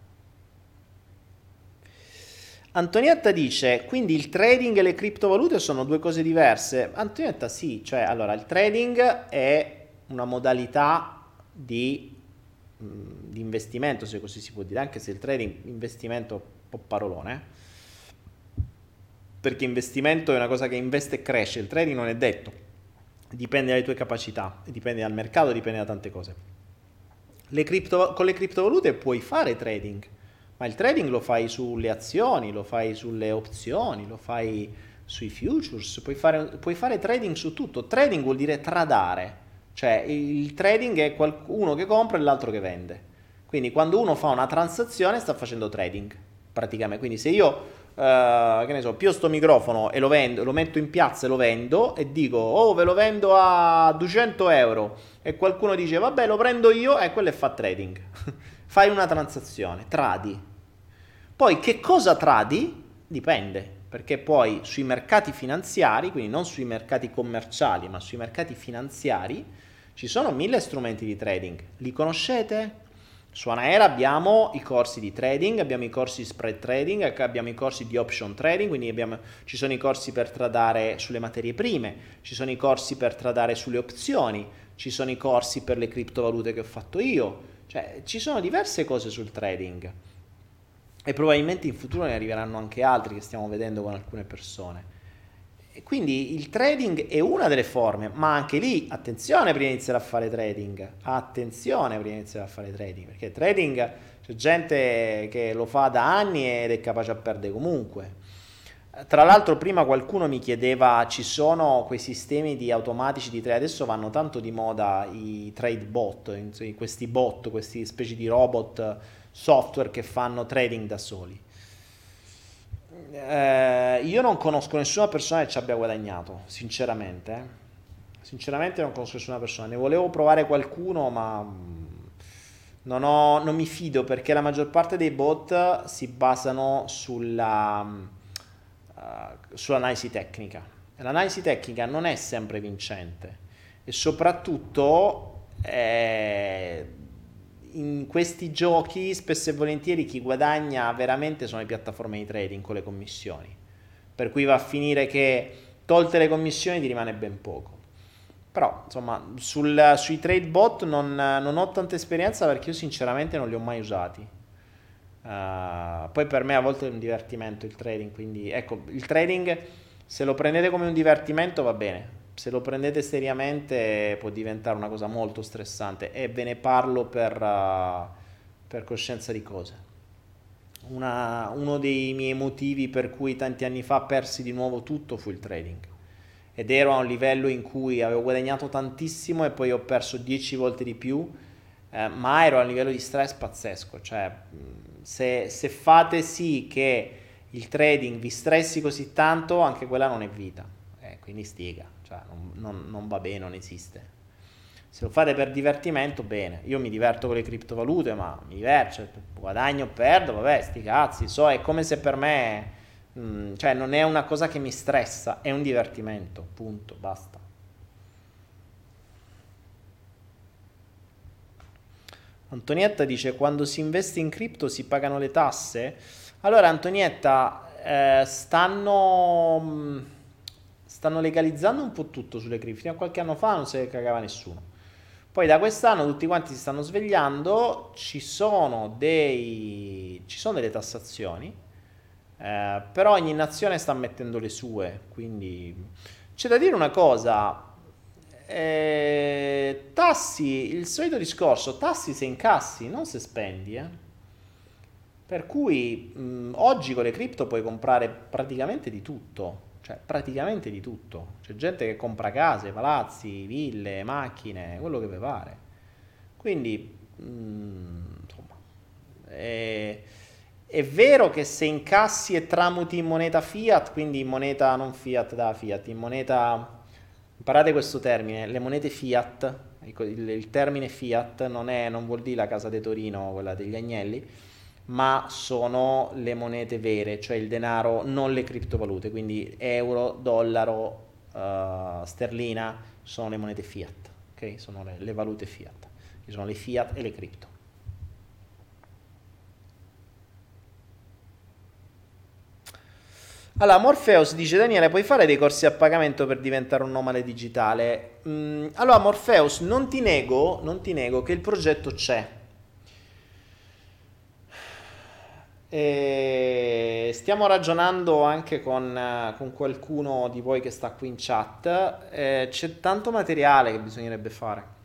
Antonietta dice, quindi il trading e le criptovalute sono due cose diverse. Antonietta sì, cioè allora il trading è una modalità di, di investimento, se così si può dire, anche se il trading investimento un po' parolone, perché investimento è una cosa che investe e cresce, il trading non è detto, dipende dalle tue capacità, dipende dal mercato, dipende da tante cose. Le cripto, con le criptovalute puoi fare trading, ma il trading lo fai sulle azioni, lo fai sulle opzioni, lo fai sui futures, puoi fare, puoi fare trading su tutto. Trading vuol dire tradare, cioè il trading è qualcuno che compra e l'altro che vende. Quindi quando uno fa una transazione sta facendo trading, praticamente. Quindi se io, uh, che ne so, pio sto microfono e lo, vendo, lo metto in piazza e lo vendo e dico, oh ve lo vendo a 200 euro e qualcuno dice, vabbè lo prendo io, e eh, quello è fa trading. Fai una transazione, tradi. Poi che cosa tradi? Dipende, perché poi sui mercati finanziari, quindi non sui mercati commerciali, ma sui mercati finanziari, ci sono mille strumenti di trading. Li conoscete? Su Anaera abbiamo i corsi di trading, abbiamo i corsi di spread trading, abbiamo i corsi di option trading, quindi abbiamo, ci sono i corsi per tradare sulle materie prime, ci sono i corsi per tradare sulle opzioni, ci sono i corsi per le criptovalute che ho fatto io, cioè ci sono diverse cose sul trading e probabilmente in futuro ne arriveranno anche altri che stiamo vedendo con alcune persone. E quindi il trading è una delle forme, ma anche lì attenzione prima di iniziare a fare trading, attenzione prima di iniziare a fare trading, perché trading c'è gente che lo fa da anni ed è capace a perdere comunque. Tra l'altro prima qualcuno mi chiedeva ci sono quei sistemi di automatici di trade, adesso vanno tanto di moda i trade bot, questi bot, questi specie di robot software che fanno trading da soli. Eh, io non conosco nessuna persona che ci abbia guadagnato, sinceramente. Eh. Sinceramente non conosco nessuna persona. Ne volevo provare qualcuno, ma mm, non, ho, non mi fido perché la maggior parte dei bot si basano sulla, uh, sull'analisi tecnica. E l'analisi tecnica non è sempre vincente e soprattutto eh, in questi giochi spesso e volentieri chi guadagna veramente sono le piattaforme di trading con le commissioni. Per cui va a finire che tolte le commissioni ti rimane ben poco. Però insomma sul, sui trade bot non, non, ho tanta esperienza perché io sinceramente non li ho mai usati. Uh, poi per me a volte è un divertimento il trading, quindi ecco il trading se lo prendete come un divertimento va bene, se lo prendete seriamente può diventare una cosa molto stressante e ve ne parlo per, uh, per coscienza di cose. una, uno dei miei motivi per cui tanti anni fa persi di nuovo tutto fu il trading. Ed ero a un livello in cui avevo guadagnato tantissimo e poi ho perso 10 volte di più, eh, ma ero a un livello di stress pazzesco. Cioè, se, se fate sì che il trading vi stressi così tanto, anche quella non è vita. Eh, quindi stiga, non, non, va bene, non esiste. Se lo fate per divertimento, bene. Io mi diverto con le criptovalute, ma mi diverto, cioè, guadagno o perdo, vabbè, sti cazzi. So, è come se per me, mh, mm, cioè, non è una cosa che mi stressa, è un divertimento, punto, basta. Antonietta dice, quando si investe in cripto si pagano le tasse? Allora, Antonietta, eh, stanno, mm, stanno legalizzando un po' tutto sulle cripto. Fino a qualche anno fa non se ne cagava nessuno. Poi da quest'anno tutti quanti si stanno svegliando, ci sono, dei, ci sono delle tassazioni, eh, però ogni nazione sta mettendo le sue, quindi c'è da dire una cosa, eh, tassi, il solito discorso, tassi se incassi, non se spendi, eh. Per cui mh, oggi con le cripto puoi comprare praticamente di tutto cioè praticamente di tutto. C'è gente che compra case, palazzi, ville, macchine, quello che vi pare. Quindi, mh, mm, insomma, è, è, vero che se incassi e tramuti in moneta fiat, quindi in moneta non fiat da fiat, in moneta, imparate questo termine, le monete fiat, il, il termine fiat non, è, non vuol dire la casa di Torino, quella degli agnelli, ma sono le monete vere, cioè il denaro, non le criptovalute, quindi euro, dollaro, uh, sterlina, sono le monete fiat, ok? Sono le, le valute fiat, che sono le fiat e le cripto. Allora, Morpheus dice Daniele, puoi fare dei corsi a pagamento per diventare un nomade digitale? Mm, allora, Morpheus, non ti, nego, non ti nego che il progetto c'è E stiamo ragionando anche con, con, qualcuno di voi che sta qui in chat. Eh, c'è tanto materiale che bisognerebbe fare.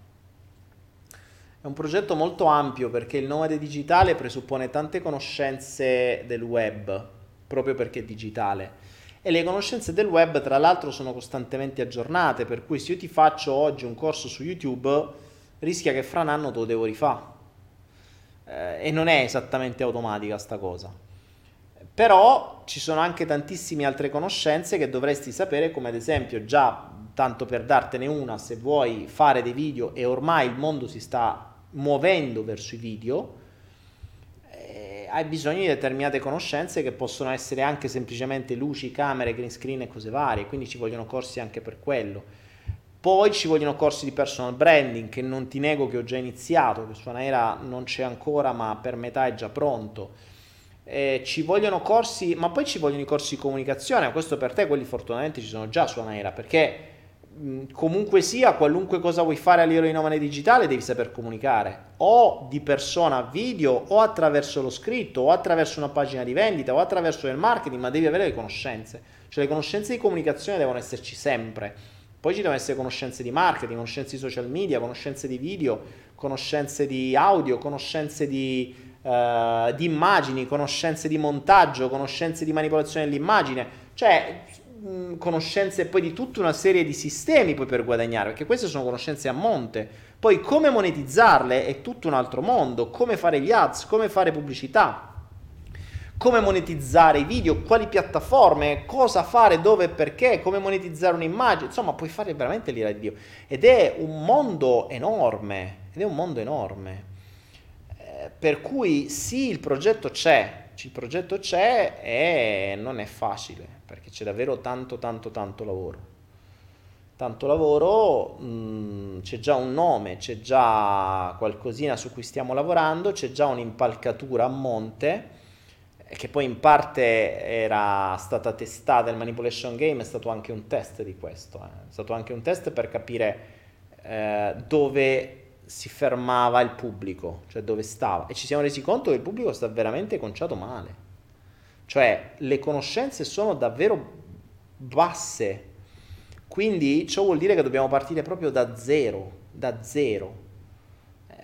È un progetto molto ampio perché il nomade digitale presuppone tante conoscenze del web, proprio perché è digitale. E le conoscenze del web, tra l'altro, sono costantemente aggiornate. Per cui, se io ti faccio oggi un corso su YouTube, rischia che fra un anno te lo devo rifare eh, e non è esattamente automatica sta cosa. Però ci sono anche tantissime altre conoscenze che dovresti sapere, come ad esempio già, tanto per dartene una, se vuoi fare dei video e ormai il mondo si sta muovendo verso i video, eh, hai bisogno di determinate conoscenze che possono essere anche semplicemente luci, camere, green screen e cose varie, quindi ci vogliono corsi anche per quello poi ci vogliono corsi di personal branding che non ti nego che ho già iniziato, che su Anaera non c'è ancora ma per metà è già pronto. Eh, ci vogliono corsi, ma poi ci vogliono i corsi di comunicazione, questo per te quelli fortunatamente ci sono già su Anaera perché comunque sia, qualunque cosa vuoi fare a livello di nomade digitale devi saper comunicare o di persona a video o attraverso lo scritto o attraverso una pagina di vendita o attraverso il marketing, ma devi avere le conoscenze, cioè le conoscenze di comunicazione devono esserci sempre poi ci devono essere conoscenze di marketing, conoscenze di social media, conoscenze di video, conoscenze di audio, conoscenze di, uh, di immagini, conoscenze di montaggio, conoscenze di manipolazione dell'immagine, cioè mh, conoscenze poi di tutta una serie di sistemi poi per guadagnare, perché queste sono conoscenze a monte. Poi come monetizzarle è tutto un altro mondo, come fare gli ads, come fare pubblicità come monetizzare i video, quali piattaforme, cosa fare, dove e perché, come monetizzare un'immagine, insomma puoi fare veramente l'ira di Dio. Ed è un mondo enorme, ed è un mondo enorme. Eh, per cui sì, il progetto c'è, il progetto c'è e non è facile, perché c'è davvero tanto, tanto, tanto lavoro. Tanto lavoro, mh, mm, c'è già un nome, c'è già qualcosina su cui stiamo lavorando, c'è già un'impalcatura a monte che poi in parte era stata testata, il manipulation game è stato anche un test di questo, eh. è stato anche un test per capire eh, dove si fermava il pubblico, cioè dove stava e ci siamo resi conto che il pubblico sta veramente conciato male, cioè le conoscenze sono davvero basse, quindi ciò vuol dire che dobbiamo partire proprio da zero, da zero.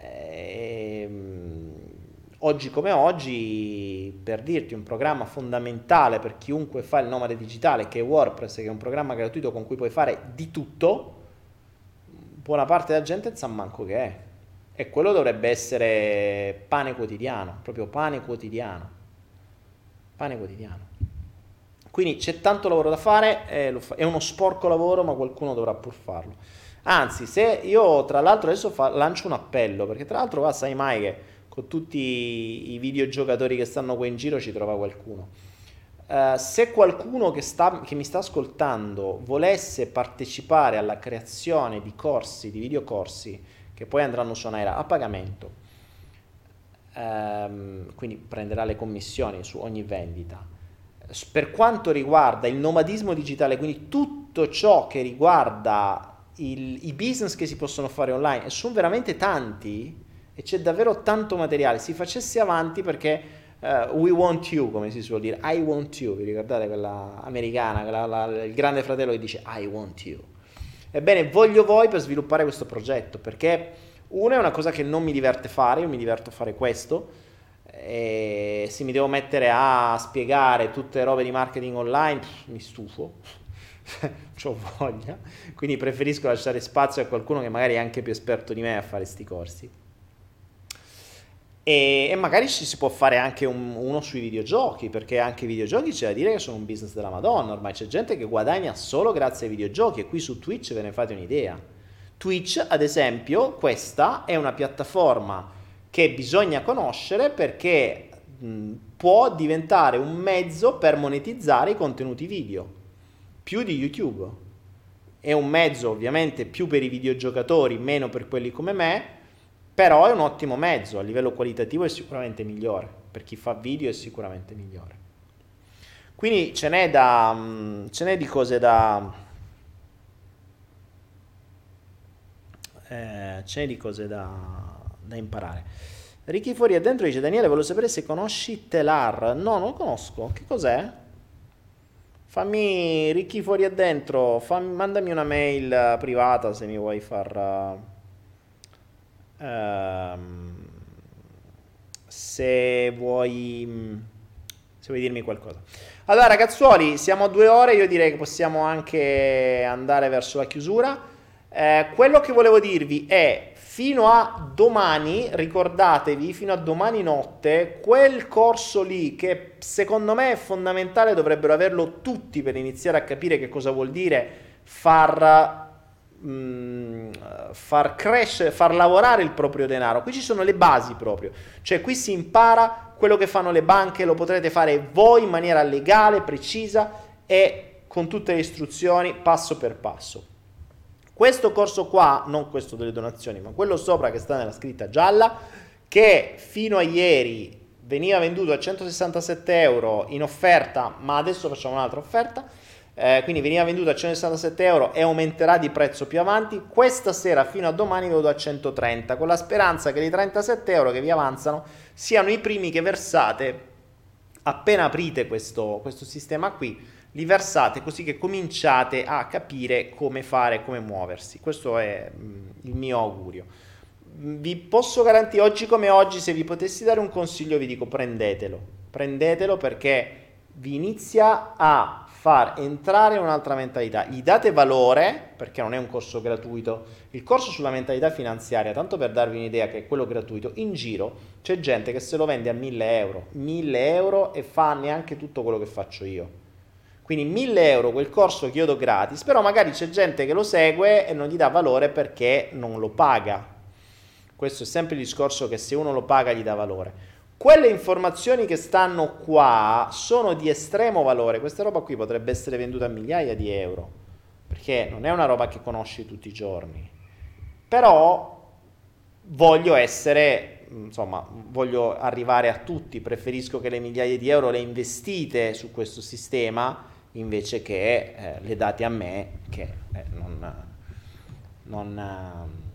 Ehm oggi come oggi, per dirti, un programma fondamentale per chiunque fa il nomade digitale, che è WordPress, che è un programma gratuito con cui puoi fare di tutto, buona parte della gente non sa manco che è. E quello dovrebbe essere pane quotidiano, proprio pane quotidiano. Pane quotidiano. Quindi c'è tanto lavoro da fare, è uno sporco lavoro, ma qualcuno dovrà pur farlo. Anzi, se io tra l'altro adesso fa, lancio un appello, perché tra l'altro va, sai mai che con tutti i videogiocatori che stanno qua in giro ci trova qualcuno. Uh, se qualcuno che, sta, che mi sta ascoltando volesse partecipare alla creazione di corsi, di videocorsi, che poi andranno su Naira a pagamento, um, quindi prenderà le commissioni su ogni vendita. Per quanto riguarda il nomadismo digitale, quindi tutto ciò che riguarda il, i business che si possono fare online, sono veramente tanti, e c'è davvero tanto materiale, si facesse avanti perché uh, we want you, come si suol dire, I want you, vi ricordate quella americana, quella, la, il grande fratello che dice I want you. Ebbene, voglio voi per sviluppare questo progetto, perché uno è una cosa che non mi diverte fare, io mi diverto a fare questo, e se mi devo mettere a spiegare tutte le robe di marketing online, pff, mi stufo, ho voglia, quindi preferisco lasciare spazio a qualcuno che magari è anche più esperto di me a fare questi corsi. E, e, magari ci si può fare anche un, uno sui videogiochi, perché anche i videogiochi c'è da dire che sono un business della Madonna, ormai c'è gente che guadagna solo grazie ai videogiochi e qui su Twitch ve ne fate un'idea. Twitch, ad esempio, questa è una piattaforma che bisogna conoscere perché mh, può diventare un mezzo per monetizzare i contenuti video, più di YouTube. È un mezzo ovviamente più per i videogiocatori, meno per quelli come me, però è un ottimo mezzo, a livello qualitativo è sicuramente migliore, per chi fa video è sicuramente migliore. Quindi ce n'è, da, mm, ce n'è di cose da... Eh, ce n'è di cose da, da imparare. Ricky fuori dentro dice Daniele, volevo sapere se conosci Telar. No, non lo conosco. Che cos'è? Fammi Ricky fuori e dentro, fammi, mandami una mail privata se mi vuoi far Ehm, se vuoi se vuoi dirmi qualcosa. Allora ragazzuoli, siamo a due ore, io direi che possiamo anche andare verso la chiusura. Eh, quello che volevo dirvi è fino a domani, ricordatevi, fino a domani notte, quel corso lì che secondo me è fondamentale, dovrebbero averlo tutti per iniziare a capire che cosa vuol dire far mh, mm, far crescere, far lavorare il proprio denaro. Qui ci sono le basi proprio, cioè qui si impara quello che fanno le banche, lo potrete fare voi in maniera legale, precisa e con tutte le istruzioni passo per passo. Questo corso qua, non questo delle donazioni, ma quello sopra che sta nella scritta gialla, che fino a ieri veniva venduto a 167 euro in offerta, ma adesso facciamo un'altra offerta eh, quindi veniva venduto a 167 euro e aumenterà di prezzo più avanti. Questa sera fino a domani vedo a 130, con la speranza che i 37 euro che vi avanzano siano i primi che versate appena aprite questo, questo sistema qui, li versate così che cominciate a capire come fare, come muoversi. Questo è mm, il mio augurio. Vi posso garantire oggi come oggi, se vi potessi dare un consiglio, vi dico prendetelo. Prendetelo perché vi inizia a far entrare un'altra mentalità. Gli date valore, perché non è un corso gratuito, il corso sulla mentalità finanziaria, tanto per darvi un'idea che è quello gratuito, in giro c'è gente che se lo vende a 1000 euro, 1000 euro e fa neanche tutto quello che faccio io. Quindi 1000 euro quel corso che io do gratis, però magari c'è gente che lo segue e non gli dà valore perché non lo paga. Questo è sempre il discorso che se uno lo paga gli dà valore. Quelle informazioni che stanno qua sono di estremo valore. Questa roba qui potrebbe essere venduta a migliaia di euro, perché non è una roba che conosci tutti i giorni. Però voglio essere, insomma, voglio arrivare a tutti, preferisco che le migliaia di euro le investite su questo sistema invece che eh, le date a me che eh, non, non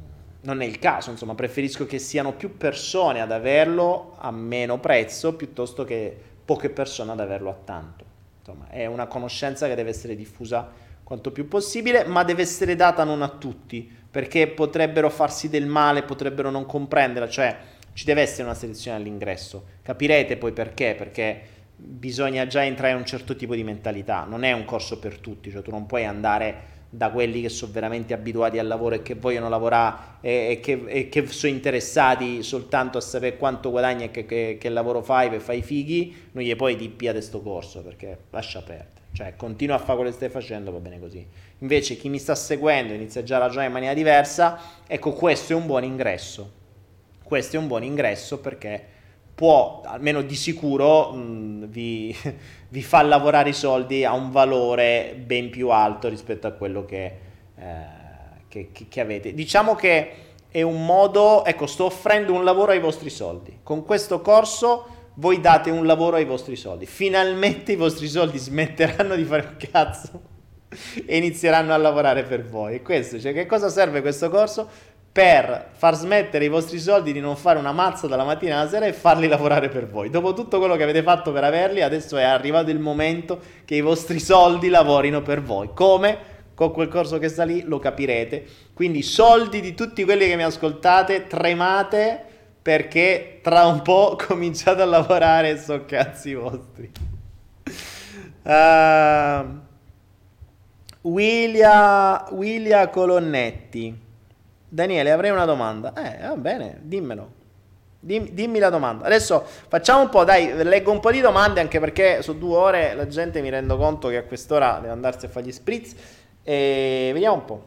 non è il caso, insomma, preferisco che siano più persone ad averlo a meno prezzo piuttosto che poche persone ad averlo a tanto. Insomma, è una conoscenza che deve essere diffusa quanto più possibile, ma deve essere data non a tutti, perché potrebbero farsi del male, potrebbero non comprenderla, cioè ci deve essere una selezione all'ingresso. Capirete poi perché, perché bisogna già entrare in un certo tipo di mentalità, non è un corso per tutti, cioè tu non puoi andare da quelli che sono veramente abituati al lavoro e che vogliono lavorare e, e, che, e che, sono interessati soltanto a sapere quanto guadagni e che, che, che lavoro fai per fare i fighi, non gli puoi di questo corso perché lascia perdere. Cioè, continua a fare quello che stai facendo, va bene così. Invece, chi mi sta seguendo inizia già a ragionare in maniera diversa. Ecco, questo è un buon ingresso. Questo è un buon ingresso perché può, almeno di sicuro, mh, vi, vi, fa lavorare i soldi a un valore ben più alto rispetto a quello che, eh, che, che avete. Diciamo che è un modo, ecco, sto offrendo un lavoro ai vostri soldi. Con questo corso voi date un lavoro ai vostri soldi. Finalmente i vostri soldi smetteranno di fare un cazzo e inizieranno a lavorare per voi. E questo, cioè, che cosa serve questo corso? Per far smettere i vostri soldi di non fare una mazza dalla mattina alla sera e farli lavorare per voi. Dopo tutto quello che avete fatto per averli, adesso è arrivato il momento che i vostri soldi lavorino per voi. Come? Con quel corso che sta lì lo capirete. Quindi soldi di tutti quelli che mi ascoltate, tremate perché tra un po' cominciate a lavorare e so cazzi vostri. Uh, Willia, Willia Colonnetti. Daniele, avrei una domanda. Eh, va bene, dimmelo. Dimmi, dimmi, la domanda. Adesso facciamo un po', dai, leggo un po' di domande anche perché su due ore la gente mi rendo conto che a quest'ora deve andarsi a fare gli spritz. E vediamo un po'.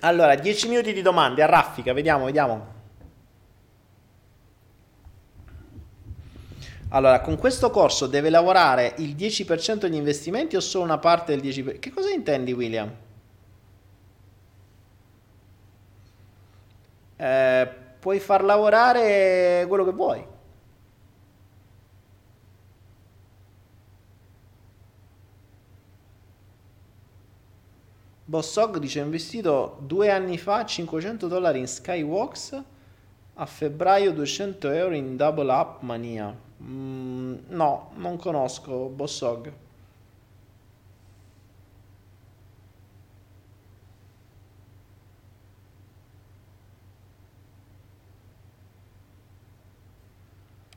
Allora, 10 minuti di domande a raffica, vediamo, vediamo. Allora, con questo corso deve lavorare il 10% degli investimenti o solo una parte del 10%? Che cosa intendi, William? Eh, puoi far lavorare quello che vuoi. Bossog dice: Ho investito due anni fa 500 dollari in Skybox a febbraio 200 euro in Double Up Mania. Mm, no, non conosco Bossog.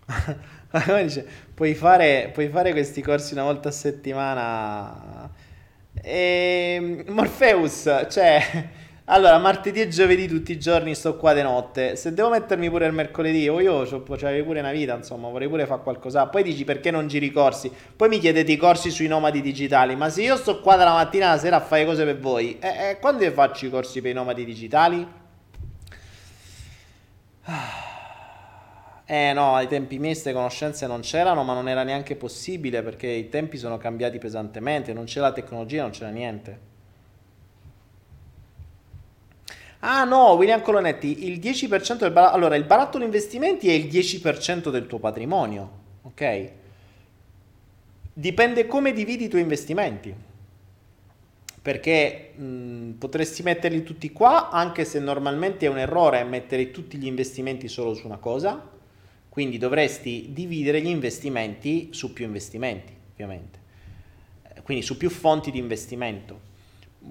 dice, puoi, fare, puoi fare questi corsi una volta a settimana. E, ehm, Morpheus, cioè allora, martedì e giovedì tutti i giorni sto qua di notte. Se devo mettermi pure il mercoledì, o io c'avevo pure una vita, insomma, vorrei pure fare qualcosa. Poi dici perché non giri i corsi? Poi mi chiedete i corsi sui nomadi digitali. Ma se io sto qua dalla mattina alla sera a fare cose per voi, eh, eh, quando faccio i corsi per i nomadi digitali? Eh no, ai tempi miei queste conoscenze non c'erano, ma non era neanche possibile perché i tempi sono cambiati pesantemente, non c'era la tecnologia, non c'era niente. Ah no, William Colonetti, il 10% del barattolo... Allora, il barattolo investimenti è il 10% del tuo patrimonio, ok? Dipende come dividi i tuoi investimenti. Perché mh, potresti metterli tutti qua, anche se normalmente è un errore mettere tutti gli investimenti solo su una cosa. Quindi dovresti dividere gli investimenti su più investimenti, ovviamente. Quindi su più fonti di investimento.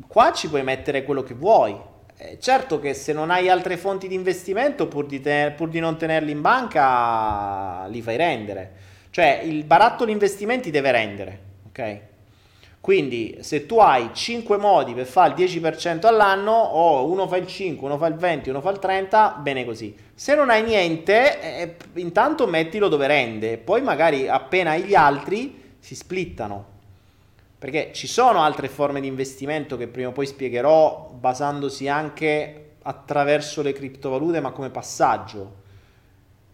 Qua ci puoi mettere quello che vuoi, eh, certo che se non hai altre fonti di investimento, pur di, te- pur di non tenerli in banca, li fai rendere. Cioè il barattolo investimenti deve rendere, ok? Quindi se tu hai 5 modi per fare il 10% all'anno, o uno fa il 5, uno fa il 20, uno fa il 30, bene così. Se non hai niente, eh, intanto mettilo dove rende, poi magari appena gli altri si splittano. Perché ci sono altre forme di investimento che prima o poi spiegherò basandosi anche attraverso le criptovalute, ma come passaggio.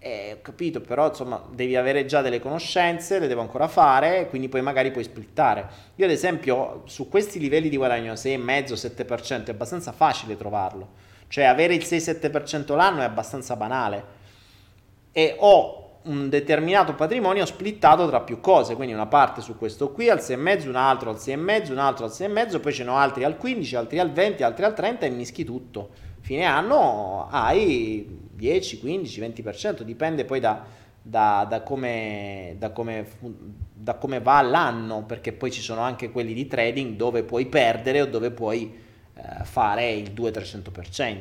E ho capito, però insomma devi avere già delle conoscenze, le devo ancora fare, quindi poi magari puoi splittare. Io ad esempio su questi livelli di guadagno 6,5-7% è abbastanza facile trovarlo. Cioè avere il 6-7% l'anno è abbastanza banale. E ho un determinato patrimonio splittato tra più cose, quindi una parte su questo qui al 6,5, un altro al 6,5, un altro al 6,5, poi ce ne ho altri al 15, altri al 20, altri al 30 e mischi tutto. Fine anno hai 10, 15, 20%, dipende poi da, da, da, come, da, come, da come va l'anno, perché poi ci sono anche quelli di trading dove puoi perdere o dove puoi eh, fare il 200-300%.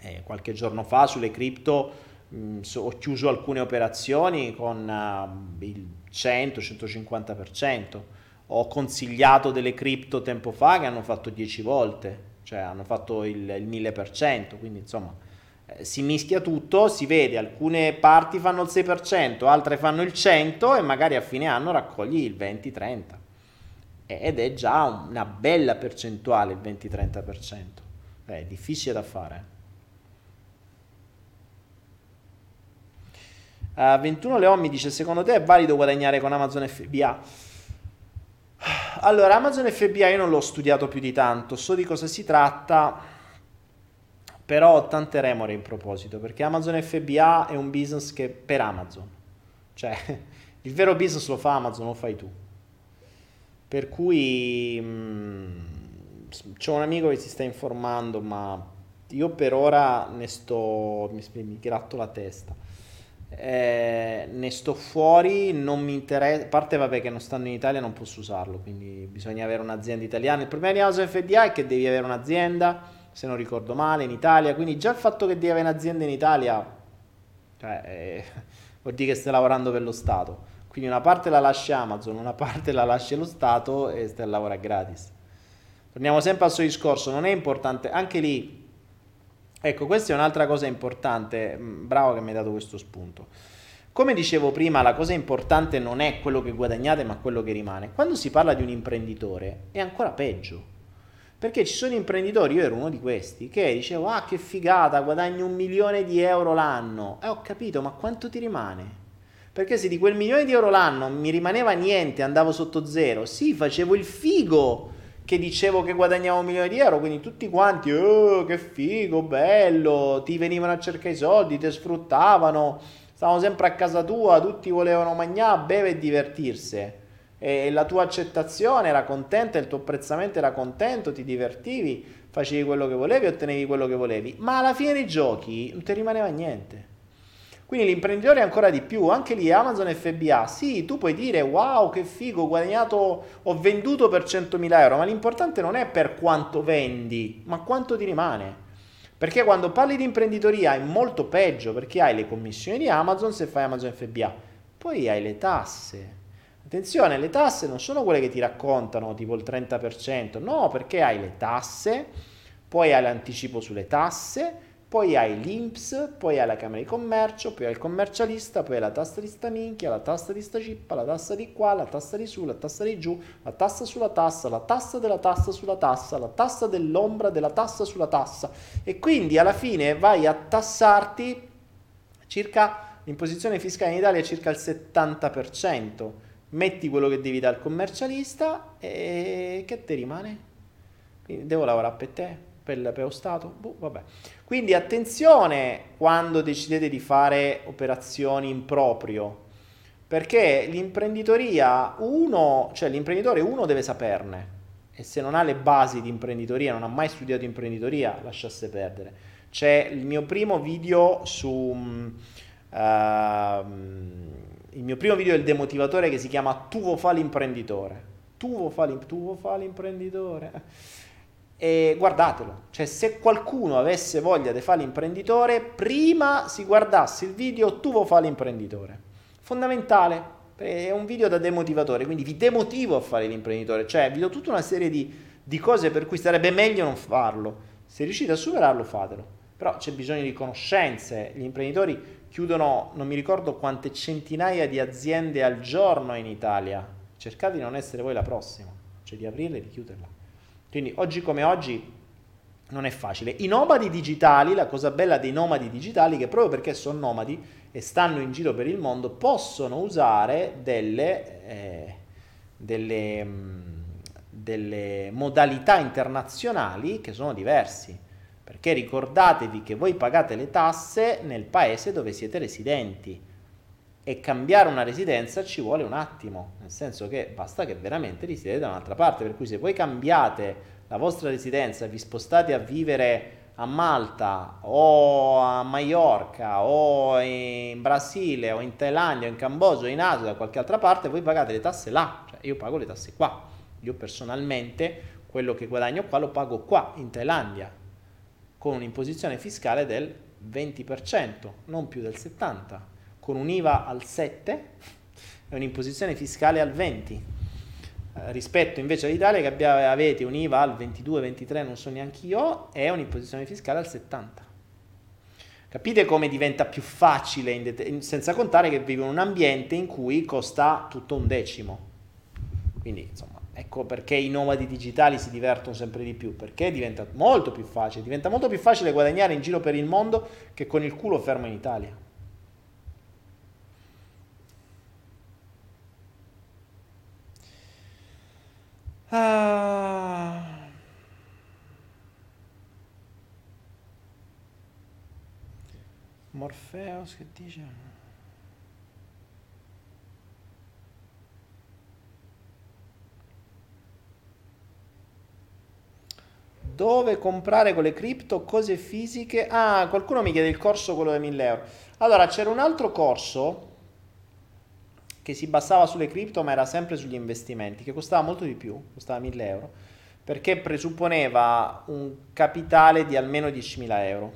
Eh, qualche giorno fa sulle cripto mh, mm, ho chiuso alcune operazioni con uh, il 100-150%. Ho consigliato delle cripto tempo fa che hanno fatto 10 volte, cioè hanno fatto il, il 1000%, quindi insomma eh, si mischia tutto, si vede alcune parti fanno il 6%, altre fanno il 100% e magari a fine anno raccogli il 20-30% ed è già una bella percentuale il 20-30%. È difficile da fare. Uh, 21 Leon mi dice: Secondo te è valido guadagnare con Amazon FBA? Allora, Amazon FBA io non l'ho studiato più di tanto, so di cosa si tratta, però ho tante remore in proposito, perché Amazon FBA è un business che per Amazon, cioè il vero business lo fa Amazon, lo fai tu. Per cui mh, mm, c'è un amico che si sta informando, ma io per ora ne sto, mi, mi gratto la testa. Eh, ne sto fuori, non mi interessa, a parte vabbè che non stando in Italia non posso usarlo, quindi bisogna avere un'azienda italiana. Il problema di House FDA è che devi avere un'azienda, se non ricordo male, in Italia, quindi già il fatto che devi avere un'azienda in Italia, cioè, eh, vuol dire che stai lavorando per lo Stato. Quindi una parte la lasci Amazon, una parte la lasci lo Stato e stai a lavorare gratis. Torniamo sempre al suo discorso, non è importante, anche lì, ecco, questa è un'altra cosa importante, mm, bravo che mi hai dato questo spunto. Come dicevo prima, la cosa importante non è quello che guadagnate, ma quello che rimane. Quando si parla di un imprenditore è ancora peggio. Perché ci sono imprenditori, io ero uno di questi, che dicevo, ah che figata, guadagno un milione di euro l'anno. E ho capito, ma quanto ti rimane? Perché se di quel milione di euro l'anno mi rimaneva niente, andavo sotto zero, sì, facevo il figo che dicevo che guadagnavo un milione di euro, quindi tutti quanti, oh, che figo, bello, ti venivano a cercare i soldi, ti sfruttavano, stavano sempre a casa tua, tutti volevano mangiare, bere e divertirsi. E la tua accettazione era contenta, il tuo apprezzamento era contento, ti divertivi, facevi quello che volevi, ottenevi quello che volevi, ma alla fine dei giochi non ti rimaneva niente. Quindi l'imprenditore ancora di più, anche lì Amazon FBA, sì, tu puoi dire wow che figo, ho guadagnato, ho venduto per 100.000 euro, ma l'importante non è per quanto vendi, ma quanto ti rimane. Perché quando parli di imprenditoria è molto peggio, perché hai le commissioni di Amazon se fai Amazon FBA, poi hai le tasse. Attenzione, le tasse non sono quelle che ti raccontano tipo il 30%, no, perché hai le tasse, poi hai l'anticipo sulle tasse, poi hai l'INPS, poi hai la Camera di Commercio, poi hai il commercialista, poi hai la tassa di sta minchia, la tassa di sta cippa, la tassa di qua, la tassa di su, la tassa di giù, la tassa sulla tassa, la tassa della tassa sulla tassa, la tassa dell'ombra della tassa sulla tassa e quindi alla fine vai a tassarti circa l'imposizione fiscale in Italia è circa il 70%. Metti quello che devi dal commercialista e che ti rimane? Quindi devo lavorare per te, per, per lo Stato? Boh, vabbè. Quindi attenzione quando decidete di fare operazioni in proprio, perché l'imprenditoria uno, cioè l'imprenditore uno deve saperne e se non ha le basi di imprenditoria, non ha mai studiato imprenditoria, lasciasse perdere. C'è il mio primo video su uh, il mio primo video del demotivatore che si chiama Tu vuoi fare l'imprenditore. Tu vuoi fare, tu vuoi fare l'imprenditore e guardatelo, cioè se qualcuno avesse voglia di fare l'imprenditore, prima si guardasse il video tu vuoi fare l'imprenditore. Fondamentale, è un video da demotivatore, quindi vi demotivo a fare l'imprenditore, cioè vi do tutta una serie di, di cose per cui sarebbe meglio non farlo. Se riuscite a superarlo fatelo, però c'è bisogno di conoscenze, gli imprenditori chiudono non mi ricordo quante centinaia di aziende al giorno in Italia, cercate di non essere voi la prossima, cioè di aprirle e di chiuderla. Quindi oggi come oggi non è facile. I nomadi digitali, la cosa bella dei nomadi digitali che proprio perché sono nomadi e stanno in giro per il mondo, possono usare delle, eh, delle, mm, delle modalità internazionali che sono diversi. Perché ricordatevi che voi pagate le tasse nel paese dove siete residenti e cambiare una residenza ci vuole un attimo, nel senso che basta che veramente risiedete da un'altra parte, per cui se voi cambiate la vostra residenza vi spostate a vivere a Malta o a Mallorca o in Brasile o in Thailandia o in Cambogia o in Asia o da qualche altra parte, voi pagate le tasse là, cioè io pago le tasse qua. Io personalmente quello che guadagno qua lo pago qua in Thailandia con un'imposizione fiscale del 20%, non più del 70%, con un IVA al 7% e un'imposizione fiscale al 20%. Eh, rispetto invece all'Italia che abbiate, avete un IVA al 22-23, non so neanche io, e un'imposizione fiscale al 70%. Capite come diventa più facile, det- senza contare che vivo in un ambiente in cui costa tutto un decimo. Quindi, insomma, ecco perché i nomadi digitali si divertono sempre di più, perché diventa molto più facile, diventa molto più facile guadagnare in giro per il mondo che con il culo fermo in Italia. Ah. Morpheus che dice? Dove comprare con le cripto cose fisiche? Ah, qualcuno mi chiede il corso quello da 1000 euro. Allora, c'era un altro corso che si basava sulle cripto ma era sempre sugli investimenti, che costava molto di più, costava 1000 euro, perché presupponeva un capitale di almeno 10.000 euro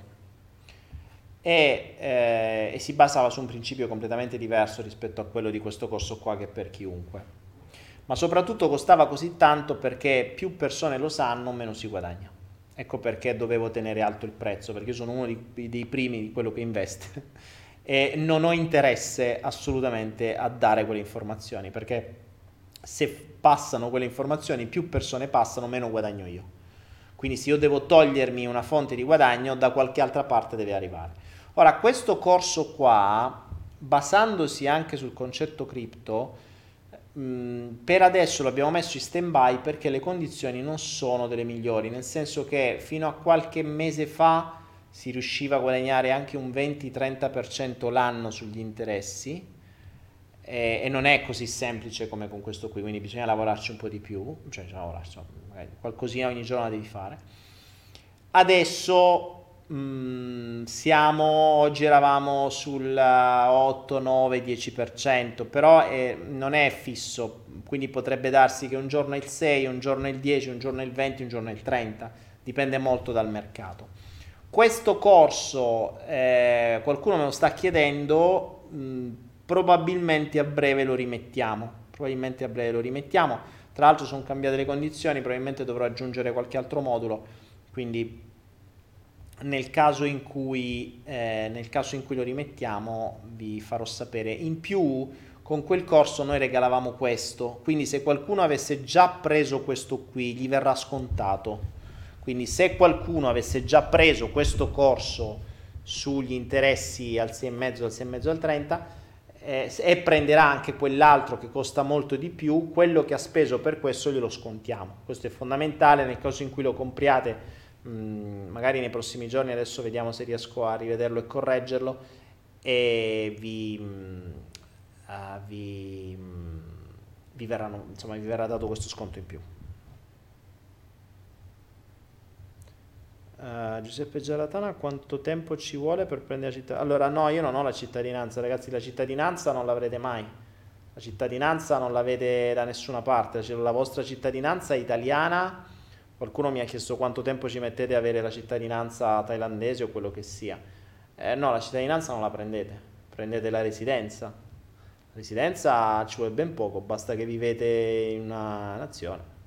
e, eh, e, si basava su un principio completamente diverso rispetto a quello di questo corso qua che è per chiunque. Ma soprattutto costava così tanto perché più persone lo sanno, meno si guadagna. Ecco perché dovevo tenere alto il prezzo, perché sono uno di, dei primi di quello che investe e non ho interesse assolutamente a dare quelle informazioni, perché se passano quelle informazioni, più persone passano, meno guadagno io. Quindi se io devo togliermi una fonte di guadagno, da qualche altra parte deve arrivare. Ora, questo corso qua, basandosi anche sul concetto cripto, per adesso l'abbiamo messo in stand by perché le condizioni non sono delle migliori, nel senso che fino a qualche mese fa si riusciva a guadagnare anche un 20-30% l'anno sugli interessi e, e, non è così semplice come con questo qui, quindi bisogna lavorarci un po' di più, cioè lavorarci, qualcosina ogni giorno la devi fare. Adesso Mm, siamo, oggi eravamo sul 8, 9, 10%, però è, non è fisso, quindi potrebbe darsi che un giorno è il 6, un giorno il 10, un giorno il 20, un giorno il 30, dipende molto dal mercato. Questo corso, eh, qualcuno me lo sta chiedendo, mh, probabilmente a breve lo rimettiamo, probabilmente a breve lo rimettiamo, tra l'altro sono cambiate le condizioni, probabilmente dovrò aggiungere qualche altro modulo, quindi nel caso, cui, eh, nel caso in cui lo rimettiamo vi farò sapere. In più con quel corso noi regalavamo questo, quindi se qualcuno avesse già preso questo qui gli verrà scontato. Quindi se qualcuno avesse già preso questo corso sugli interessi al 6,5, al 6,5, al 30 eh, e prenderà anche quell'altro che costa molto di più, quello che ha speso per questo glielo scontiamo. Questo è fondamentale nel caso in cui lo compriate Mm, magari nei prossimi giorni adesso vediamo se riesco a rivederlo e correggerlo e vi, uh, vi, um, vi, verranno, insomma, vi verrà dato questo sconto in più. Uh, Giuseppe Gelatana, quanto tempo ci vuole per prendere la cittadinanza? Allora, no, io non ho la cittadinanza, ragazzi. La cittadinanza non l'avrete mai. La cittadinanza non l'avete da nessuna parte. Cioè, la vostra cittadinanza italiana Qualcuno mi ha chiesto quanto tempo ci mettete ad avere la cittadinanza thailandese o quello che sia. Eh, no, la cittadinanza non la prendete, prendete la residenza. La residenza ci vuole ben poco, basta che vivete in una nazione.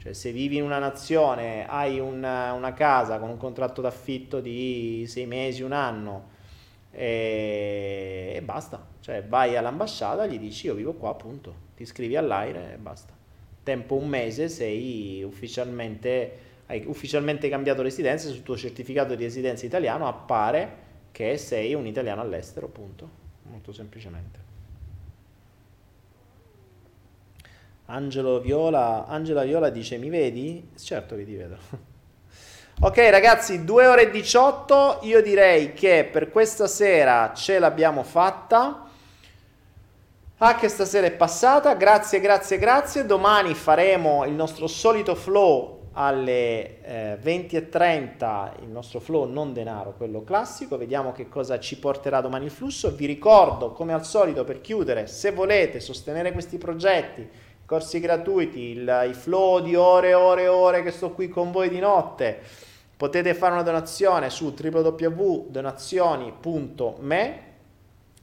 Cioè se vivi in una nazione, hai una, una casa con un contratto d'affitto di sei mesi, un anno e, e basta. Cioè vai all'ambasciata, gli dici io vivo qua, appunto, ti iscrivi all'aire e basta tempo un mese sei ufficialmente, hai ufficialmente cambiato residenza, sul tuo certificato di residenza italiano appare che sei un italiano all'estero, punto, molto semplicemente. Angelo Viola, Angela Viola dice mi vedi? Certo che ti vedo. ok ragazzi, 2 ore e 18, io direi che per questa sera ce l'abbiamo fatta. Ah, che stasera è passata, grazie, grazie, grazie. Domani faremo il nostro solito flow alle eh, 20.30, il nostro flow non denaro, quello classico. Vediamo che cosa ci porterà domani il flusso. Vi ricordo, come al solito, per chiudere, se volete sostenere questi progetti, corsi gratuiti, il, i flow di ore e ore e ore che sto qui con voi di notte. Potete fare una donazione su www.donazioni.me.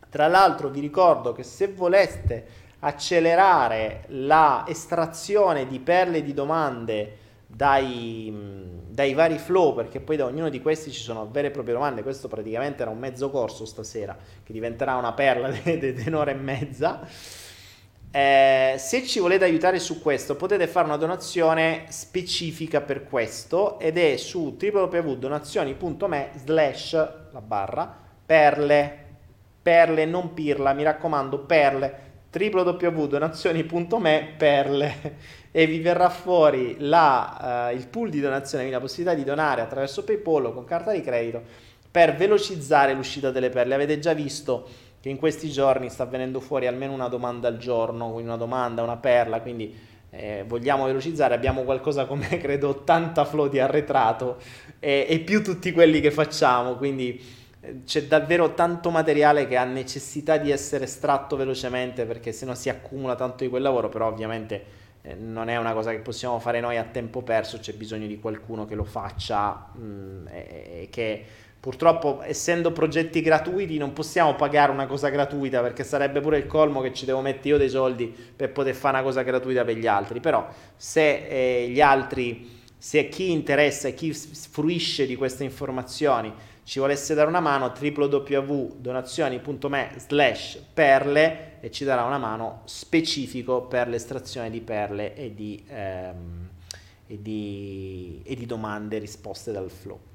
Tra l'altro vi ricordo che se voleste accelerare la estrazione di perle di domande dai, dai, vari flow, perché poi da ognuno di questi ci sono vere e proprie domande. Questo praticamente era un mezzo corso stasera, che diventerà una perla di un'ora e mezza. Eh, se ci volete aiutare su questo, potete fare una donazione specifica per questo ed è su www.donazioni.me slash la barra perle, perle, non pirla, mi raccomando, perle. www.donazioni.me perle. E vi verrà fuori la, uh, il pool di donazione, quindi la possibilità di donare attraverso PayPal o con carta di credito per velocizzare l'uscita delle perle. Avete già visto che in questi giorni sta venendo fuori almeno una domanda al giorno, una domanda, una perla, quindi eh, vogliamo velocizzare, abbiamo qualcosa come credo 80 flow di arretrato e, e più tutti quelli che facciamo, quindi c'è davvero tanto materiale che ha necessità di essere estratto velocemente perché se no si accumula tanto di quel lavoro, però ovviamente eh, non è una cosa che possiamo fare noi a tempo perso, c'è bisogno di qualcuno che lo faccia mh, mm, e, e che purtroppo essendo progetti gratuiti non possiamo pagare una cosa gratuita perché sarebbe pure il colmo che ci devo mettere io dei soldi per poter fare una cosa gratuita per gli altri, però se eh, gli altri, se chi interessa e chi fruisce di queste informazioni ci volesse dare una mano www.donazioni.me slash perle e ci darà una mano specifico per l'estrazione di perle e di, ehm, e di, e di domande risposte dal flow.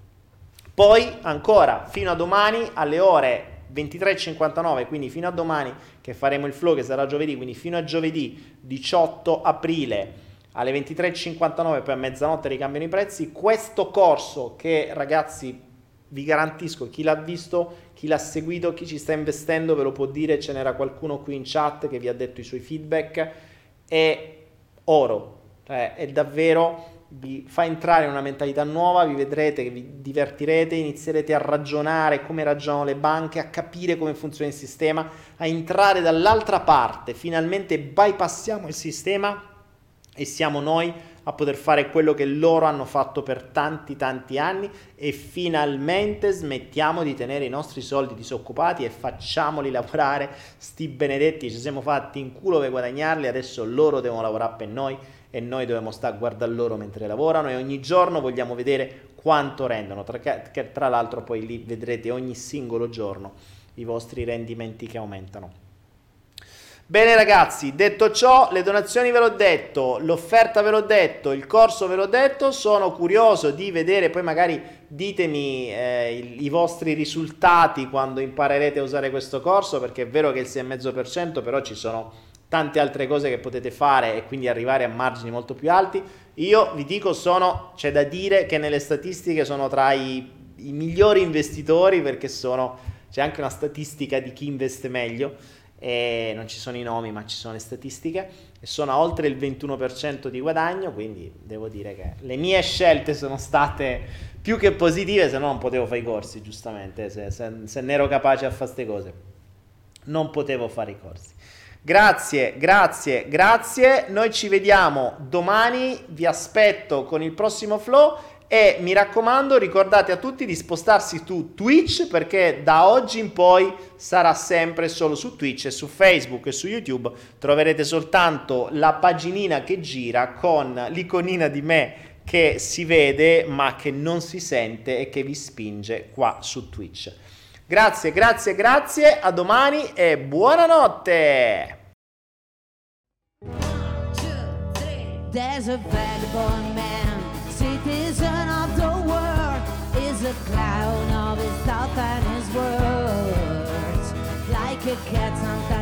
Poi ancora fino a domani alle ore 23.59, quindi fino a domani che faremo il flow che sarà giovedì, quindi fino a giovedì 18 aprile alle 23.59 poi a mezzanotte ricambiano i prezzi. Questo corso che ragazzi vi garantisco, chi l'ha visto, chi l'ha seguito, chi ci sta investendo, ve lo può dire, ce n'era qualcuno qui in chat che vi ha detto i suoi feedback, è oro, cioè è davvero, vi fa entrare in una mentalità nuova, vi vedrete, vi divertirete, inizierete a ragionare come ragionano le banche, a capire come funziona il sistema, a entrare dall'altra parte, finalmente bypassiamo il sistema e siamo noi a poter fare quello che loro hanno fatto per tanti tanti anni e finalmente smettiamo di tenere i nostri soldi disoccupati e facciamoli lavorare. Sti benedetti ci siamo fatti in culo per guadagnarli adesso loro devono lavorare per noi e noi dobbiamo stare a guardare loro mentre lavorano e ogni giorno vogliamo vedere quanto rendono. Tra, tra l'altro poi lì vedrete ogni singolo giorno i vostri rendimenti che aumentano. Bene ragazzi, detto ciò, le donazioni ve l'ho detto, l'offerta ve l'ho detto, il corso ve l'ho detto, sono curioso di vedere, poi magari ditemi eh, i, i, vostri risultati quando imparerete a usare questo corso, perché è vero che il 6,5%, però ci sono tante altre cose che potete fare e quindi arrivare a margini molto più alti. Io vi dico, sono, c'è da dire che nelle statistiche sono tra i, i migliori investitori perché sono, c'è anche una statistica di chi investe meglio e non ci sono i nomi ma ci sono le statistiche. E sono a oltre il 21% di guadagno quindi devo dire che le mie scelte sono state più che positive se no non potevo fare i corsi giustamente se, se, se ne ero capace a fare queste cose. Non potevo fare i corsi grazie grazie grazie. Noi ci vediamo domani. Vi aspetto con il prossimo flow e mi raccomando, ricordate a tutti di spostarsi su Twitch perché da oggi in poi sarà sempre solo su Twitch e su Facebook e su YouTube. Troverete soltanto la paginina che gira con l'iconina di me che si vede ma che non si sente e che vi spinge qua su Twitch. Grazie, grazie, grazie, a domani e buonanotte! One, two, three citizen of the world is a clown of his thoughts and his words. Like a cat, sometimes